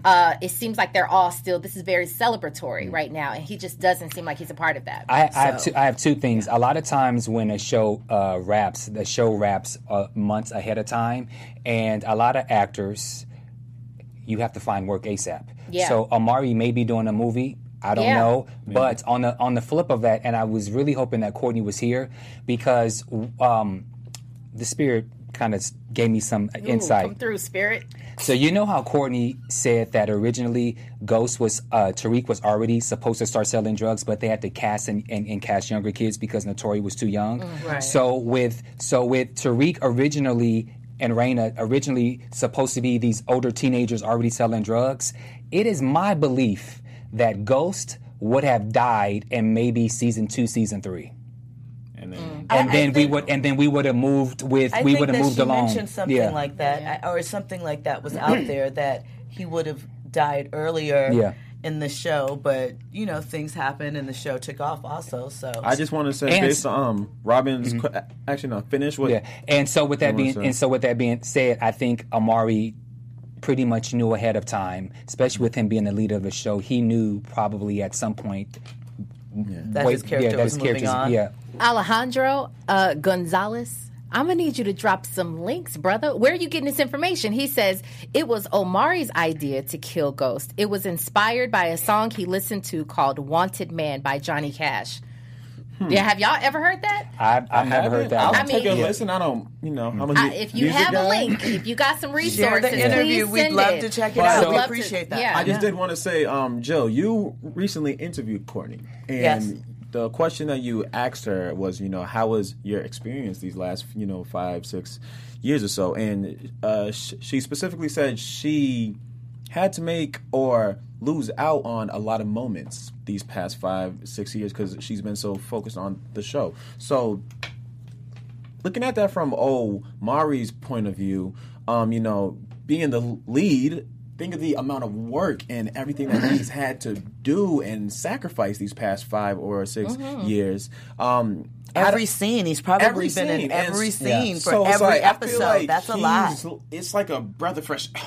S5: Uh, it seems like they're all still. This is very celebratory right now, and he just doesn't seem like he's a part of that.
S4: I, I have two, I have two things. A lot of times when a show uh, wraps, the show wraps uh, months ahead of time, and a lot of actors, you have to find work ASAP.
S5: Yeah.
S4: So Omari may be doing a movie. I don't
S5: Yeah.
S4: know, but on the on the flip of that, and I was really hoping that Courtney was here because um, the spirit kind of gave me some
S5: Ooh,
S4: insight.
S5: come through, spirit.
S4: So you know how Courtney said that originally Ghost was uh, Tariq was already supposed to start selling drugs, but they had to cast and, and, and cast younger kids because Naturi was too young.
S5: Right.
S4: So with so with Tariq originally and Raina originally supposed to be these older teenagers already selling drugs, it is my belief that Ghost would have died in maybe season two, season three.
S3: And then, mm.
S4: And
S6: I
S4: then we
S6: think-
S4: would and then we would have moved with
S6: I
S4: we would have moved
S6: she
S4: along.
S6: mentioned something
S4: yeah.
S6: like that, I- or something like that was out *clears throat* there that he would have died earlier
S4: Yeah.
S6: In the show, but you know things happened and the show took off also. So
S3: I just want to say,
S4: And-
S3: based on um, Robin's que- actually no, finish what
S4: Yeah, and so with that being and so with that being said, I think Omari pretty much knew ahead of time, especially with him being the leader of the show. He knew probably at some point.
S6: that
S4: wait-
S6: his character
S4: yeah, that
S6: was
S4: his
S6: moving on.
S4: Yeah,
S5: Alejandro uh, Gonzalez. I'm gonna need you to drop some links, brother. Where are you getting this information? He says it was Omari's idea to kill Ghost. It was inspired by a song he listened to called "Wanted Man" by Johnny Cash. Yeah, have y'all ever heard that?
S4: I, I've never heard that.
S3: I'll
S4: one.
S5: I
S3: take a
S5: mean-
S3: listen. I don't, you know, I'm a
S5: I,
S3: mu-
S5: if you
S3: music
S5: have a link, if you got some
S6: Share
S5: resources,
S6: the interview.
S5: please
S6: We'd love
S5: it.
S6: to check it
S3: But
S6: out.
S3: so-
S6: we
S5: Love to-
S6: appreciate that.
S5: yeah.
S3: I just did want to say, um, Joe, you recently interviewed Courtney, and
S6: Yes.
S3: The question that you asked her was, you know, how was your experience these last, you know, five, six years or so? And uh, sh- she specifically said she had to make or lose out on a lot of moments these past five, six years because she's been so focused on the show. So looking at that from oh Mari's point of view, um, you know, being the lead, think of the amount of work and everything that he's had to do and sacrifice these past five or 6 years. Um,
S6: Every scene, he's probably
S3: every
S6: been in
S3: scene. And
S6: every
S3: s-
S6: scene for
S3: so
S6: every
S3: like,
S6: episode.
S3: like
S6: That's a lot.
S3: It's like a breath of fresh. *sighs*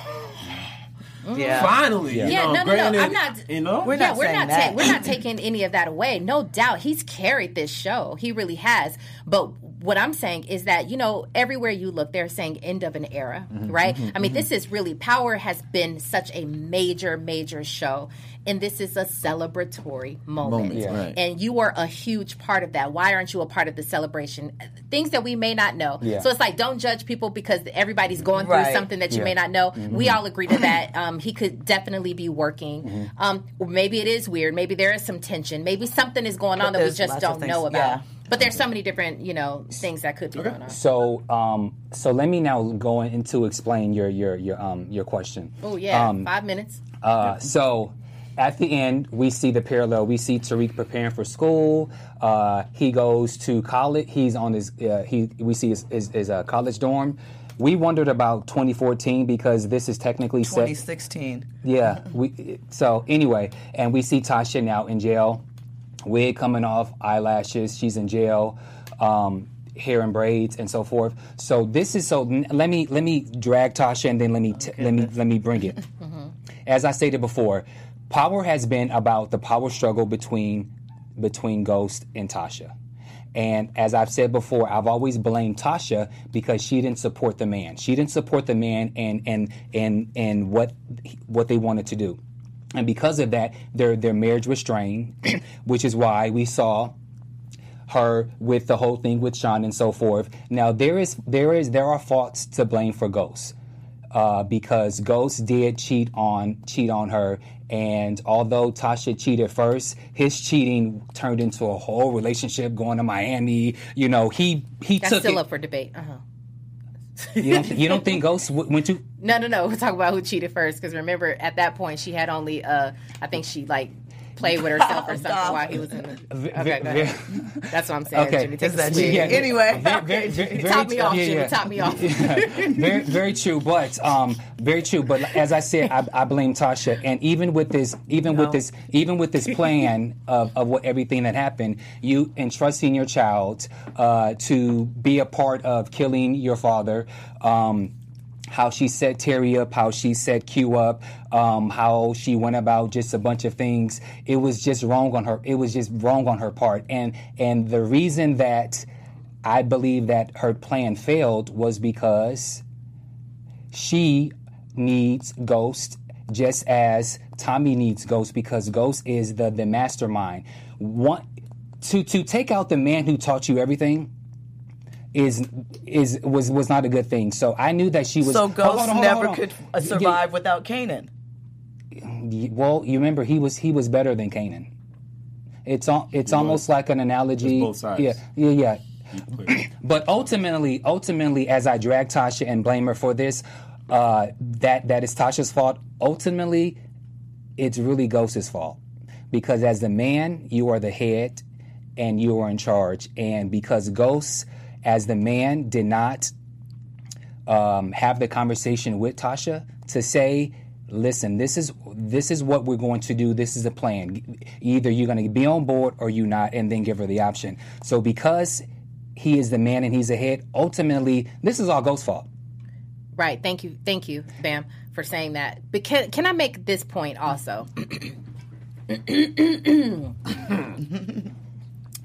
S6: Yeah.
S3: Finally, you
S5: Yeah,
S3: know,
S5: no, no, no,
S3: granted,
S5: I'm not-
S3: You know,
S6: We're
S5: yeah,
S6: not
S5: we're not
S6: that.
S5: ta- we're not taking any of that away. No doubt, he's carried this show. He really has. But what I'm saying is that you know, everywhere you look, they're saying end of an era,
S3: Mm-hmm,
S5: right? I mean, this is really Power has been such a major, major show, and this is a celebratory moment.
S3: Moment, Yeah. right.
S5: And you are a huge part of that. Why aren't you a part of the celebration? Things that we may not know.
S4: Yeah.
S5: So it's like don't judge people because everybody's going through
S6: Right.
S5: something that you
S4: Yeah.
S5: may not know.
S3: Mm-hmm.
S5: We all agree to that. Um, he could definitely be working. Um, maybe it is weird. Maybe there is some tension. Maybe something is going on that we just don't know about.
S6: Yeah.
S5: But there's so many different, you know, things that could be going on.
S4: So, um, so let me now go into explain your your your um your question.
S5: Oh yeah,
S4: Um,
S5: five minutes.
S4: Uh, so at the end, we see the parallel. We see Tariq preparing for school. Uh, he goes to college. He's on his. Uh, he we see his, his, his uh, college dorm. We wondered about 2014 because this is technically set.
S6: 2016.
S4: Yeah. We so anyway, and we see Tasha now in jail, wig coming off, eyelashes. She's in jail, um, hair and braids and so forth. So this is so. n- Let me let me drag Tasha and then let me t- let me let me bring it. *laughs* As I stated before, power has been about the power struggle between between Ghost and Tasha. And as I've said before, I've always blamed Tasha because she didn't support the man. She didn't support the man and and and and what what they wanted to do. And because of that, their their marriage was strained, *clears throat* which is why we saw her with the whole thing with Sean and so forth. Now there is there is there are faults to blame for Ghost. Uh, because Ghost did cheat on cheat on her, and although Tasha cheated first, his cheating turned into a whole relationship going to Miami. You know, he he
S5: That's
S4: took
S5: still
S4: it.
S5: up for debate. Uh-huh.
S4: You don't, you don't think Ghost w- went to?
S5: No, no, no. We'll talk about who cheated first because remember at that point she had only, uh, I think she like played with herself or something while he was in the.
S4: ve-
S5: Okay, go
S4: ve-
S5: That's what I'm saying.
S4: Okay.
S5: Jimmy, take
S6: that
S5: a swig.
S6: Anyway,
S4: Very- very- *laughs* very-
S5: Top me off,
S4: yeah,
S5: Jimmy.
S4: yeah.
S5: Top me off. *laughs*
S4: very, very true. But um, very true. But as I said, I, I blame Tasha. And even with this, even with this, even with this plan of, of what everything that happened, you entrusting your child uh, to be a part of killing your father. Um, how she set Terry up, how she set Q up, um, how she went about just a bunch of things. It was just wrong on her. It was just wrong on her part. And and the reason that I believe that her plan failed was because she needs Ghost just as Tommy needs Ghost because Ghost is the the mastermind. One to to take out the man who taught you everything is is was was not a good thing. So I knew that she was.
S6: so
S4: Hold
S6: Ghost
S4: on, hold on,
S6: never
S4: hold on.
S6: could uh,
S4: Yeah,
S6: survive without Kanan.
S4: well, you remember he was he was better than Kanan. It's al- it's almost like an analogy.
S3: Both sides.
S4: Yeah, yeah, yeah. *clears throat* But ultimately, ultimately, as I drag Tasha and blame her for this, uh, that that is Tasha's fault. Ultimately, it's really Ghost's fault because as the man, you are the head and you are in charge, and because Ghost, as the man, did not um, have the conversation with Tasha to say, listen, this is this is what we're going to do. This is the plan. Either you're going to be on board or you're not, and then give her the option. So because he is the man and he's ahead, ultimately, this is all Ghost's fault.
S5: Right. Thank you. Thank you, Bamm, for saying that. But can, can I make this point also? *clears throat* *clears throat* *clears throat*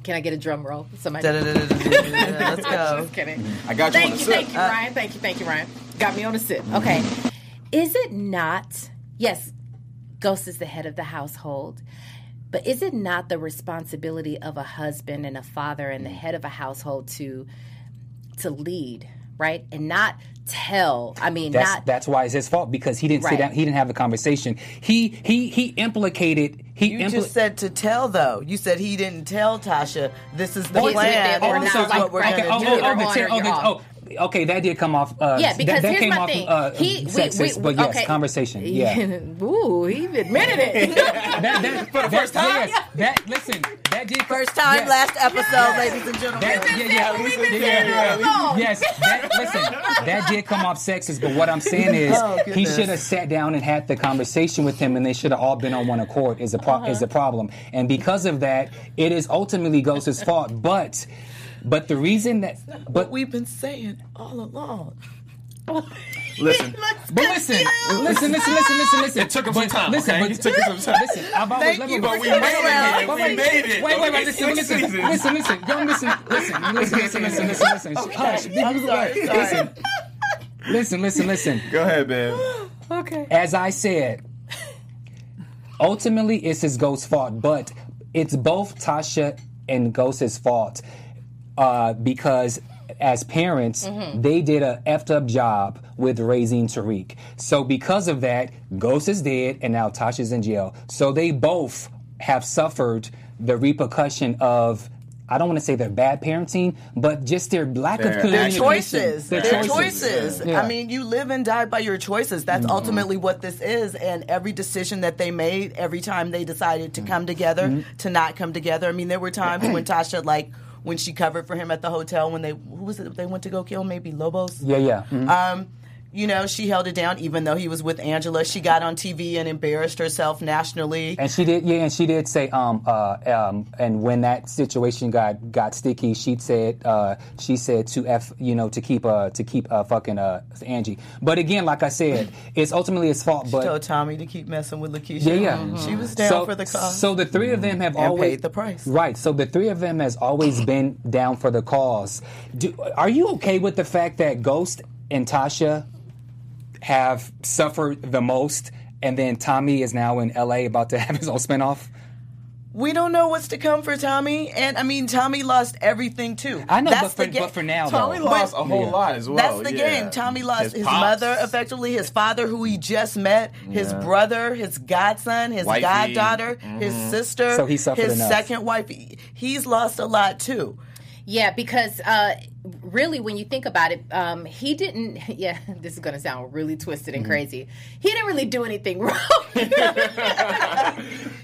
S5: can I get a drum roll? Somebody.
S6: Let's go.
S5: Just kidding.
S3: I got you
S5: Thank
S3: on the side.
S5: Thank you,
S3: sip.
S5: thank you, Ryan. Thank you, thank you, Ryan. Got me on a sip. Okay. Is it not? Yes, Ghost is the head of the household, but is it not the responsibility of a husband and a father and the head of a household to to lead, right, and not tell? I mean,
S4: That's
S5: not
S4: that's why it's his fault because he didn't
S5: Right.
S4: sit down. He didn't have a conversation. He he he implicated. He
S6: You
S4: impli-
S6: just said to tell though. You said he didn't tell Tasha this is the
S5: Yes,
S6: plan.
S5: they or
S6: and this is what we're
S5: right,
S6: gonna
S4: oh,
S6: do.
S4: oh, oh,
S5: You're
S4: the
S5: on
S4: ten-
S5: or
S4: oh,
S5: you're
S4: the-
S5: off.
S4: okay, that did come off. Uh,
S5: Yeah, because
S4: that, that
S5: here's
S4: came
S5: my
S4: off,
S5: thing.
S4: Uh,
S5: he,
S4: sexist,
S5: we,
S4: but yes,
S5: okay.
S4: conversation. Yeah. *laughs*
S5: Ooh, he admitted it. *laughs*
S4: that, that, *laughs* For the
S3: first time?
S4: Yes, that listen. That did
S6: First time,
S4: yes.
S6: last episode, ladies and gentlemen.
S4: That, yeah, yeah,
S5: We've
S4: yeah,
S5: been
S4: yeah, yeah, yeah. Yes, that, listen, that did come off sexist, but what I'm saying is
S6: Oh,
S4: he should have sat down and had the conversation with him, and they should have all been on one accord. Is a pro- is
S6: Uh-huh.
S4: a problem, and because of that, it is ultimately Ghost's fault. But, but the reason that,
S6: What
S4: but
S6: we've been saying all along.
S3: Listen, *laughs*
S4: But listen, listen, listen, listen, listen, listen.
S3: It took him some time,
S4: Listen,
S3: okay?
S4: but
S3: It took him some time.
S4: Listen, I've always
S6: Thank
S4: let
S6: you
S4: me-
S6: for
S3: we
S6: coming
S3: made it
S6: around.
S3: here.
S4: Wait,
S3: We
S4: wait,
S3: made it.
S4: Wait, wait,
S3: Okay,
S4: wait. Listen,
S3: six
S4: listen,
S3: seasons.
S4: listen, listen. Don't listen, listen, listen, listen, listen, listen, listen. *laughs* Hush.
S6: I'm sorry, sorry.
S4: Listen, listen, listen, listen.
S3: Go ahead, man.
S5: okay.
S4: As I said, ultimately it's his Ghost's fault, but it's both Tasha and Ghost's fault uh, because as parents, mm-hmm. they did a effed up job with raising Tariq. So because of that, Ghost is dead and now Tasha's in jail. So they both have suffered the repercussion of. I don't want to say their bad parenting, but just their lack
S3: Their
S4: of
S6: Their choices.
S4: Their
S6: Their
S4: choices.
S6: choices.
S4: Yeah.
S6: I mean, you live and die by your choices. That's mm-hmm. ultimately what this is. And every decision that they made, every time they decided to mm-hmm. come together, to not come together. I mean, there were times when *clears throat* Tasha, like, when she covered for him at the hotel when they, who was it, they went to go kill maybe Lobos?
S4: Yeah, yeah. mhm.
S6: Um, you know, she held it down even though he was with Angela. She got on TV and embarrassed herself nationally.
S4: And she did, yeah, and she did say, um, uh, um, and when that situation got got sticky, she said, uh, she said to f, you know, to keep, uh, to keep, uh, fucking, uh, Angie. But again, like I said, *laughs* it's ultimately his fault. But
S6: told Tommy to keep messing with Lakeisha.
S4: yeah, yeah,
S6: She was down
S4: so,
S6: for the cause.
S4: So the three of them have
S6: And
S4: always
S6: paid the price.
S4: right? So the three of them has always *coughs* been down for the cause. Do, are you okay with the fact that Ghost and Tasha have suffered the most, and then Tommy is now in L.A. about to *laughs* have his own spinoff?
S6: We don't know what's to come for Tommy, and I mean Tommy lost everything too.
S4: I know,
S6: That's
S4: but for,
S6: the ga-
S4: but for now,
S3: Tommy
S4: though,
S3: lost a whole
S4: Yeah.
S3: lot as well.
S6: That's the
S3: yeah.
S6: game. Tommy lost his,
S3: pops.
S6: mother, effectively his father, who he just met, his
S3: Yeah.
S6: brother, his godson, his
S3: Wifey.
S6: goddaughter, his mm-hmm. sister,
S4: So he suffered
S6: his
S4: enough.
S6: second wife. He's lost a lot too.
S5: Yeah, because uh, really, when you think about it, um, he didn't. *laughs* Yeah, this is going to sound really twisted
S6: Mm-hmm.
S5: and crazy. He didn't really do anything *laughs* wrong. *laughs*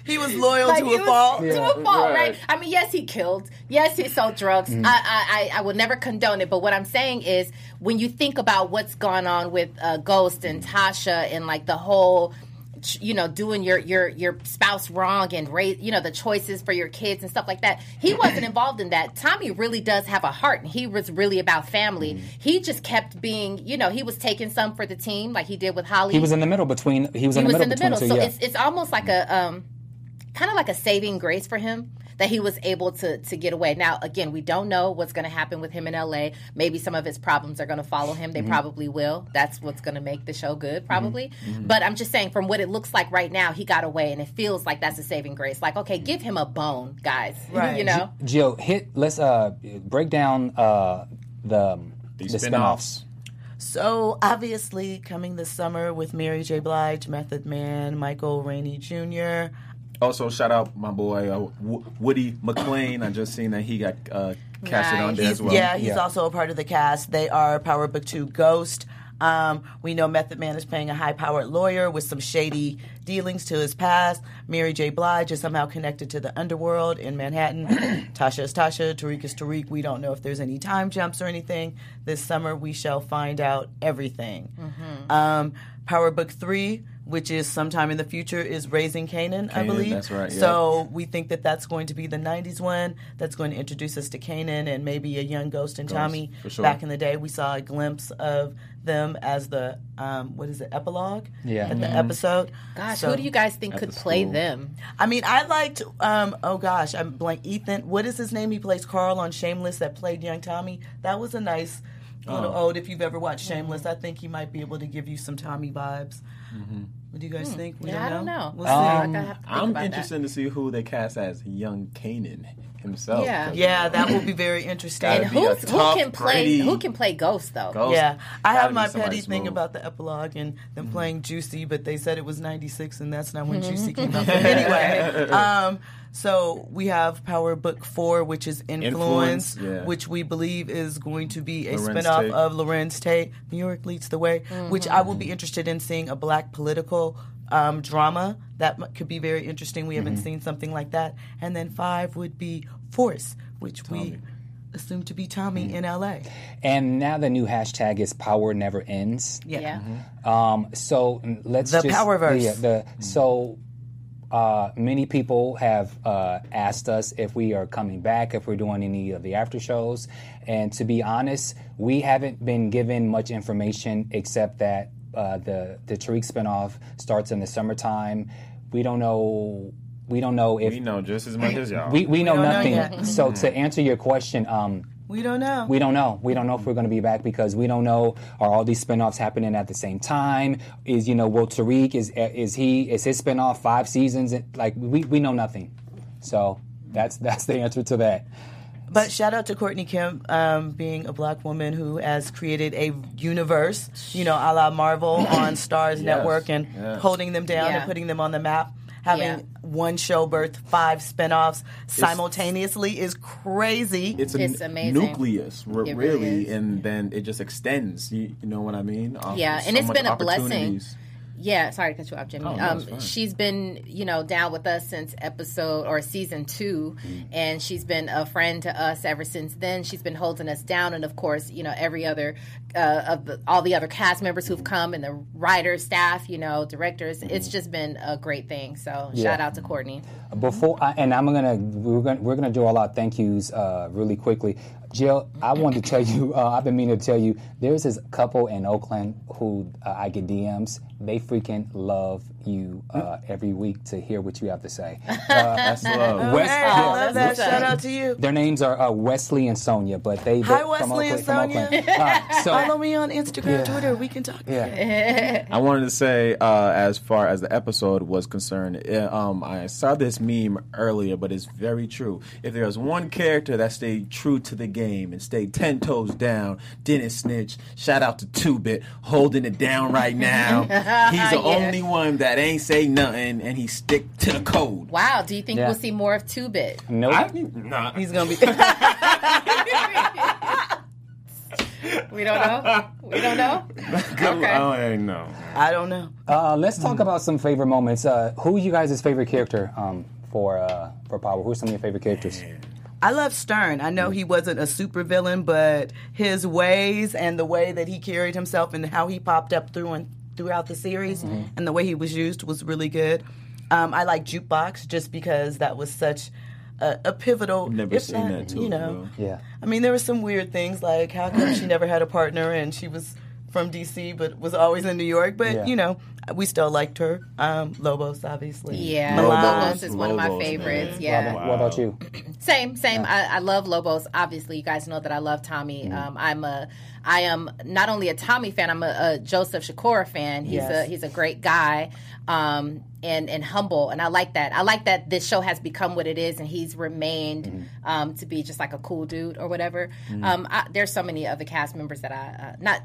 S6: He was loyal
S5: Like,
S6: to
S5: he
S6: a
S5: was-
S6: fault.
S5: To a fault, right.
S3: Right.
S5: I mean, yes, he killed. Yes, he sold drugs.
S6: Mm.
S5: I, I, I, I will never condone it. But what I'm saying is, when you think about what's gone on with uh, Ghost and Tasha and like the whole, you know, doing your your your spouse wrong and raise, you know, the choices for your kids and stuff like that. He *clears throat* wasn't involved in that. Tommy really does have a heart, and he was really about family.
S6: Mm.
S5: He just kept being, you know, he was taking some for the team, like he did with Holly
S4: he was in the middle between. He was in
S5: he
S4: the
S5: was
S4: middle
S5: in the middle.
S4: two.
S5: So
S4: yeah.
S5: it's it's almost like a um kind of like a saving grace for him that he was able to to get away. Now again, we don't know what's going to happen with him in LA. Maybe some of his problems are going to follow him.
S4: Mm-hmm.
S5: They probably will. That's what's going to make the show good probably. But I'm just saying from what it looks like right now, he got away and it feels like that's a saving grace. Like okay, give him a bone, guys. *laughs*
S6: Right.
S5: you know.
S4: Jill, hit. Let's uh break down uh the
S3: The,
S4: the
S3: spinoffs.
S4: spinoffs.
S6: So obviously, coming this summer with Mary J. Blige, Method Man, Michael Rainey Jr.
S3: Also, shout out my boy uh, w- Woody McClain. I just seen that he got uh, casted on
S5: Nice.
S3: there
S6: He's,
S3: as well.
S6: yeah, he's
S4: Yeah.
S6: also a part of the cast. They are Power Book 2 Ghost. Um, we know Method Man is playing a high powered lawyer with some shady dealings to his past. Mary J. Blige is somehow connected to the underworld in Manhattan. *clears throat* Tasha is Tasha. Tariq is Tariq. We don't know if there's any time jumps or anything. This summer we shall find out everything. Um, Power Book 3, which is sometime in the future, is Raising Kanan, I believe.
S3: that's right, yeah.
S6: So we think that that's going to be the '90s one. That's going to introduce us to Kanan and maybe a young Ghost and Tommy.
S3: for sure.
S6: Back in the day, we saw a glimpse of them as the um, what is it epilogue?
S4: Yeah.
S6: At the episode.
S5: Gosh,
S6: So-
S5: who do you guys think could
S3: the
S5: play them?
S6: I mean, I liked. Um, oh gosh, I'm blank. Ethan, what is his name? He plays Carl on Shameless. That played young Tommy. That was a nice little ode. If you've ever watched Shameless, I think he might be able to give you some Tommy vibes. What do you guys think? We
S5: Yeah, I don't know.
S6: We'll see.
S5: I gotta have to think
S3: I'm
S5: about
S3: interested to see who they cast as young Kanan himself.
S5: Yeah.
S6: Yeah, that will be *laughs* very interesting.
S5: And
S3: be
S5: who can play?
S3: gritty
S5: Who can play Ghost though?
S3: Ghost.
S6: Yeah, I have my
S3: somebody
S6: petty thing about the epilogue and them playing Juicy, but they said it was '96, and that's not when
S5: Mm-hmm.
S6: Juicy came *laughs* out. But anyway, *laughs* um, so we have Power Book Four, which is Influence,
S3: Influence, yeah.
S6: which we believe is going to be a
S3: Larenz
S6: spinoff
S3: Tate.
S6: of Larenz Tate. New York leads the way, which I will be interested in seeing a black political. Um, drama that could be very interesting. We haven't seen something like that. And then five would be Force, which we assume to be Tommy in LA.
S4: And now the new hashtag is Power Never Ends.
S5: Yeah.
S4: Um, so mm, let's
S6: The
S4: just
S6: Powerverse.
S4: Yeah, the so uh, many people have uh, asked us if we are coming back, if we're doing any of the after shows, and to be honest, we haven't been given much information except that uh, the the Tariq spinoff starts in the summertime. We don't know. We don't know if
S3: We know just as much as y'all.
S4: we, we know
S6: don't know
S4: nothing.
S6: yet.
S4: so to answer your question, um,
S6: We don't know.
S4: we don't know. We don't know if we're going to be back because we don't know are all these spinoffs happening at the same time? Is you know will Tariq is is he is his spinoff five seasons? Like we, we know nothing. So that's that's the answer to that.
S6: But shout out to Courtney Kemp, um, being a black woman who has created a universe, you know, a la Marvel on Starz Network and
S3: yeah.
S6: holding them down
S5: Yeah.
S6: and putting them on the map. Having
S5: Yeah.
S6: one show birth five spinoffs simultaneously is crazy.
S3: it's a
S5: It's amazing.
S3: nucleus, r-
S5: It really
S3: really,
S5: is.
S3: and then it just extends. You, you know what I mean? Offers
S5: Yeah, and
S3: so
S5: it's
S3: much
S5: been a blessing. Yeah, sorry to cut you off, Jimmy.
S3: Oh,
S5: um, she's been, you know, down with us since episode or season 2
S3: Mm.
S5: and she's been a friend to us ever since then. She's been holding us down, and of course, you know, every other uh, of the, all the other cast members who've come and the writers, staff, you know, directors. It's
S3: Mm-hmm.
S5: just been a great thing. So
S4: Yeah.
S5: shout out to Courtney.
S4: Before I, and I'm gonna we're gonna we're gonna do all our thank yous uh, really quickly. Jill, I wanted to tell you. *laughs* Uh, I've been meaning to tell you. There's this couple in Oakland who uh, I get DMs. They freaking love you uh, every week to hear what you have to say. *laughs* Uh,
S3: That's love.
S4: Wes-
S6: Hey,
S4: yeah,
S6: love that.
S5: that's
S6: Shout out to you.
S4: Their names are uh, Wesley and Sonia, but they
S6: Hi,
S4: they're
S6: Wesley and
S4: from Oakland, from
S6: Sonia.
S4: Oakland. Uh, so *laughs*
S6: Follow me on Instagram, Twitter. We can talk.
S4: yeah,
S3: I wanted to say, uh, as far as the episode was concerned, uh, um, I saw this meme earlier, but it's very true. If there was one character that stayed true to the game and stayed ten toes down, didn't snitch, shout out to Two Bit holding it down right now. *laughs* He's the
S5: Yeah.
S3: only one that ain't say nothing and he stick to the code.
S5: Wow, do you think
S4: Yeah.
S5: we'll see more of Two Bit?
S4: nope.
S3: I, nah,
S6: He's gonna be. *laughs* *laughs*
S5: We don't know. We don't know. *laughs* Okay.
S3: Oh, I ain't know.
S6: I don't know.
S4: Uh, let's talk about some favorite moments. Uh, who you guys' favorite character um, for uh, for Power? Who's some of your favorite characters?
S6: I love Stern. I know he wasn't a supervillain, but his ways and the way that he carried himself and how he popped up through and throughout the series and the way he was used was really good. Um, I like Jukebox just because that was such a, a pivotal.
S3: Never
S6: if
S3: seen
S6: not,
S3: that too.
S6: You know,
S4: Yeah.
S6: I mean, there were some weird things like how come she *clears throat* never had a partner and she was from DC but was always in New York. But
S4: Yeah.
S6: you know, we still liked her. Um, Lobos, obviously.
S5: Yeah,
S6: Milan.
S5: Lobos is one of my
S3: Lobos, man.
S5: favorites.
S3: Wow.
S5: Yeah.
S4: What about you? *clears throat*
S5: Same, same. I, I love Lobos. Obviously, you guys know that I love Tommy.
S6: Mm-hmm.
S5: Um, I'm a, I am not only a Tommy fan. I'm a, a Joseph Sikora fan. He's
S6: Yes.
S5: a he's a great guy, um, and and humble, and I like that. I like that this show has become what it is, and he's remained
S6: Mm-hmm.
S5: um, to be just like a cool dude or whatever. Um, I, there's so many other cast members that I uh, not.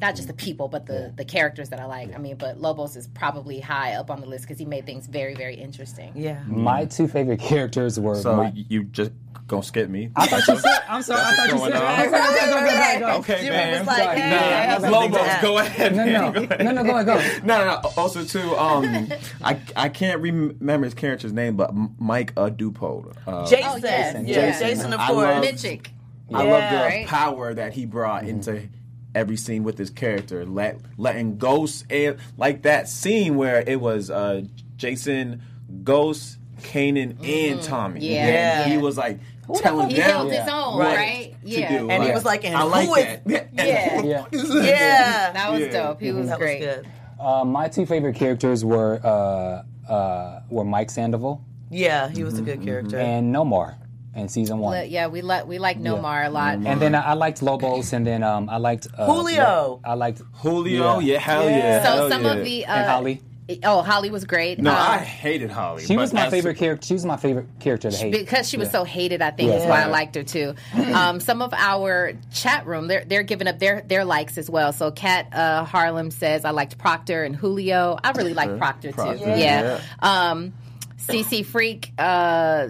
S5: Not just the people, but the, the characters that I like. I mean, but Lobos is probably high up on the list because he made things very, very interesting.
S6: Yeah.
S4: My two favorite characters were.
S3: So
S4: my,
S3: you just gonna skip me?
S4: I thought you said. I'm sorry. I thought you
S3: going
S4: said.
S3: on?
S4: I'm sorry, I'm go, go, go, go.
S3: Okay,
S6: Jimmy
S3: man.
S6: was like, hey, I have
S3: Lobos, go ahead.
S4: No, no,
S3: Go ahead.
S4: no, no, go ahead, go. *laughs*
S3: No, no, no. Also, too, um, I I can't remember his character's name, but M- Mike Adupo. Uh,
S6: Jason.
S5: Oh, yes.
S6: Yeah,
S5: Jason.
S6: Jason, of
S3: I
S6: course.
S3: love-
S5: Mitchik.
S3: I love the power that he brought into every scene with his character, let letting Ghost and like that scene where it was uh, Jason, Ghost, Kanan, and Tommy.
S5: Mm-hmm. Yeah.
S6: Yeah.
S3: he was like telling
S5: He
S3: them
S5: held his own,
S3: what
S5: right?
S3: to
S5: Yeah.
S3: do.
S6: And he was like, and
S3: I like
S6: who is-
S3: that.
S5: Yeah. *laughs*
S4: Yeah. *laughs*
S6: Yeah.
S5: That was
S3: Yeah.
S5: dope. He was
S6: that
S5: great.
S6: was good.
S4: Uh, my two favorite characters were uh, uh, were Mike Sandoval
S6: Yeah, he was a good character.
S4: and Nomar in season one.
S5: But yeah, we like we like Nomar a lot.
S4: And then I, I liked Lobos, and then um, I liked uh,
S6: Julio.
S4: I liked
S3: Julio, yeah, hell yeah.
S6: Yeah.
S5: So
S3: hell
S5: some
S3: yeah.
S5: of the uh,
S4: and Holly.
S5: Oh, Holly was great.
S3: No,
S5: Um,
S3: I hated Holly.
S4: She was my
S3: as-
S4: favorite character. She was my favorite character to hate.
S5: because she was so hated, I think
S4: Yeah.
S5: is why I liked her too. Um, some of our chat room, they're they're giving up their their likes as well. So Kat uh, Harlem says I liked Proctor and Julio. I really like Proctor, too.
S3: Proctor,
S5: Yeah. Um, CC Freak, uh,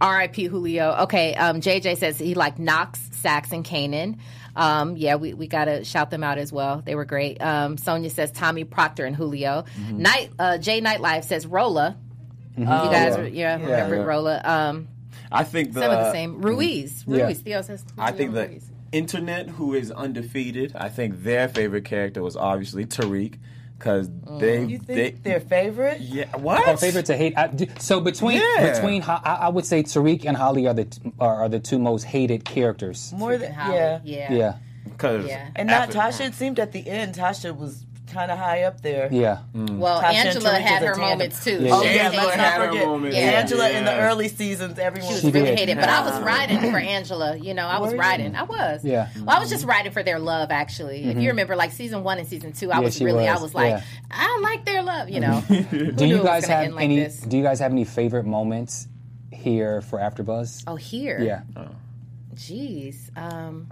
S5: R.I.P. Julio. Okay. Um, JJ says he liked Knox, Sax, and Kanan. Um, yeah, we, we gotta shout them out as well. They were great. Um, Sonia says Tommy Proctor and Julio. Night uh, Jay Nightlife says Rolla. You guys,
S3: yeah.
S5: re- yeah, remember
S3: yeah.
S5: Rolla? Um,
S3: I think the
S5: some of the same. Ruiz.
S4: Yeah.
S5: Ruiz. Theo says.
S3: I think the
S5: Ruiz.
S3: internet, who is undefeated, I think their favorite character was obviously Tariq, because mm. they
S6: you
S3: they
S6: think their favorite?
S3: yeah what
S4: Our favorite to hate. I, d- so between
S3: Yeah.
S4: between I, I would say Tariq and Holly are the are, are the two most hated characters.
S6: More than
S5: Holly.
S6: yeah.
S5: Yeah.
S4: Yeah,
S3: because
S5: Yeah.
S6: And not Tasha. It seemed at the end Tasha was kind of high up there.
S4: yeah.
S5: Well,
S6: Tasha
S5: Angela had her
S6: tandem.
S5: moments too.
S4: Yeah,
S6: Oh
S4: yeah.
S6: yeah, let's not
S3: her
S6: forget.
S5: Yeah.
S6: Angela in the early seasons, everyone was
S5: She was really
S4: did.
S5: hated, but I was riding for Angela. You know, I was
S6: Were you?
S5: riding. I was.
S4: Yeah.
S5: Well, I was just riding for their love. Actually, if you remember, like season one and season two, I
S4: Yeah,
S5: was
S4: she
S5: really, I
S4: was.
S5: was like,
S4: Yeah.
S5: I like their love. You know. *laughs*
S4: Do you guys have
S5: like
S4: any?
S5: this?
S4: Do you guys have any favorite moments here for AfterBuzz?
S5: oh, here.
S4: Yeah.
S5: Jeez. Um,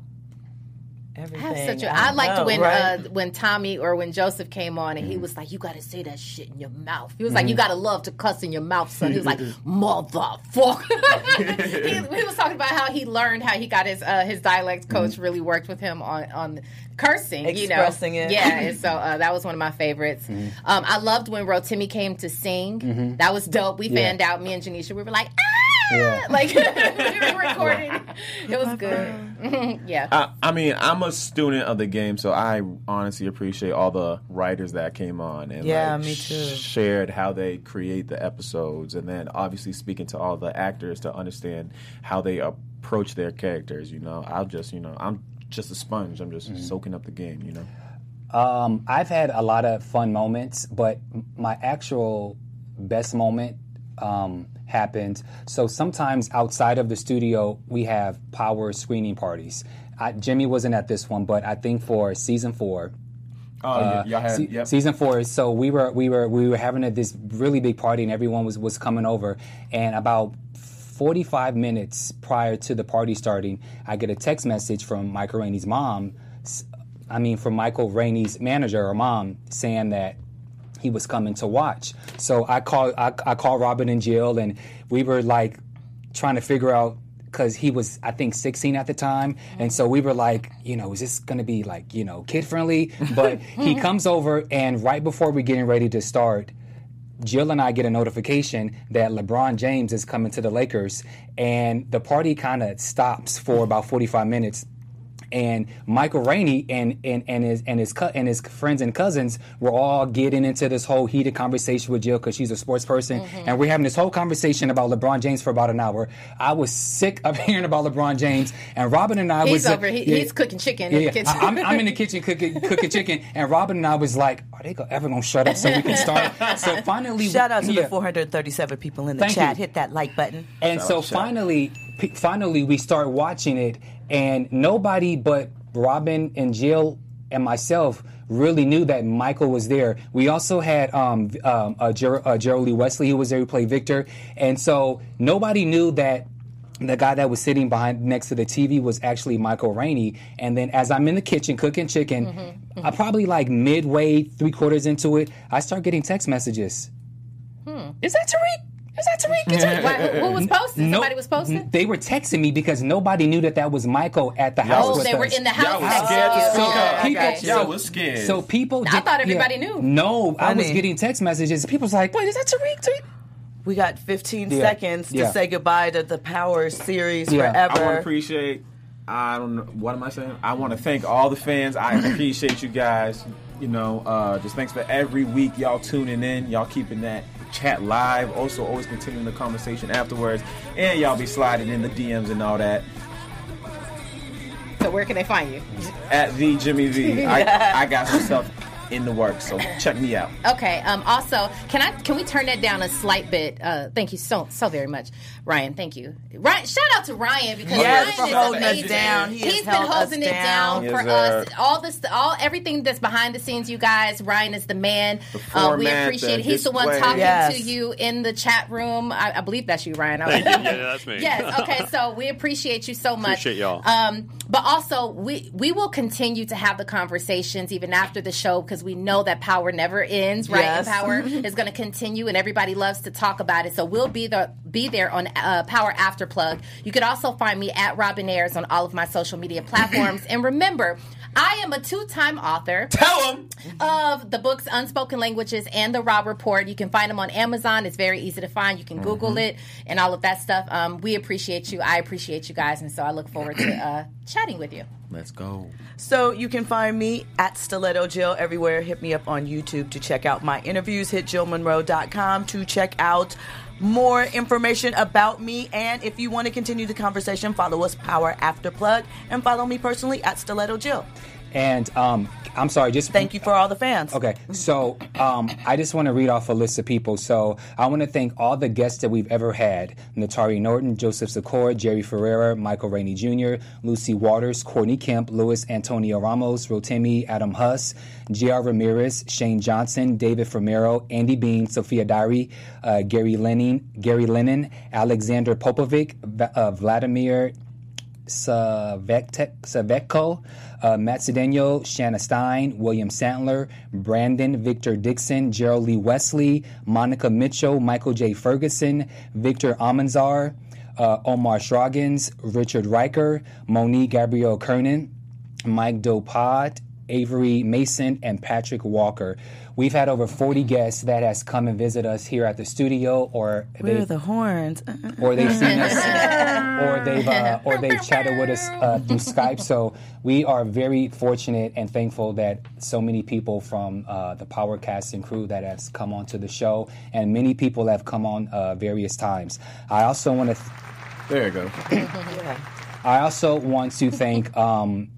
S5: I have such a.
S6: I
S5: I liked
S6: know,
S5: when
S6: right?
S5: uh, when Tommy or when Joseph came on and he was like, "You got to say that shit in your mouth." He was like, "You got to love to cuss in your mouth, son." He was like, "Motherfucker." *laughs* he, he was talking about how he learned how he got his uh, his dialect coach really worked with him on on cursing, you know,
S6: it.
S5: Yeah, and so uh, that was one of my favorites. Um, I loved when Rotimi came to sing. That was dope. We fanned out. Me and Janisha, we were like, "Ah!"
S4: Yeah.
S5: Like *laughs* we were recording. It was good. *laughs* yeah.
S3: I, I mean, I'm a student of the game, so I honestly appreciate all the writers that came on and
S6: Yeah,
S3: like,
S6: me too.
S3: shared how they create the episodes, and then obviously speaking to all the actors to understand how they approach their characters. You know, I'll just, you know, I'm just a sponge. I'm
S6: Mm-hmm.
S3: just soaking up the game. You know.
S4: Um, I've had a lot of fun moments, but my actual best moment um, happened. So sometimes outside of the studio, we have power screening parties. I, Jimmy wasn't at this one, but I think for season four,
S3: Oh, yeah, uh, y'all had,
S4: Se-
S3: yep.
S4: Season four. So we were we were we were having a, this really big party, and everyone was was coming over. And about forty five minutes prior to the party starting, I get a text message from Michael Rainey's mom. I mean, from Michael Rainey's manager or mom, saying that he was coming to watch. So I called I, I called Robin and Jill, and we were like trying to figure out because he was I think 16 at the time, and so we were like, you know, is this going to be like you know kid friendly? But he *laughs* comes over, and right before we're getting ready to start. Jill and I get a notification that LeBron James is coming to the Lakers, and the party kind of stops for about 45 minutes and Michael Rainey and and and his and his co- and his friends and cousins were all getting into this whole heated conversation with Jill because she's a sports person,
S5: Mm-hmm.
S4: and we're having this whole conversation about LeBron James for about an hour. I was sick of *laughs* hearing about LeBron James, and Robin and I
S5: He's
S4: was uh,
S5: over. He,
S4: yeah,
S5: He's cooking chicken
S4: yeah,
S5: in
S4: yeah.
S5: the kitchen.
S4: I, am I'm in the kitchen cooking cooking chicken, and Robin and I was like, "Are they ever gonna shut up so we can start?" So *laughs* finally,
S6: Shout out to
S4: yeah.
S6: the 437 people in the
S4: Thank
S6: chat.
S4: you.
S6: Hit that like button.
S4: And so
S3: Shout out.
S4: finally, p- finally, we start watching it, and nobody but Robin and Jill and myself really knew that Michael was there. We also had um, um, uh, Jer- uh, Gerald Lee Wesley who was there who played Victor, and so nobody knew that. The guy that was sitting behind next to the TV was actually Michael Rainey. And then as I'm in the kitchen cooking chicken, I probably like midway, three quarters into it, I start getting text messages. Is that Tariq? Is that Tariq? Is that
S5: Why, who was posting?
S4: no-
S5: Somebody was posting.
S4: They were texting me because nobody knew that that was Michael at the house
S5: Oh,
S4: with
S5: they were in the house.
S3: Y'all was scared
S5: to
S3: to
S5: you.
S3: speak
S5: Oh, okay.
S4: People-
S3: Y'all was scared.
S4: So people,
S5: I thought everybody
S4: yeah.
S5: knew.
S4: No, I was getting text messages. People was like, "Wait, is that Tariq? Tariq?"
S6: We got 15
S4: Yeah.
S6: seconds to
S4: Yeah.
S6: say goodbye to the Power series
S4: Yeah.
S3: I want to appreciate I don't know. What am I saying? I want to thank all the fans. I *laughs* appreciate you guys. You know, uh, just thanks for every week y'all tuning in. Y'all keeping that chat live. Also, always continuing the conversation afterwards. And y'all be sliding in the DMs and all that.
S5: So where can they find you?
S3: At the Jimmy V. *laughs* I, I got some stuff in the works, so check me out.
S5: Okay. Um, also, can I can we turn that down a slight bit? Uh, thank you so so very much, Ryan. Thank you, Ryan. Shout out to Ryan because
S6: Yes,
S5: Ryan
S6: for holding
S5: is
S6: us down. He has
S5: He's been
S6: held us
S5: holding it down
S6: down.
S5: for
S3: Yes,
S5: us. All this, all everything that's behind the scenes. You guys, Ryan is the man.
S3: The
S5: Uh, we appreciate it. He's the one talking
S6: Yes.
S5: to you in the chat room. I, I believe that's you, Ryan.
S8: Thank you. Yeah, that's me.
S5: yes. *laughs* Okay. So we appreciate you so much.
S8: Appreciate y'all.
S5: Um, but also, we we will continue to have the conversations even after the show because we know that power never ends, right?
S6: Yes.
S5: And power *laughs* is going to continue, and everybody loves to talk about it. So we'll be the be there on uh, Power After Plug. You could also find me at Robin Ayers on all of my social media platforms. and remember. I am a two-time author
S3: Tell them.
S5: of the books Unspoken Languages and The Raw Report. You can find them on Amazon. It's very easy to find. You can Google it and all of that stuff. Um, we appreciate you. I appreciate you guys, and so I look forward to uh, chatting with you.
S3: Let's go.
S6: So you can find me at Stiletto Jill everywhere. Hit me up on YouTube to check out my interviews. Hit JillMunroe.com to check out more information about me. And if you want to continue the conversation, follow us Power After Plug and follow me personally at Stiletto Jill.
S4: And um, I'm sorry, just
S6: Thank you for all the fans.
S4: Okay, so um, I just want to read off a list of people. So I want to thank all the guests that we've ever had: Naturi Naughton, Joseph Sikora, Jerry Ferrara, Michael Rainey Jr., Lucy Waters, Courtney Kemp, Louis Antonio Ramos, Rotimi Adam Huss, J.R. Ramirez, Shane Johnson, David Fumero, Andy Bean, Sophia Diary, uh, Gary Lennon, Gary Lennon, Alexander Popovic, uh, Vladimir Saveko, uh, Matt Cedeno, Shanna Stein, William Sandler, Brandon Victor Dixon, Gerald Lee Wesley, Monica Mitchell, Michael J. Ferguson, Victor Almanzar, uh, Omar Scroggins, Richard Riker, Monique Gabrielle Kernan, Mike Dopud, Avery Mason, and Patrick Walker. We've had over 40 guests that has come and visit us here at the studio, or
S6: Where
S4: they-
S6: are the horns?
S4: or they've seen *laughs* us, or they've uh, or they've chatted with us uh, through Skype. So we are very fortunate and thankful that so many people from uh, the Power Casting crew that has come onto the show, and many people have come on uh, various times. I also want to. Th-
S3: There you go. *coughs*
S4: I also want to thank um,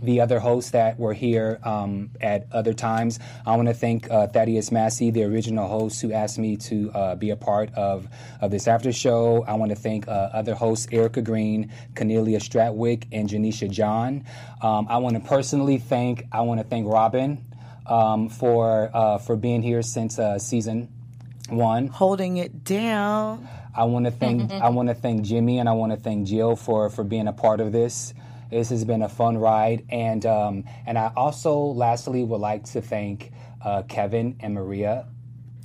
S4: the other hosts that were here um, at other times. I want to thank uh, Thaddeus Massey, the original host, who asked me to uh, be a part of, of this after show. I want to thank uh, other hosts, Erica Green, Cornelia Stratwick, and Janisha John. Um, I want to personally thank I want to thank Robin um, for uh, for being here since uh, season one.
S6: Holding it down.
S4: I want to thank *laughs* I want to thank Jimmy and I want to thank Jill for for being a part of this. This has been a fun ride, and um, and I also lastly would like to thank uh, Kevin and Maria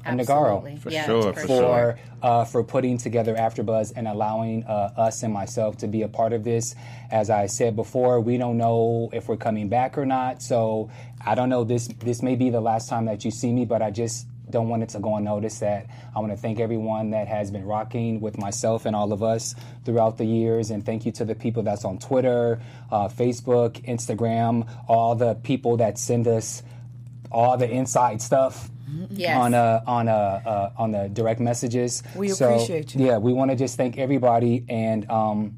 S4: Nagaro
S5: Absolutely.
S3: For
S5: Yeah,
S3: sure,
S5: for
S3: for
S5: sure.
S4: uh, for putting together AfterBuzz and allowing uh, us and myself to be a part of this. As I said before, we don't know if we're coming back or not, so I don't know. This this may be the last time that you see me, but I just don't want it to go unnoticed that I want to thank everyone that has been rocking with myself and all of us throughout the years. And thank you to the people that's on Twitter, uh, Facebook, Instagram, all the people that send us all the inside stuff
S5: Yes.
S4: on uh, on uh, uh, on the direct messages.
S6: We
S4: So,
S6: appreciate you.
S4: Yeah, we want to just thank everybody, and um,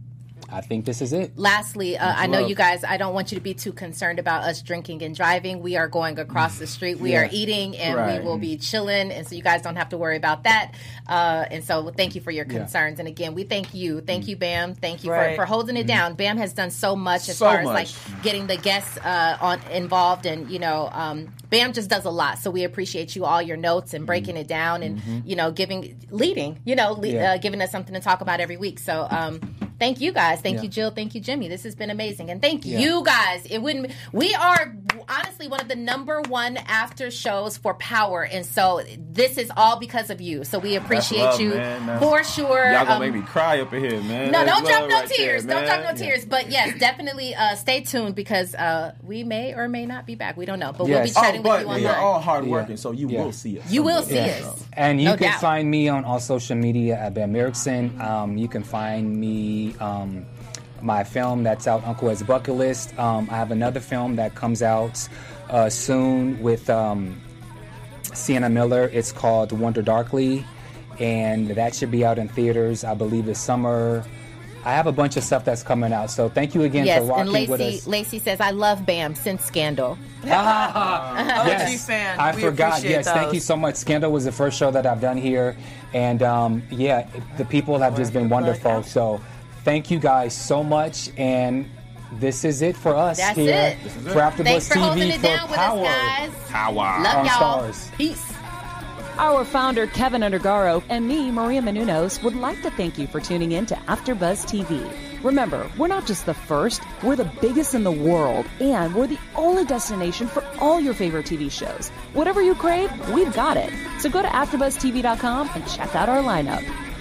S4: I think this is it.
S5: Lastly, uh, I know
S3: love.
S5: you guys. I don't want you to be too concerned about us drinking and driving. We are going across the street. We are eating, and
S3: Right.
S5: we will be chilling, and so you guys don't have to worry about that. Uh, and so, thank you for your concerns. And again, we thank you. Thank you, Bamm. Thank you
S6: Right.
S5: for, for holding it down. Bamm has done so much as
S3: So
S5: far as like getting the guests uh, on involved, and you know, um, Bamm just does a lot. So we appreciate you all your notes and breaking it down, and you know, giving leading, you know, le-
S4: Yeah.
S5: uh, giving us something to talk about every week. So. Um, Thank you guys. Thank
S4: Yeah.
S5: you, Jill. Thank you, Jimmy. This has been amazing. And thank
S4: Yeah.
S5: you guys. It wouldn't we are honestly one of the number one after shows for power. And so this is all because of you. So we appreciate
S3: love,
S5: you
S3: man.
S5: For sure.
S3: Y'all gonna
S5: Um,
S3: make me cry up in here, man.
S5: no,
S3: That's
S5: don't drop no
S3: right there,
S5: tears. don't drop no tears. But yes, definitely uh, stay tuned because uh, we may or may not be back. We don't know. But we'll
S4: Yes.
S5: be
S3: Oh,
S5: chatting with
S3: but
S5: you
S3: we
S5: online.
S3: are all hard
S4: Yeah.
S3: working, so you
S4: Yeah.
S3: will see us.
S5: you will see
S4: Yeah.
S5: us.
S4: And you
S5: No
S4: can
S5: doubt.
S4: find me on all social media at Bamm Ericsen. Um, you can find me. Um, my film that's out, Uncle Ed's Bucket List. Um, I have another film that comes out uh, soon with um, Sienna Miller. It's called Wander Darkly, and that should be out in theaters, I believe, this summer. I have a bunch of stuff that's coming out. So thank you again
S5: yes,
S4: for rocking
S5: and
S4: with
S5: Lacey
S4: us.
S5: Lacey says I love Bamm since Scandal. *laughs*
S6: OG fan.
S4: I
S6: we
S4: forgot.
S6: appreciate
S4: Yes, thank you so much. Scandal was the first show that I've done here, and um, yeah, the people have just been wonderful. So, thank you guys so much, and this is it for us
S5: That's
S4: here
S5: it.
S4: for AfterBuzz
S5: Thanks
S4: TV
S5: holding it
S4: for
S5: down with
S4: Power.
S5: us, guys.
S3: Power.
S5: Love
S4: on
S5: y'all.
S4: Stars.
S5: Peace.
S1: Our founder, Kevin Undergaro, and me, Maria Menounos, would like to thank you for tuning in to AfterBuzz TV. Remember, we're not just the first, we're the biggest in the world, and we're the only destination for all your favorite TV shows. Whatever you crave, we've got it. So go to AfterBuzzTV.com and check out our lineup.